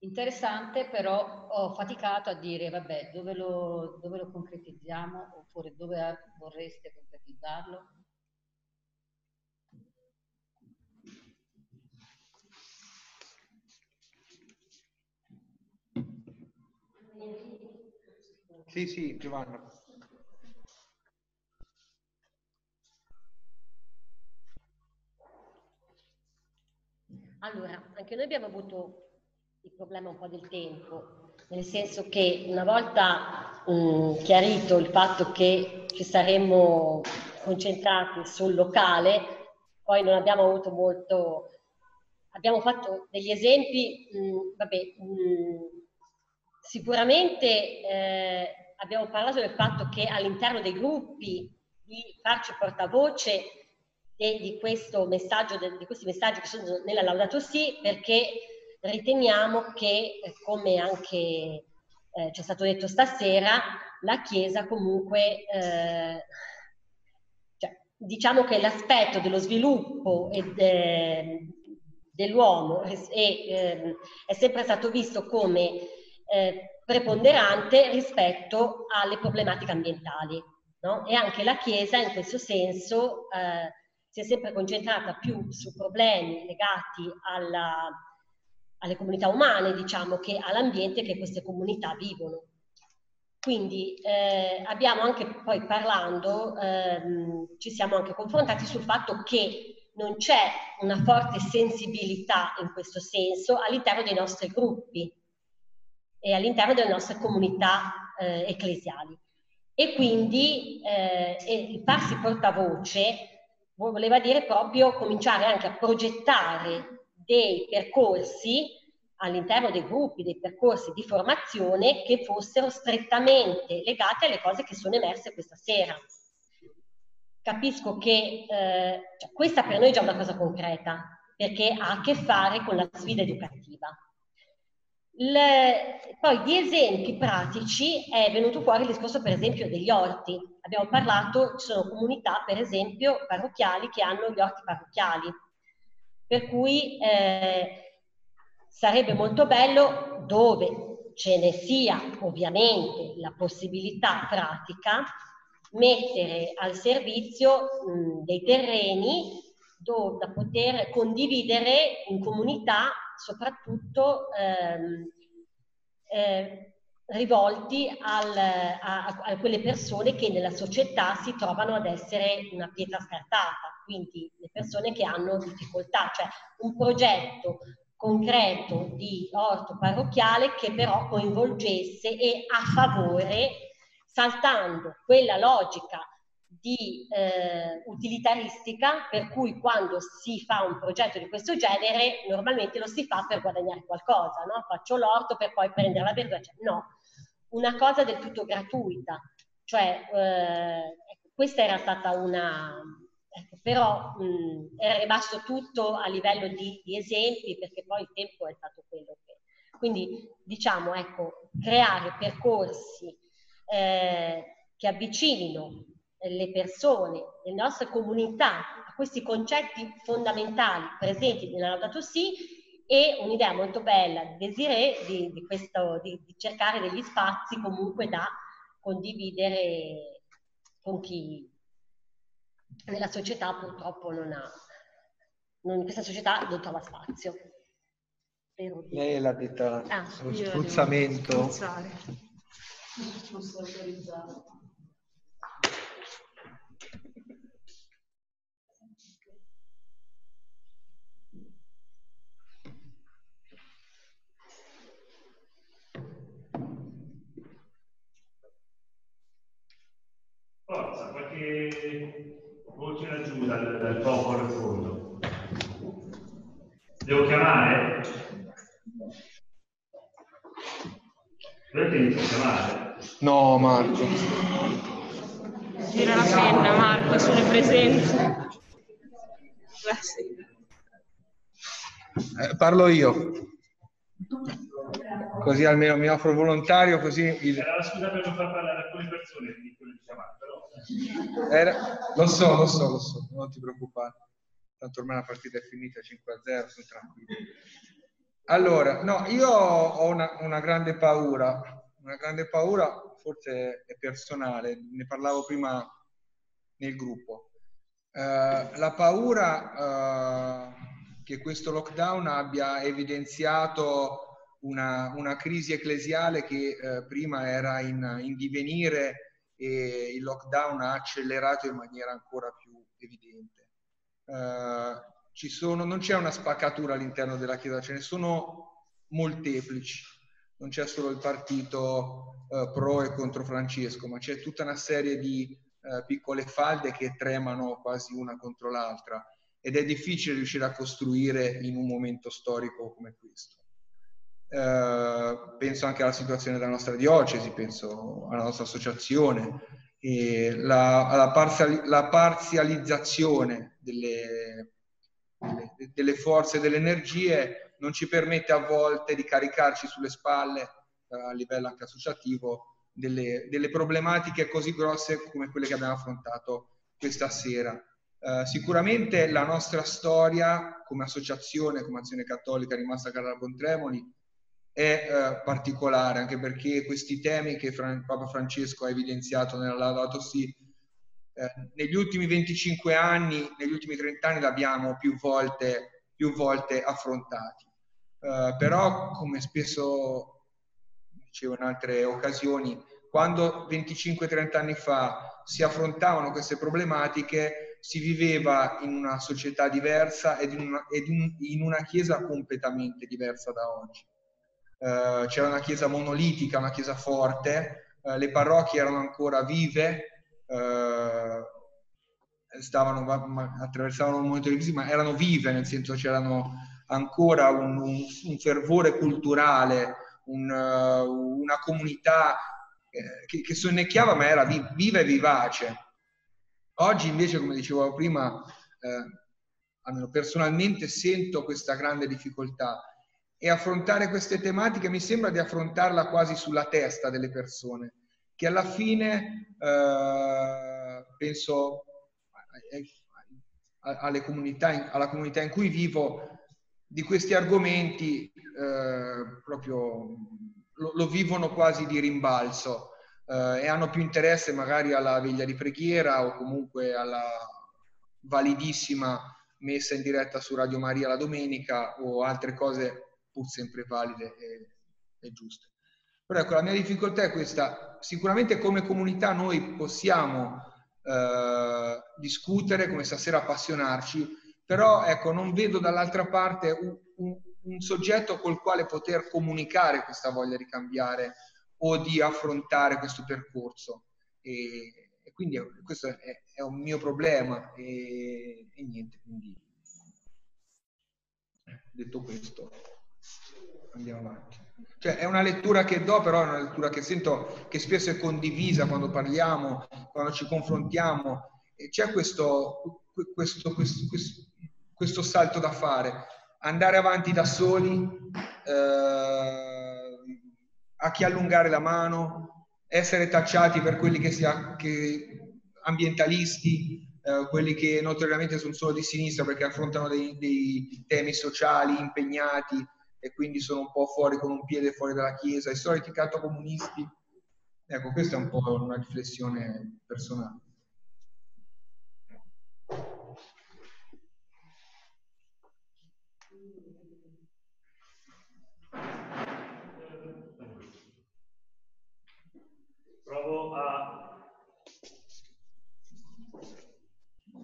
interessante, però ho faticato a dire, vabbè, dove lo, dove lo concretizziamo oppure dove vorreste concretizzarlo? Sì, sì, Giovanna. Allora, anche noi abbiamo avuto il problema un po' del tempo, nel senso che una volta mh, chiarito il fatto che ci saremmo concentrati sul locale, poi non abbiamo avuto molto, abbiamo fatto degli esempi, mh, vabbè, mh, sicuramente eh, abbiamo parlato del fatto che all'interno dei gruppi di farci portavoce de, di questo messaggio, di questi messaggi che sono nella Laudato Si, perché riteniamo che, eh, come anche eh, ci è stato detto stasera, la Chiesa comunque, eh, cioè, diciamo che l'aspetto dello sviluppo e de, dell'uomo è, eh, è, sempre stato visto come eh, preponderante rispetto alle problematiche ambientali. No? E anche la Chiesa in questo senso eh, si è sempre concentrata più su problemi legati alla, alle comunità umane, diciamo, che all'ambiente che queste comunità vivono. Quindi eh, abbiamo anche poi parlando, ehm, ci siamo anche confrontati sul fatto che non c'è una forte sensibilità in questo senso all'interno dei nostri gruppi e all'interno delle nostre comunità eh, ecclesiali. E quindi eh, il farsi portavoce voleva dire proprio cominciare anche a progettare dei percorsi all'interno dei gruppi, dei percorsi di formazione che fossero strettamente legati alle cose che sono emerse questa sera. Capisco che eh, cioè, questa per noi è già una cosa concreta, perché ha a che fare con la sfida educativa. Le, poi di esempi pratici è venuto fuori il discorso per esempio degli orti. Abbiamo parlato, ci sono comunità per esempio parrocchiali che hanno gli orti parrocchiali, per cui eh, sarebbe molto bello dove ce ne sia ovviamente la possibilità pratica mettere al servizio mh, dei terreni do, da poter condividere in comunità soprattutto ehm, eh, rivolti al, a, a, quelle persone che nella società si trovano ad essere una pietra scartata, quindi le persone che hanno difficoltà, cioè un progetto concreto di orto parrocchiale che però coinvolgesse e a favore, saltando quella logica di eh, utilitaristica per cui quando si fa un progetto di questo genere normalmente lo si fa per guadagnare qualcosa, no? faccio l'orto per poi prendere la verdura, cioè, no, una cosa del tutto gratuita, cioè eh, questa era stata una, ecco, però mh, era rimasto tutto a livello di, di, esempi perché poi il tempo è stato quello che... Quindi diciamo, ecco, creare percorsi eh, che avvicinino le persone, le nostre comunità a questi concetti fondamentali presenti nella Laudato Si e un'idea molto bella di Desiree di, di, questo, di, di cercare degli spazi comunque da condividere con chi nella società purtroppo non ha, non, questa società non trova spazio. Lei l'ha detta, ah, lo spruzzamento. Non so autorizzare. che o c'era dal, dal topo al fondo. Devo chiamare? Dovete iniziare a chiamare? No, Marco. Gira la penna, Marco, sulle presenze. Eh, eh, parlo io. Così almeno mi offro volontario, così... Il... Era scusa per non far parlare alcune persone di quello di chiamare. Era- Lo so, lo so, lo so, non ti preoccupare. Tanto ormai la partita è finita 5-0, sono tranquillo. Allora, no, io ho una, una grande paura, una grande paura, forse è personale, ne parlavo prima nel gruppo. Eh, la paura eh, che questo lockdown abbia evidenziato una, una crisi ecclesiale che eh, prima era in, in divenire e il lockdown ha accelerato in maniera ancora più evidente. Eh, sono, non c'è una spaccatura all'interno della Chiesa, ce ne sono molteplici. Non c'è solo il partito eh, pro e contro Francesco, ma c'è tutta una serie di eh, piccole falde che tremano quasi una contro l'altra ed è difficile riuscire a costruire in un momento storico come questo. Eh, penso anche alla situazione della nostra diocesi, penso alla nostra associazione, e la, alla parziali- la parzializzazione delle, delle, delle forze e delle energie non ci permette a volte di caricarci sulle spalle eh, a livello anche associativo delle, delle problematiche così grosse come quelle che abbiamo affrontato questa sera. Eh, sicuramente la nostra storia come associazione, come azione cattolica rimasta Carla Bontremoli è eh, particolare anche perché questi temi che Fran- Papa Francesco ha evidenziato nella Laudato Si eh, negli ultimi 25 anni, negli ultimi 30 anni l'abbiamo più volte, più volte affrontati. Eh, però, come spesso dicevo in altre occasioni, quando 25-30 anni fa si affrontavano queste problematiche, si viveva in una società diversa ed in una, ed in- in una chiesa completamente diversa da oggi. Eh, c'era una chiesa monolitica, una chiesa forte, eh, le parrocchie erano ancora vive, eh, stavano, attraversavano un momento di crisi, ma erano vive, nel senso c'erano ancora un, un- un fervore culturale, un, eh, una comunità che, che sonnecchiava, ma era vi- viva e vivace. Oggi invece, come dicevo prima, eh, almeno personalmente sento questa grande difficoltà e affrontare queste tematiche mi sembra di affrontarla quasi sulla testa delle persone, che alla fine eh, penso ai- alle comunità alla comunità in cui vivo, di questi argomenti eh, proprio lo, lo vivono quasi di rimbalzo eh, e hanno più interesse magari alla veglia di preghiera o comunque alla validissima messa in diretta su Radio Maria la domenica o altre cose pur sempre valide e, e giuste. Però ecco, la mia difficoltà è questa. Sicuramente come comunità noi possiamo eh, discutere, come stasera appassionarci, però ecco, non vedo dall'altra parte un, un- un soggetto col quale poter comunicare questa voglia di cambiare o di affrontare questo percorso. E, e quindi questo è, è un mio problema e, e niente, quindi detto questo andiamo avanti. Cioè, è una lettura che do, però è una lettura che sento che spesso è condivisa quando parliamo, quando ci confrontiamo. E c'è questo, questo, questo, questo, salto da fare. Andare avanti da soli, eh, a chi allungare la mano, essere tacciati per quelli che, sia, che ambientalisti, eh, quelli che notoriamente sono solo di sinistra perché affrontano dei, dei temi sociali impegnati e quindi sono un po' fuori con un piede fuori dalla Chiesa, i soliti cattocomunisti. Ecco, questa è un po' una riflessione personale. Provo a...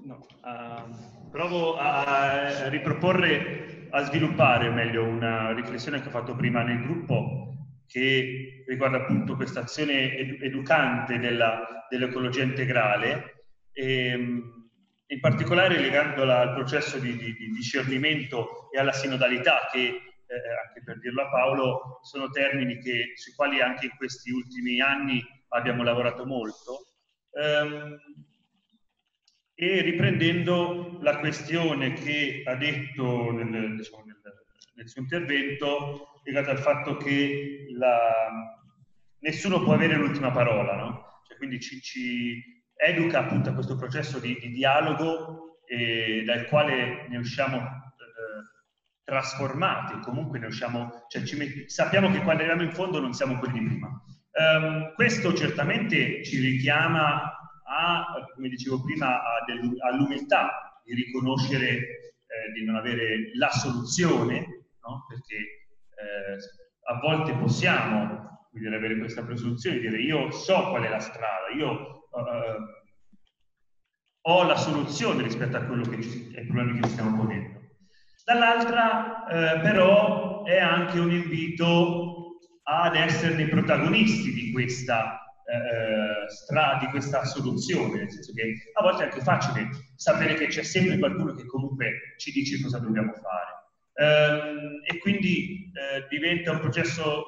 No, ah, provo a riproporre, a sviluppare meglio una riflessione che ho fatto prima nel gruppo che riguarda appunto questa azione edu- educante della- dell'ecologia integrale. E, mh, in particolare legandola al processo di, di, di discernimento e alla sinodalità che, eh, anche per dirlo a Paolo, sono termini che, sui quali anche in questi ultimi anni abbiamo lavorato molto. Um, e riprendendo la questione che ha detto nel, diciamo, nel, nel suo intervento legata al fatto che la, nessuno può avere l'ultima parola, no? cioè, quindi ci, ci, educa appunto a questo processo di, di dialogo eh, dal quale ne usciamo eh, trasformati, comunque ne usciamo, cioè ci, sappiamo che quando arriviamo in fondo non siamo quelli di prima. Um, questo certamente ci richiama a, come dicevo prima, all'umiltà di riconoscere eh, di non avere la soluzione, no? perché eh, a volte possiamo dire, avere questa presunzione di dire io so qual è la strada, io uh, ho la soluzione rispetto a quello che ci, ai problemi che ci stiamo ponendo. Dall'altra, eh, però, è anche un invito ad essere i protagonisti di questa eh, strada, di questa soluzione, nel senso che a volte è anche facile sapere che c'è sempre qualcuno che comunque ci dice cosa dobbiamo fare. Eh, e quindi eh, diventa un processo,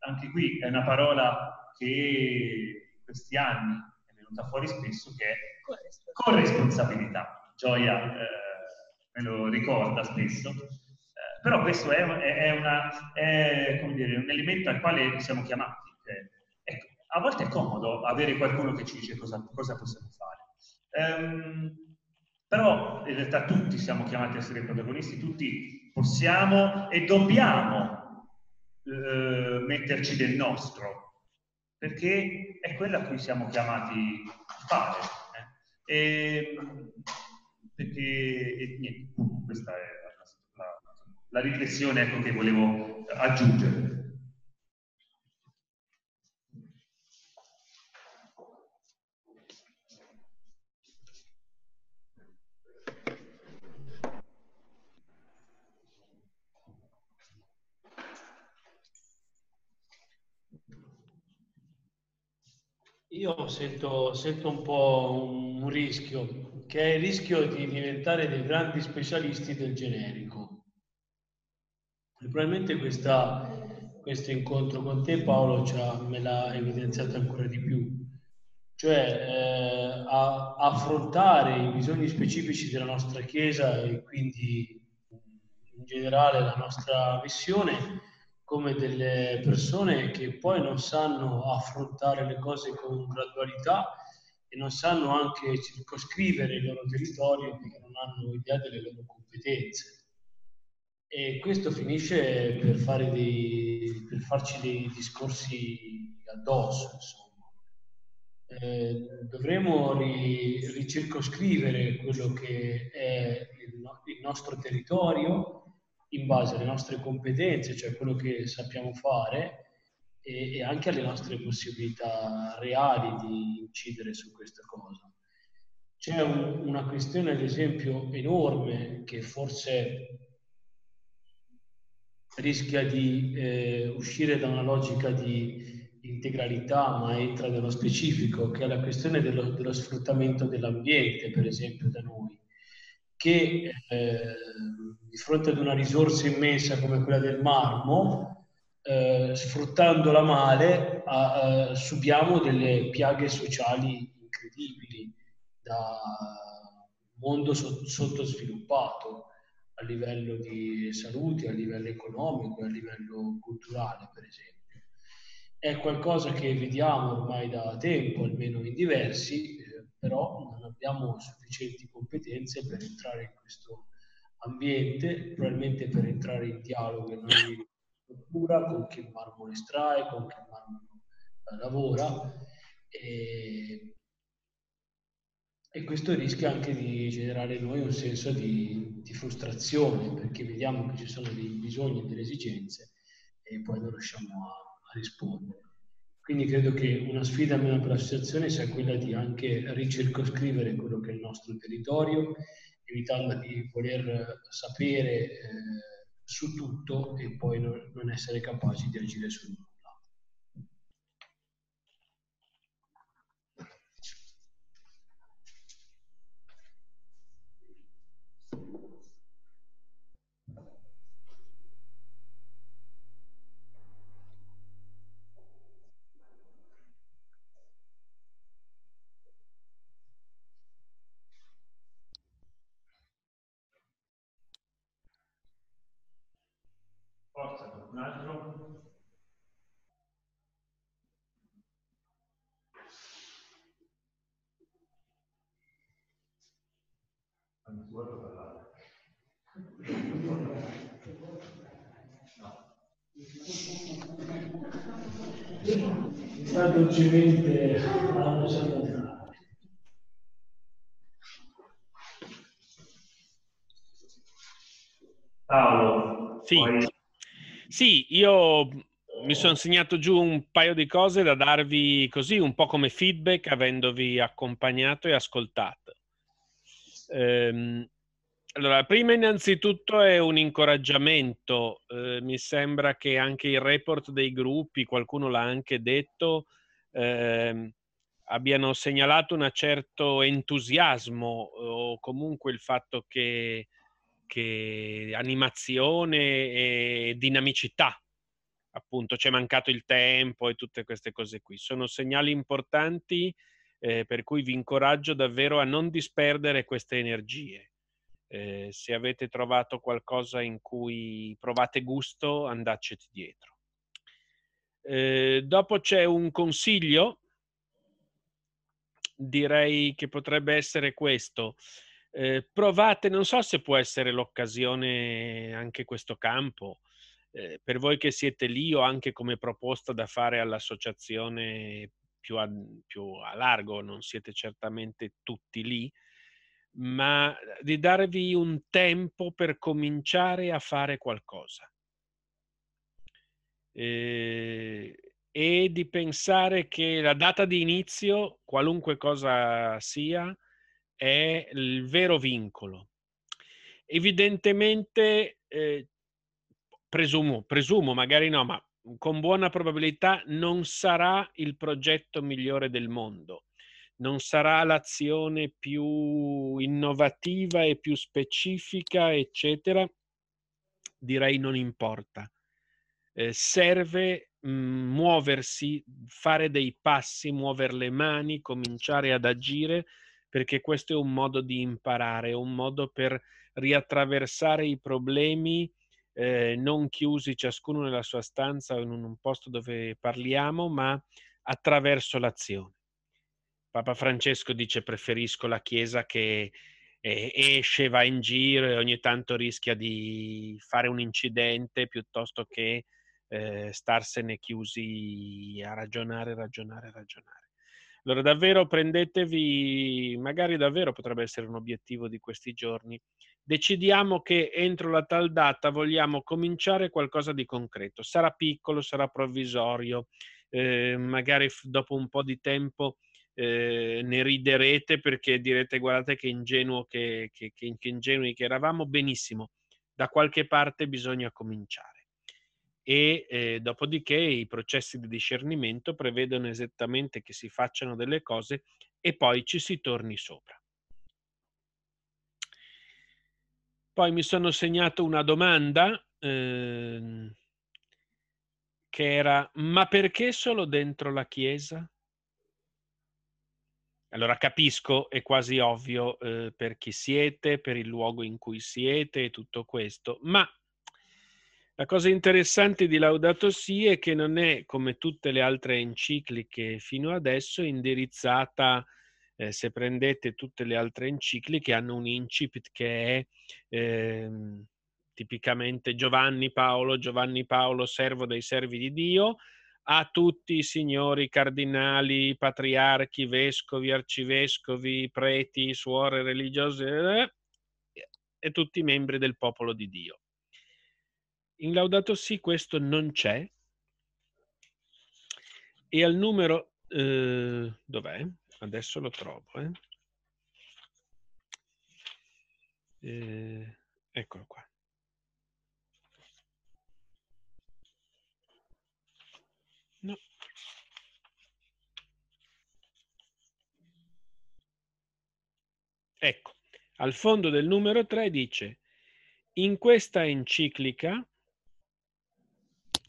anche qui è una parola che in questi anni è venuta fuori spesso, che è corresponsabilità. Gioia me lo ricorda spesso. Però questo è, è, è, una, è dire, un elemento al quale siamo chiamati. A volte è comodo avere qualcuno che ci dice cosa, cosa possiamo fare. Um, però in realtà tutti siamo chiamati a essere protagonisti, tutti possiamo e dobbiamo eh, metterci del nostro, perché è quello a cui siamo chiamati a fare. Eh. E, perché e, niente, questa è la, la, la riflessione ecco, che volevo aggiungere. Io sento, sento un po' un, rischio, che è il rischio di diventare dei grandi specialisti del generico. E probabilmente questa, questo incontro con te, Paolo, me l'ha evidenziato ancora di più. Cioè, eh, a, affrontare i bisogni specifici della nostra Chiesa e quindi in generale la nostra missione come delle persone che poi non sanno affrontare le cose con gradualità e non sanno anche circoscrivere il loro territorio perché non hanno idea delle loro competenze. E questo finisce per, dei, per farci dei discorsi addosso, insomma. Eh, dovremo ri, ricircoscrivere quello che è il, il nostro territorio, in base alle nostre competenze, cioè quello che sappiamo fare, e, e anche alle nostre possibilità reali di incidere su questa cosa. C'è un, una questione, ad esempio, enorme che forse rischia di eh, uscire da una logica di integralità, ma entra nello specifico, che è la questione dello, dello sfruttamento dell'ambiente, per esempio, da noi, che eh, di fronte ad una risorsa immensa come quella del marmo, eh, sfruttandola male, a, a, subiamo delle piaghe sociali incredibili da mondo so, sottosviluppato a livello di salute, a livello economico, a livello culturale, per esempio. È qualcosa che vediamo ormai da tempo, almeno in diversi, eh, però non abbiamo sufficienti competenze per entrare in questo ambiente, probabilmente per entrare in dialogo e noi cura con il marmo estrae, con il marmo eh, lavora e, e, questo rischia anche di generare in noi un senso di, di, frustrazione perché vediamo che ci sono dei bisogni e delle esigenze e poi non riusciamo a, a rispondere. Quindi credo che una sfida almeno per l'associazione sia quella di anche ricircoscrivere quello che è il nostro territorio evitando di voler sapere eh, su tutto e poi non, non essere capaci di agire su nulla. Sta dolcemente alla lasciata Paolo, Sì. Sì, io mi sono segnato giù un paio di cose da darvi così, un po' come feedback, avendovi accompagnato e ascoltato. Ehm, allora, prima innanzitutto è un incoraggiamento. Eh, mi sembra che anche il report dei gruppi, qualcuno l'ha anche detto, ehm, abbiano segnalato un certo entusiasmo o comunque il fatto che che animazione e dinamicità. Appunto, c'è mancato il tempo e tutte queste cose qui. Sono segnali importanti eh, per cui vi incoraggio davvero a non disperdere queste energie. Eh, se avete trovato qualcosa in cui provate gusto, andaceci dietro. Eh, dopo c'è un consiglio, direi che potrebbe essere questo. Eh, provate, non so se può essere l'occasione anche questo campo, eh, per voi che siete lì o anche come proposta da fare all'associazione più a, più a largo, non siete certamente tutti lì, ma di darvi un tempo per cominciare a fare qualcosa. Eh, e di pensare che la data di inizio, qualunque cosa sia, è il vero vincolo. Evidentemente, eh, presumo, presumo, magari no, ma con buona probabilità non sarà il progetto migliore del mondo, non sarà l'azione più innovativa e più specifica, eccetera. Direi non importa. Eh, serve mh, muoversi, fare dei passi, muovere le mani, cominciare ad agire perché questo è un modo di imparare, un modo per riattraversare i problemi eh, non chiusi ciascuno nella sua stanza o in un posto dove parliamo, ma attraverso l'azione. Papa Francesco dice preferisco la Chiesa che eh, esce, va in giro e ogni tanto rischia di fare un incidente piuttosto che eh, starsene chiusi a ragionare, ragionare, ragionare. Allora davvero prendetevi, magari davvero potrebbe essere un obiettivo di questi giorni, decidiamo che entro la tal data vogliamo cominciare qualcosa di concreto. Sarà piccolo, sarà provvisorio, eh, magari dopo un po' di tempo eh, ne riderete perché direte guardate che ingenuo che, che, che, che ingenui che eravamo, benissimo, da qualche parte bisogna cominciare e eh, dopodiché i processi di discernimento prevedono esattamente che si facciano delle cose e poi ci si torni sopra. Poi mi sono segnato una domanda eh, che era ma perché solo dentro la Chiesa? Allora capisco, è quasi ovvio eh, per chi siete, per il luogo in cui siete e tutto questo, ma la cosa interessante di Laudato Si è che non è come tutte le altre encicliche fino adesso indirizzata, eh, se prendete tutte le altre encicliche, hanno un incipit che è eh, tipicamente Giovanni Paolo, Giovanni Paolo, servo dei servi di Dio, a tutti i signori cardinali, patriarchi, vescovi, arcivescovi, preti, suore religiose eh, e tutti i membri del popolo di Dio. In Laudato Si questo non c'è. E al numero... Eh, dov'è? Adesso lo trovo. Eh. Eh, eccolo qua. Ecco, al fondo del numero 3 dice, in questa enciclica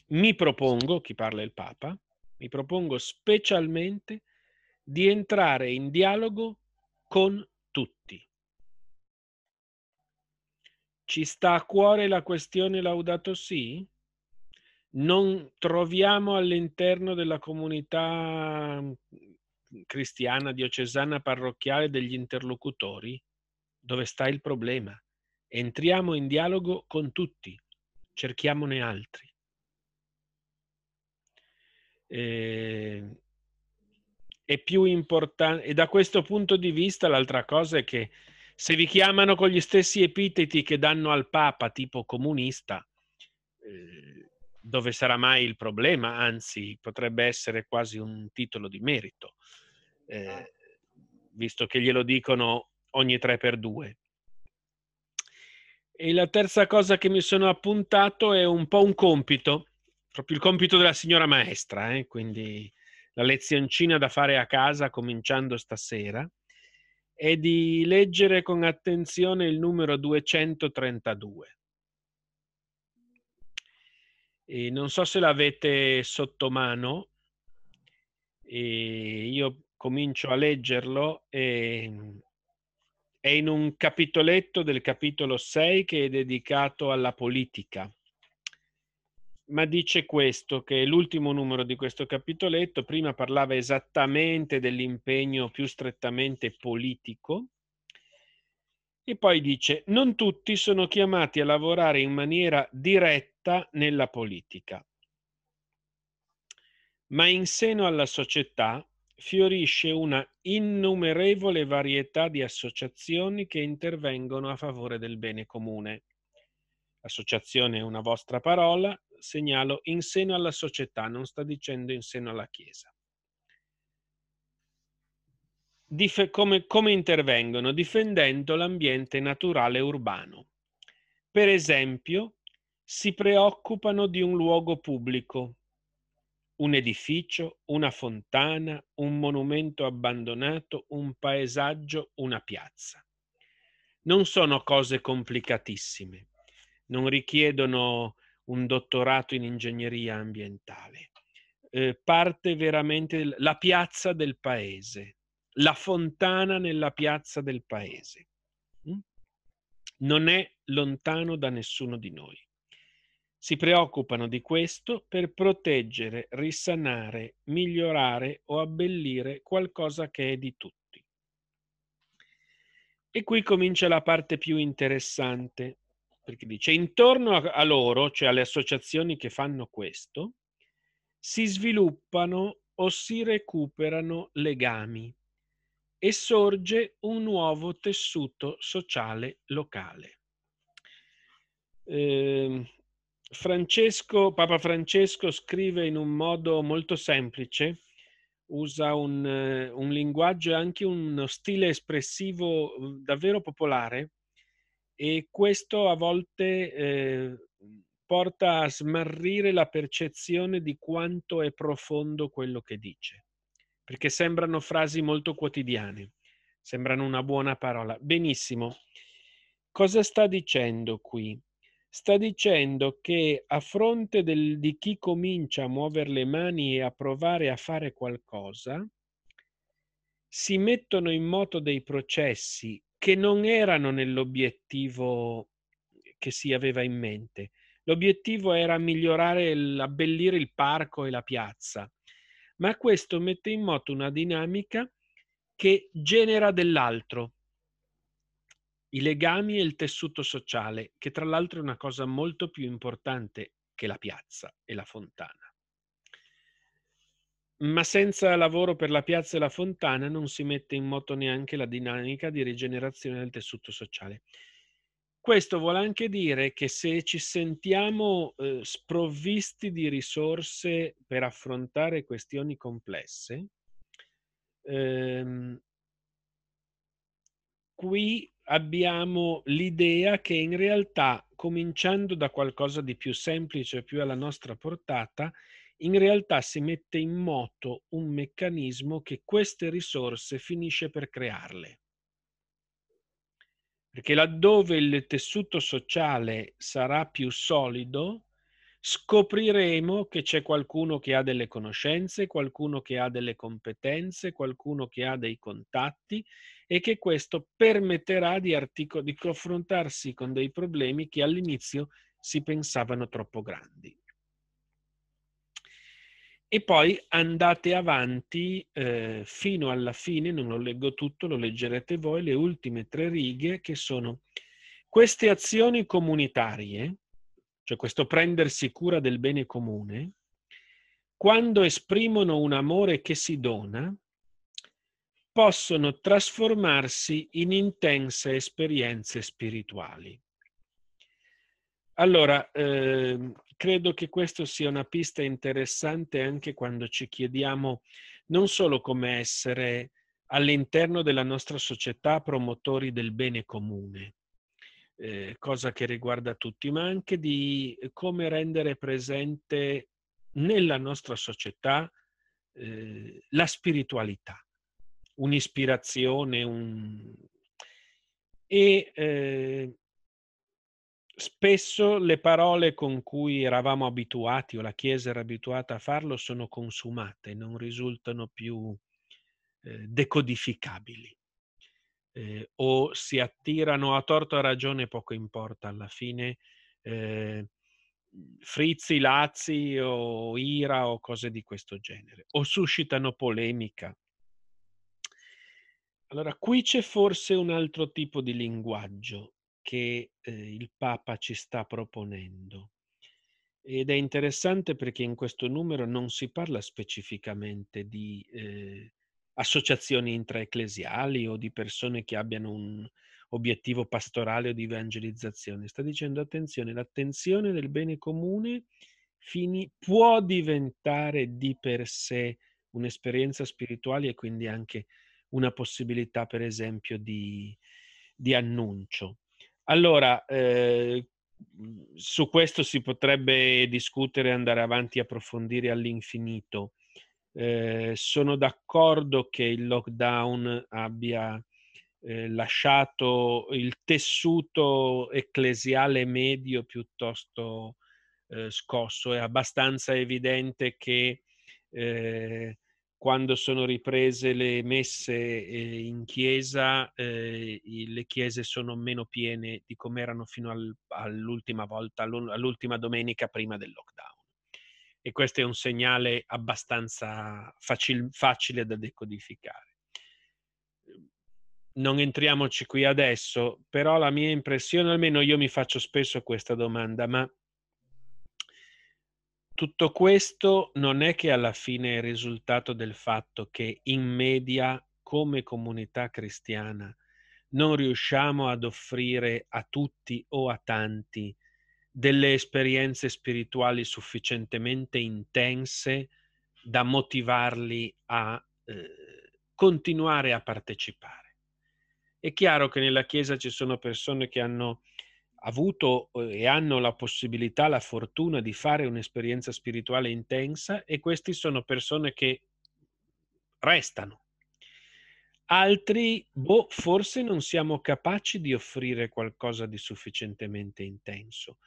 mi propongo, chi parla è il Papa, mi propongo specialmente di entrare in dialogo con tutti. Ci sta a cuore la questione Laudato Si? non troviamo all'interno della comunità cristiana, diocesana, parrocchiale degli interlocutori? Dove sta il problema? Entriamo in dialogo con tutti, cerchiamone altri. Eh, è più importante e da questo punto di vista l'altra cosa è che se vi chiamano con gli stessi epiteti che danno al Papa tipo comunista, eh, dove sarà mai il problema? Anzi, potrebbe essere quasi un titolo di merito, eh, visto che glielo dicono ogni tre per due. E la terza cosa che mi sono appuntato è un po' un compito, proprio il compito della signora maestra, eh? quindi la lezioncina da fare a casa cominciando stasera, è di leggere con attenzione il numero 232. E non so se l'avete sotto mano, e io comincio a leggerlo e è in un capitoletto del capitolo 6 che è dedicato alla politica. Ma dice questo, che l'ultimo numero di questo capitoletto, prima parlava esattamente dell'impegno più strettamente politico, e poi dice, non tutti sono chiamati a lavorare in maniera diretta nella politica, ma in seno alla società fiorisce una innumerevole varietà di associazioni che intervengono a favore del bene comune. Associazione è una vostra parola, segnalo in seno alla società, non sta dicendo in seno alla Chiesa. Dif- come, come intervengono? Difendendo l'ambiente naturale urbano. Per esempio, si preoccupano di un luogo pubblico, un edificio, una fontana, un monumento abbandonato, un paesaggio, una piazza. Non sono cose complicatissime, non richiedono un dottorato in ingegneria ambientale. Eh, parte veramente la piazza del paese, la fontana nella piazza del paese. Mm? Non è lontano da nessuno di noi si preoccupano di questo per proteggere, risanare, migliorare o abbellire qualcosa che è di tutti. E qui comincia la parte più interessante, perché dice, intorno a loro, cioè alle associazioni che fanno questo, si sviluppano o si recuperano legami e sorge un nuovo tessuto sociale locale. Eh, Francesco, Papa Francesco scrive in un modo molto semplice, usa un, un linguaggio e anche uno stile espressivo uhm, davvero popolare e questo a volte eh, porta a smarrire la percezione di quanto è profondo quello che dice, perché sembrano frasi molto quotidiane, sembrano una buona parola. Benissimo. Cosa sta dicendo qui? Sta dicendo che a fronte del, di chi comincia a muovere le mani e a provare a fare qualcosa, si mettono in moto dei processi che non erano nell'obiettivo che si aveva in mente. L'obiettivo era migliorare, abbellire il parco e la piazza, ma questo mette in moto una dinamica che genera dell'altro, i legami e il tessuto sociale, che tra l'altro è una cosa molto più importante che la piazza e la fontana. Ma senza lavoro per la piazza e la fontana non si mette in moto neanche la dinamica di rigenerazione del tessuto sociale. Questo vuole anche dire che se ci sentiamo eh, sprovvisti di risorse per affrontare questioni complesse, ehm, qui abbiamo l'idea che in realtà, cominciando da qualcosa di più semplice, più alla nostra portata, in realtà si mette in moto un meccanismo che queste risorse finisce per crearle. Perché laddove il tessuto sociale sarà più solido, scopriremo che c'è qualcuno che ha delle conoscenze, qualcuno che ha delle competenze, qualcuno che ha dei contatti e che questo permetterà di, artico- di confrontarsi con dei problemi che all'inizio si pensavano troppo grandi. e poi andate avanti eh, fino alla fine, non lo leggo tutto, lo leggerete voi, le ultime tre righe che sono queste azioni comunitarie, cioè questo prendersi cura del bene comune, quando esprimono un amore che si dona, possono trasformarsi in intense esperienze spirituali. Allora, eh, credo che questo sia una pista interessante anche quando ci chiediamo non solo come essere all'interno della nostra società promotori del bene comune, eh, cosa che riguarda tutti, ma anche di come rendere presente nella nostra società eh, la spiritualità, un'ispirazione, un... e eh, spesso le parole con cui eravamo abituati o la Chiesa era abituata a farlo sono consumate, non risultano più eh, decodificabili eh, o si attirano a torto a ragione, poco importa alla fine. Eh, frizzi, lazzi o ira o cose di questo genere, o suscitano polemica. Allora, qui c'è forse un altro tipo di linguaggio che eh, il Papa ci sta proponendo. Ed è interessante perché in questo numero non si parla specificamente di eh, associazioni intraecclesiali o di persone che abbiano un obiettivo pastorale o di evangelizzazione. Sta dicendo attenzione, l'attenzione del bene comune fini, può diventare di per sé un'esperienza spirituale e quindi anche una possibilità, per esempio, di, di annuncio. Allora, eh, su questo si potrebbe discutere, andare avanti approfondire all'infinito. Eh, sono d'accordo che il lockdown abbia eh, lasciato il tessuto ecclesiale medio piuttosto eh, scosso. È abbastanza evidente che eh, quando sono riprese le messe eh, in chiesa, eh, le chiese sono meno piene di come erano fino al, all'ultima volta, all'ultima domenica prima del lockdown. E questo è un segnale abbastanza facil, facile da decodificare. Non entriamoci qui adesso, però la mia impressione, almeno io mi faccio spesso questa domanda, ma tutto questo non è che alla fine è il risultato del fatto che in media, come comunità cristiana, non riusciamo ad offrire a tutti o a tanti delle esperienze spirituali sufficientemente intense da motivarli a eh, continuare a partecipare. È chiaro che nella Chiesa ci sono persone che hanno avuto eh, e hanno la possibilità, la fortuna di fare un'esperienza spirituale intensa e questi sono persone che restano. Altri, boh, forse non siamo capaci di offrire qualcosa di sufficientemente intenso.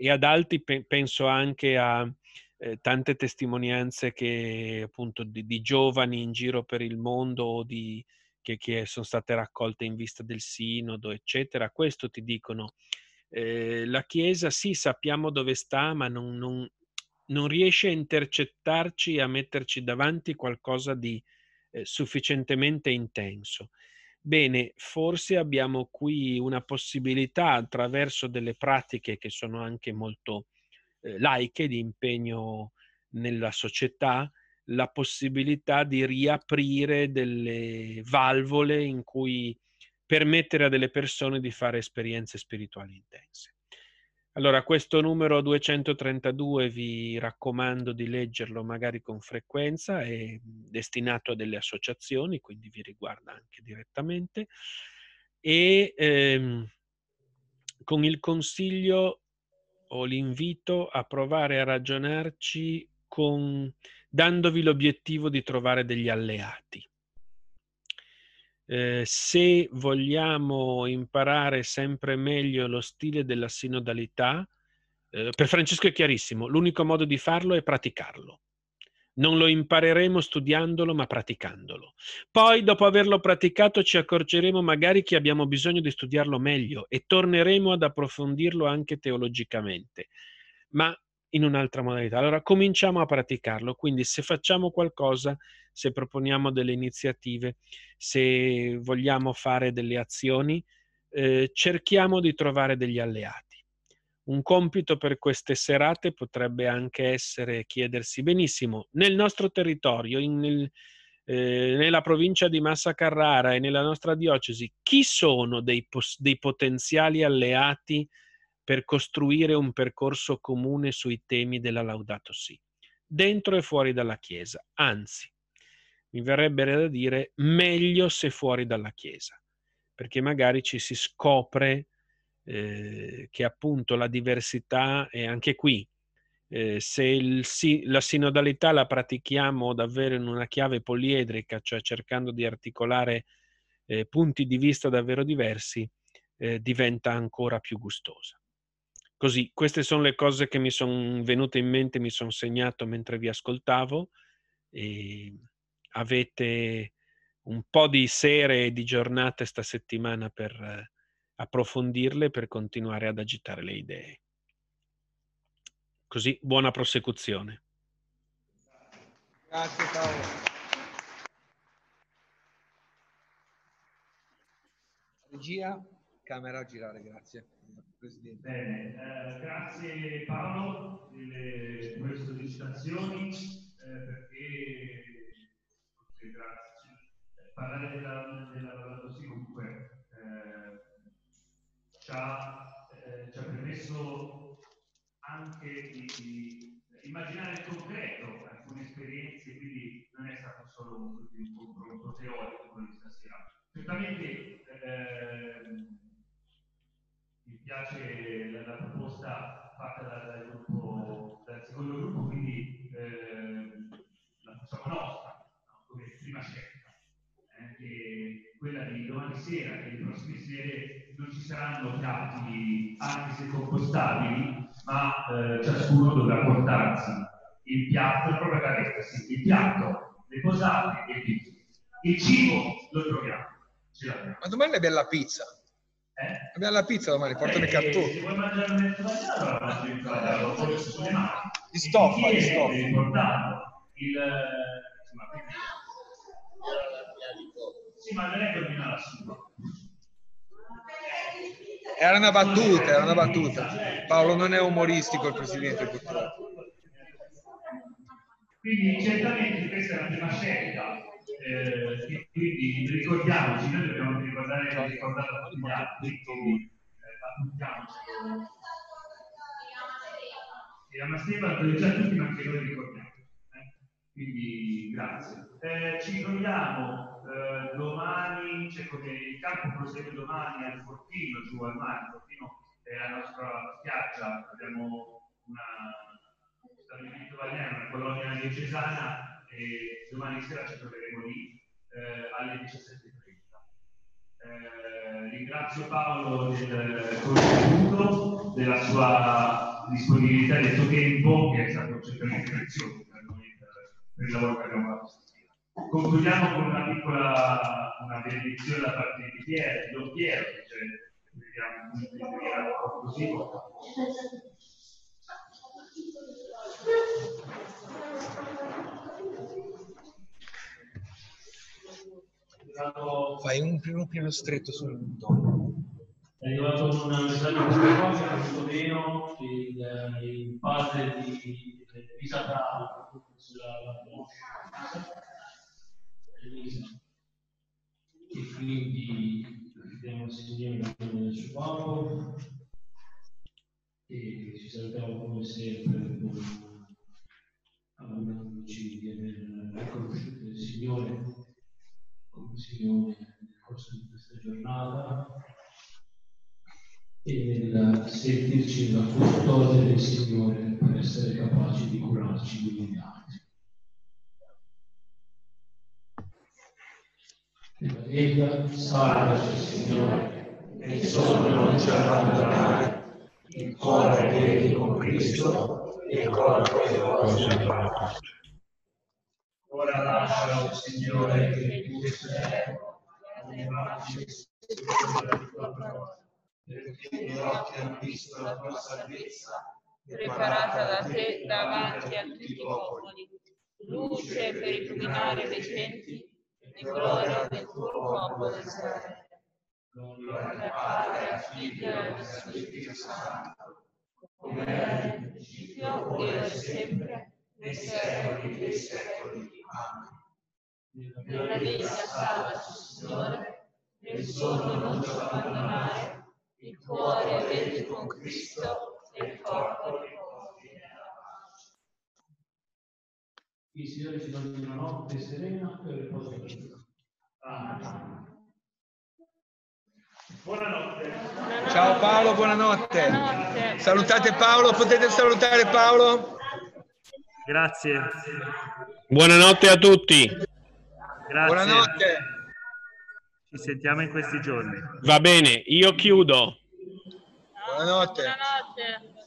E ad altri pe- penso anche a eh, tante testimonianze che appunto di, di, giovani in giro per il mondo o di, che, che sono state raccolte in vista del sinodo, eccetera. Questo ti dicono, eh, la Chiesa sì, sappiamo dove sta, ma non, non, non riesce a intercettarci, a metterci davanti qualcosa di eh, sufficientemente intenso. Bene, forse abbiamo qui una possibilità attraverso delle pratiche che sono anche molto eh, laiche di impegno nella società, la possibilità di riaprire delle valvole in cui permettere a delle persone di fare esperienze spirituali intense. Allora, questo numero 232 vi raccomando di leggerlo magari con frequenza, è destinato a delle associazioni, quindi vi riguarda anche direttamente, e ehm, con il consiglio o l'invito a provare a ragionarci con, dandovi l'obiettivo di trovare degli alleati. Eh, se vogliamo imparare sempre meglio lo stile della sinodalità, eh, per Francesco è chiarissimo, l'unico modo di farlo è praticarlo. Non lo impareremo studiandolo, ma praticandolo. Poi, dopo averlo praticato, ci accorgeremo magari che abbiamo bisogno di studiarlo meglio e torneremo ad approfondirlo anche teologicamente. Ma in un'altra modalità. Allora cominciamo a praticarlo, quindi se facciamo qualcosa, se proponiamo delle iniziative, se vogliamo fare delle azioni, eh, cerchiamo di trovare degli alleati. Un compito per queste serate potrebbe anche essere chiedersi benissimo, nel nostro territorio, in, nel, eh, nella provincia di Massa Carrara e nella nostra diocesi, chi sono dei, dei potenziali alleati per costruire un percorso comune sui temi della Laudato Si, dentro e fuori dalla Chiesa. Anzi, mi verrebbe da dire meglio se fuori dalla Chiesa, perché magari ci si scopre eh, che appunto la diversità è anche qui. Eh, se il, la sinodalità la pratichiamo davvero in una chiave poliedrica, cioè cercando di articolare eh, punti di vista davvero diversi, eh, diventa ancora più gustosa. Così, queste sono le cose che mi sono venute in mente, mi sono segnato mentre vi ascoltavo. E avete un po' di sere e di giornate sta settimana per approfondirle, per continuare ad agitare le idee. Così, buona prosecuzione. Grazie Paolo. Regia, camera a girare, grazie. Presidente. Bene, eh, grazie Paolo delle tue sollecitazioni eh, perché sì, grazie. Eh, parlare della, della Valado sì comunque eh, ci, ha, eh, ci, ha, permesso anche di, di, immaginare in concreto alcune esperienze, quindi non è stato solo un, confronto teorico quello di stasera. Certamente eh, mi piace la, la proposta fatta dal, dal, gruppo, dal secondo gruppo, quindi eh, la facciamo nostra, no? come prima scelta, eh, quella di domani sera e le prossime sere non ci saranno piatti anche se compostabili, ma eh, ciascuno dovrà portarsi il piatto, la propria caretta, sì, il piatto, le posate e il pizzo. Il cibo lo troviamo. Ma domani abbiamo la pizza. Eh? Abbiamo la pizza domani, portano i cartoni. Se vuoi mangiare un allora mangi il tagliato, sulle mani. Di stoffa, di stoffa. Devi portarlo. Il, insomma, quindi... Sì, ma non è che la sua. Era una battuta, era una battuta. Paolo non è umoristico il presidente purtroppo. Quindi certamente questa è la prima scelta eh, quindi ricordiamoci, noi dobbiamo ricordare, ricordare a tutti gli altri, quindi eh, appuntiamoci. E a Masteva già tutti, ma anche noi ricordiamo. Eh? Quindi grazie. Eh, ci troviamo eh, domani, cioè come il campo prosegue domani al Fortino, giù al mare, il Fortino è la nostra spiaggia, abbiamo una stabilimento balneare, una colonia diocesana e domani sera ci troveremo lì eh, alle 17.30. Eh, ringrazio Paolo del contributo, della sua disponibilità e del suo tempo, che è stato certamente prezioso per noi, per, il lavoro che abbiamo fatto stasera. Concludiamo con una piccola una benedizione da parte di Piero, di Don Piero, che c'è, vediamo un po' così. Fai un primo piano stretto sul tono. È arrivato un messaggio cosa, molto meno, il, il padre di Isabella, sulla Elisa. E quindi vediamo il Signore nel suo corpo e ci salutiamo come sempre con augurandoci di aver riconosciuto il Signore Signore nel corso di questa giornata e nel sentirci la custodia del Signore per essere capaci di curarci gli uni gli altri. Nella Lega, salvaci Signore, e solo non ci abbandonare, il cuore vedi con Cristo e il corpo e cose Ora lascia, oh Signore, che tu sei le immagini della tua parola, perché gli occhi hanno visto la tua salvezza, preparata da te davanti a tutti i popoli, luce per illuminare le genti e gloria del tuo popolo Israele. Gloria al Padre, al Figlio e allo Spirito Santo, come era nel principio, ora e sempre, nei secoli dei secoli. Amen. Nella vita salvaci, Signore, nel sonno non ci abbandonare, il cuore vedi con Cristo e il corpo riposi nella pace. Il Signore ci doni una notte serena e riposo per tutti. Amen. Buonanotte. Ciao Paolo, buonanotte. Buonanotte. Salutate Paolo, potete salutare Paolo? Grazie. Buonanotte a tutti. Grazie. Buonanotte. Ci sentiamo in questi giorni. Va bene, io chiudo. Buonanotte. Buonanotte.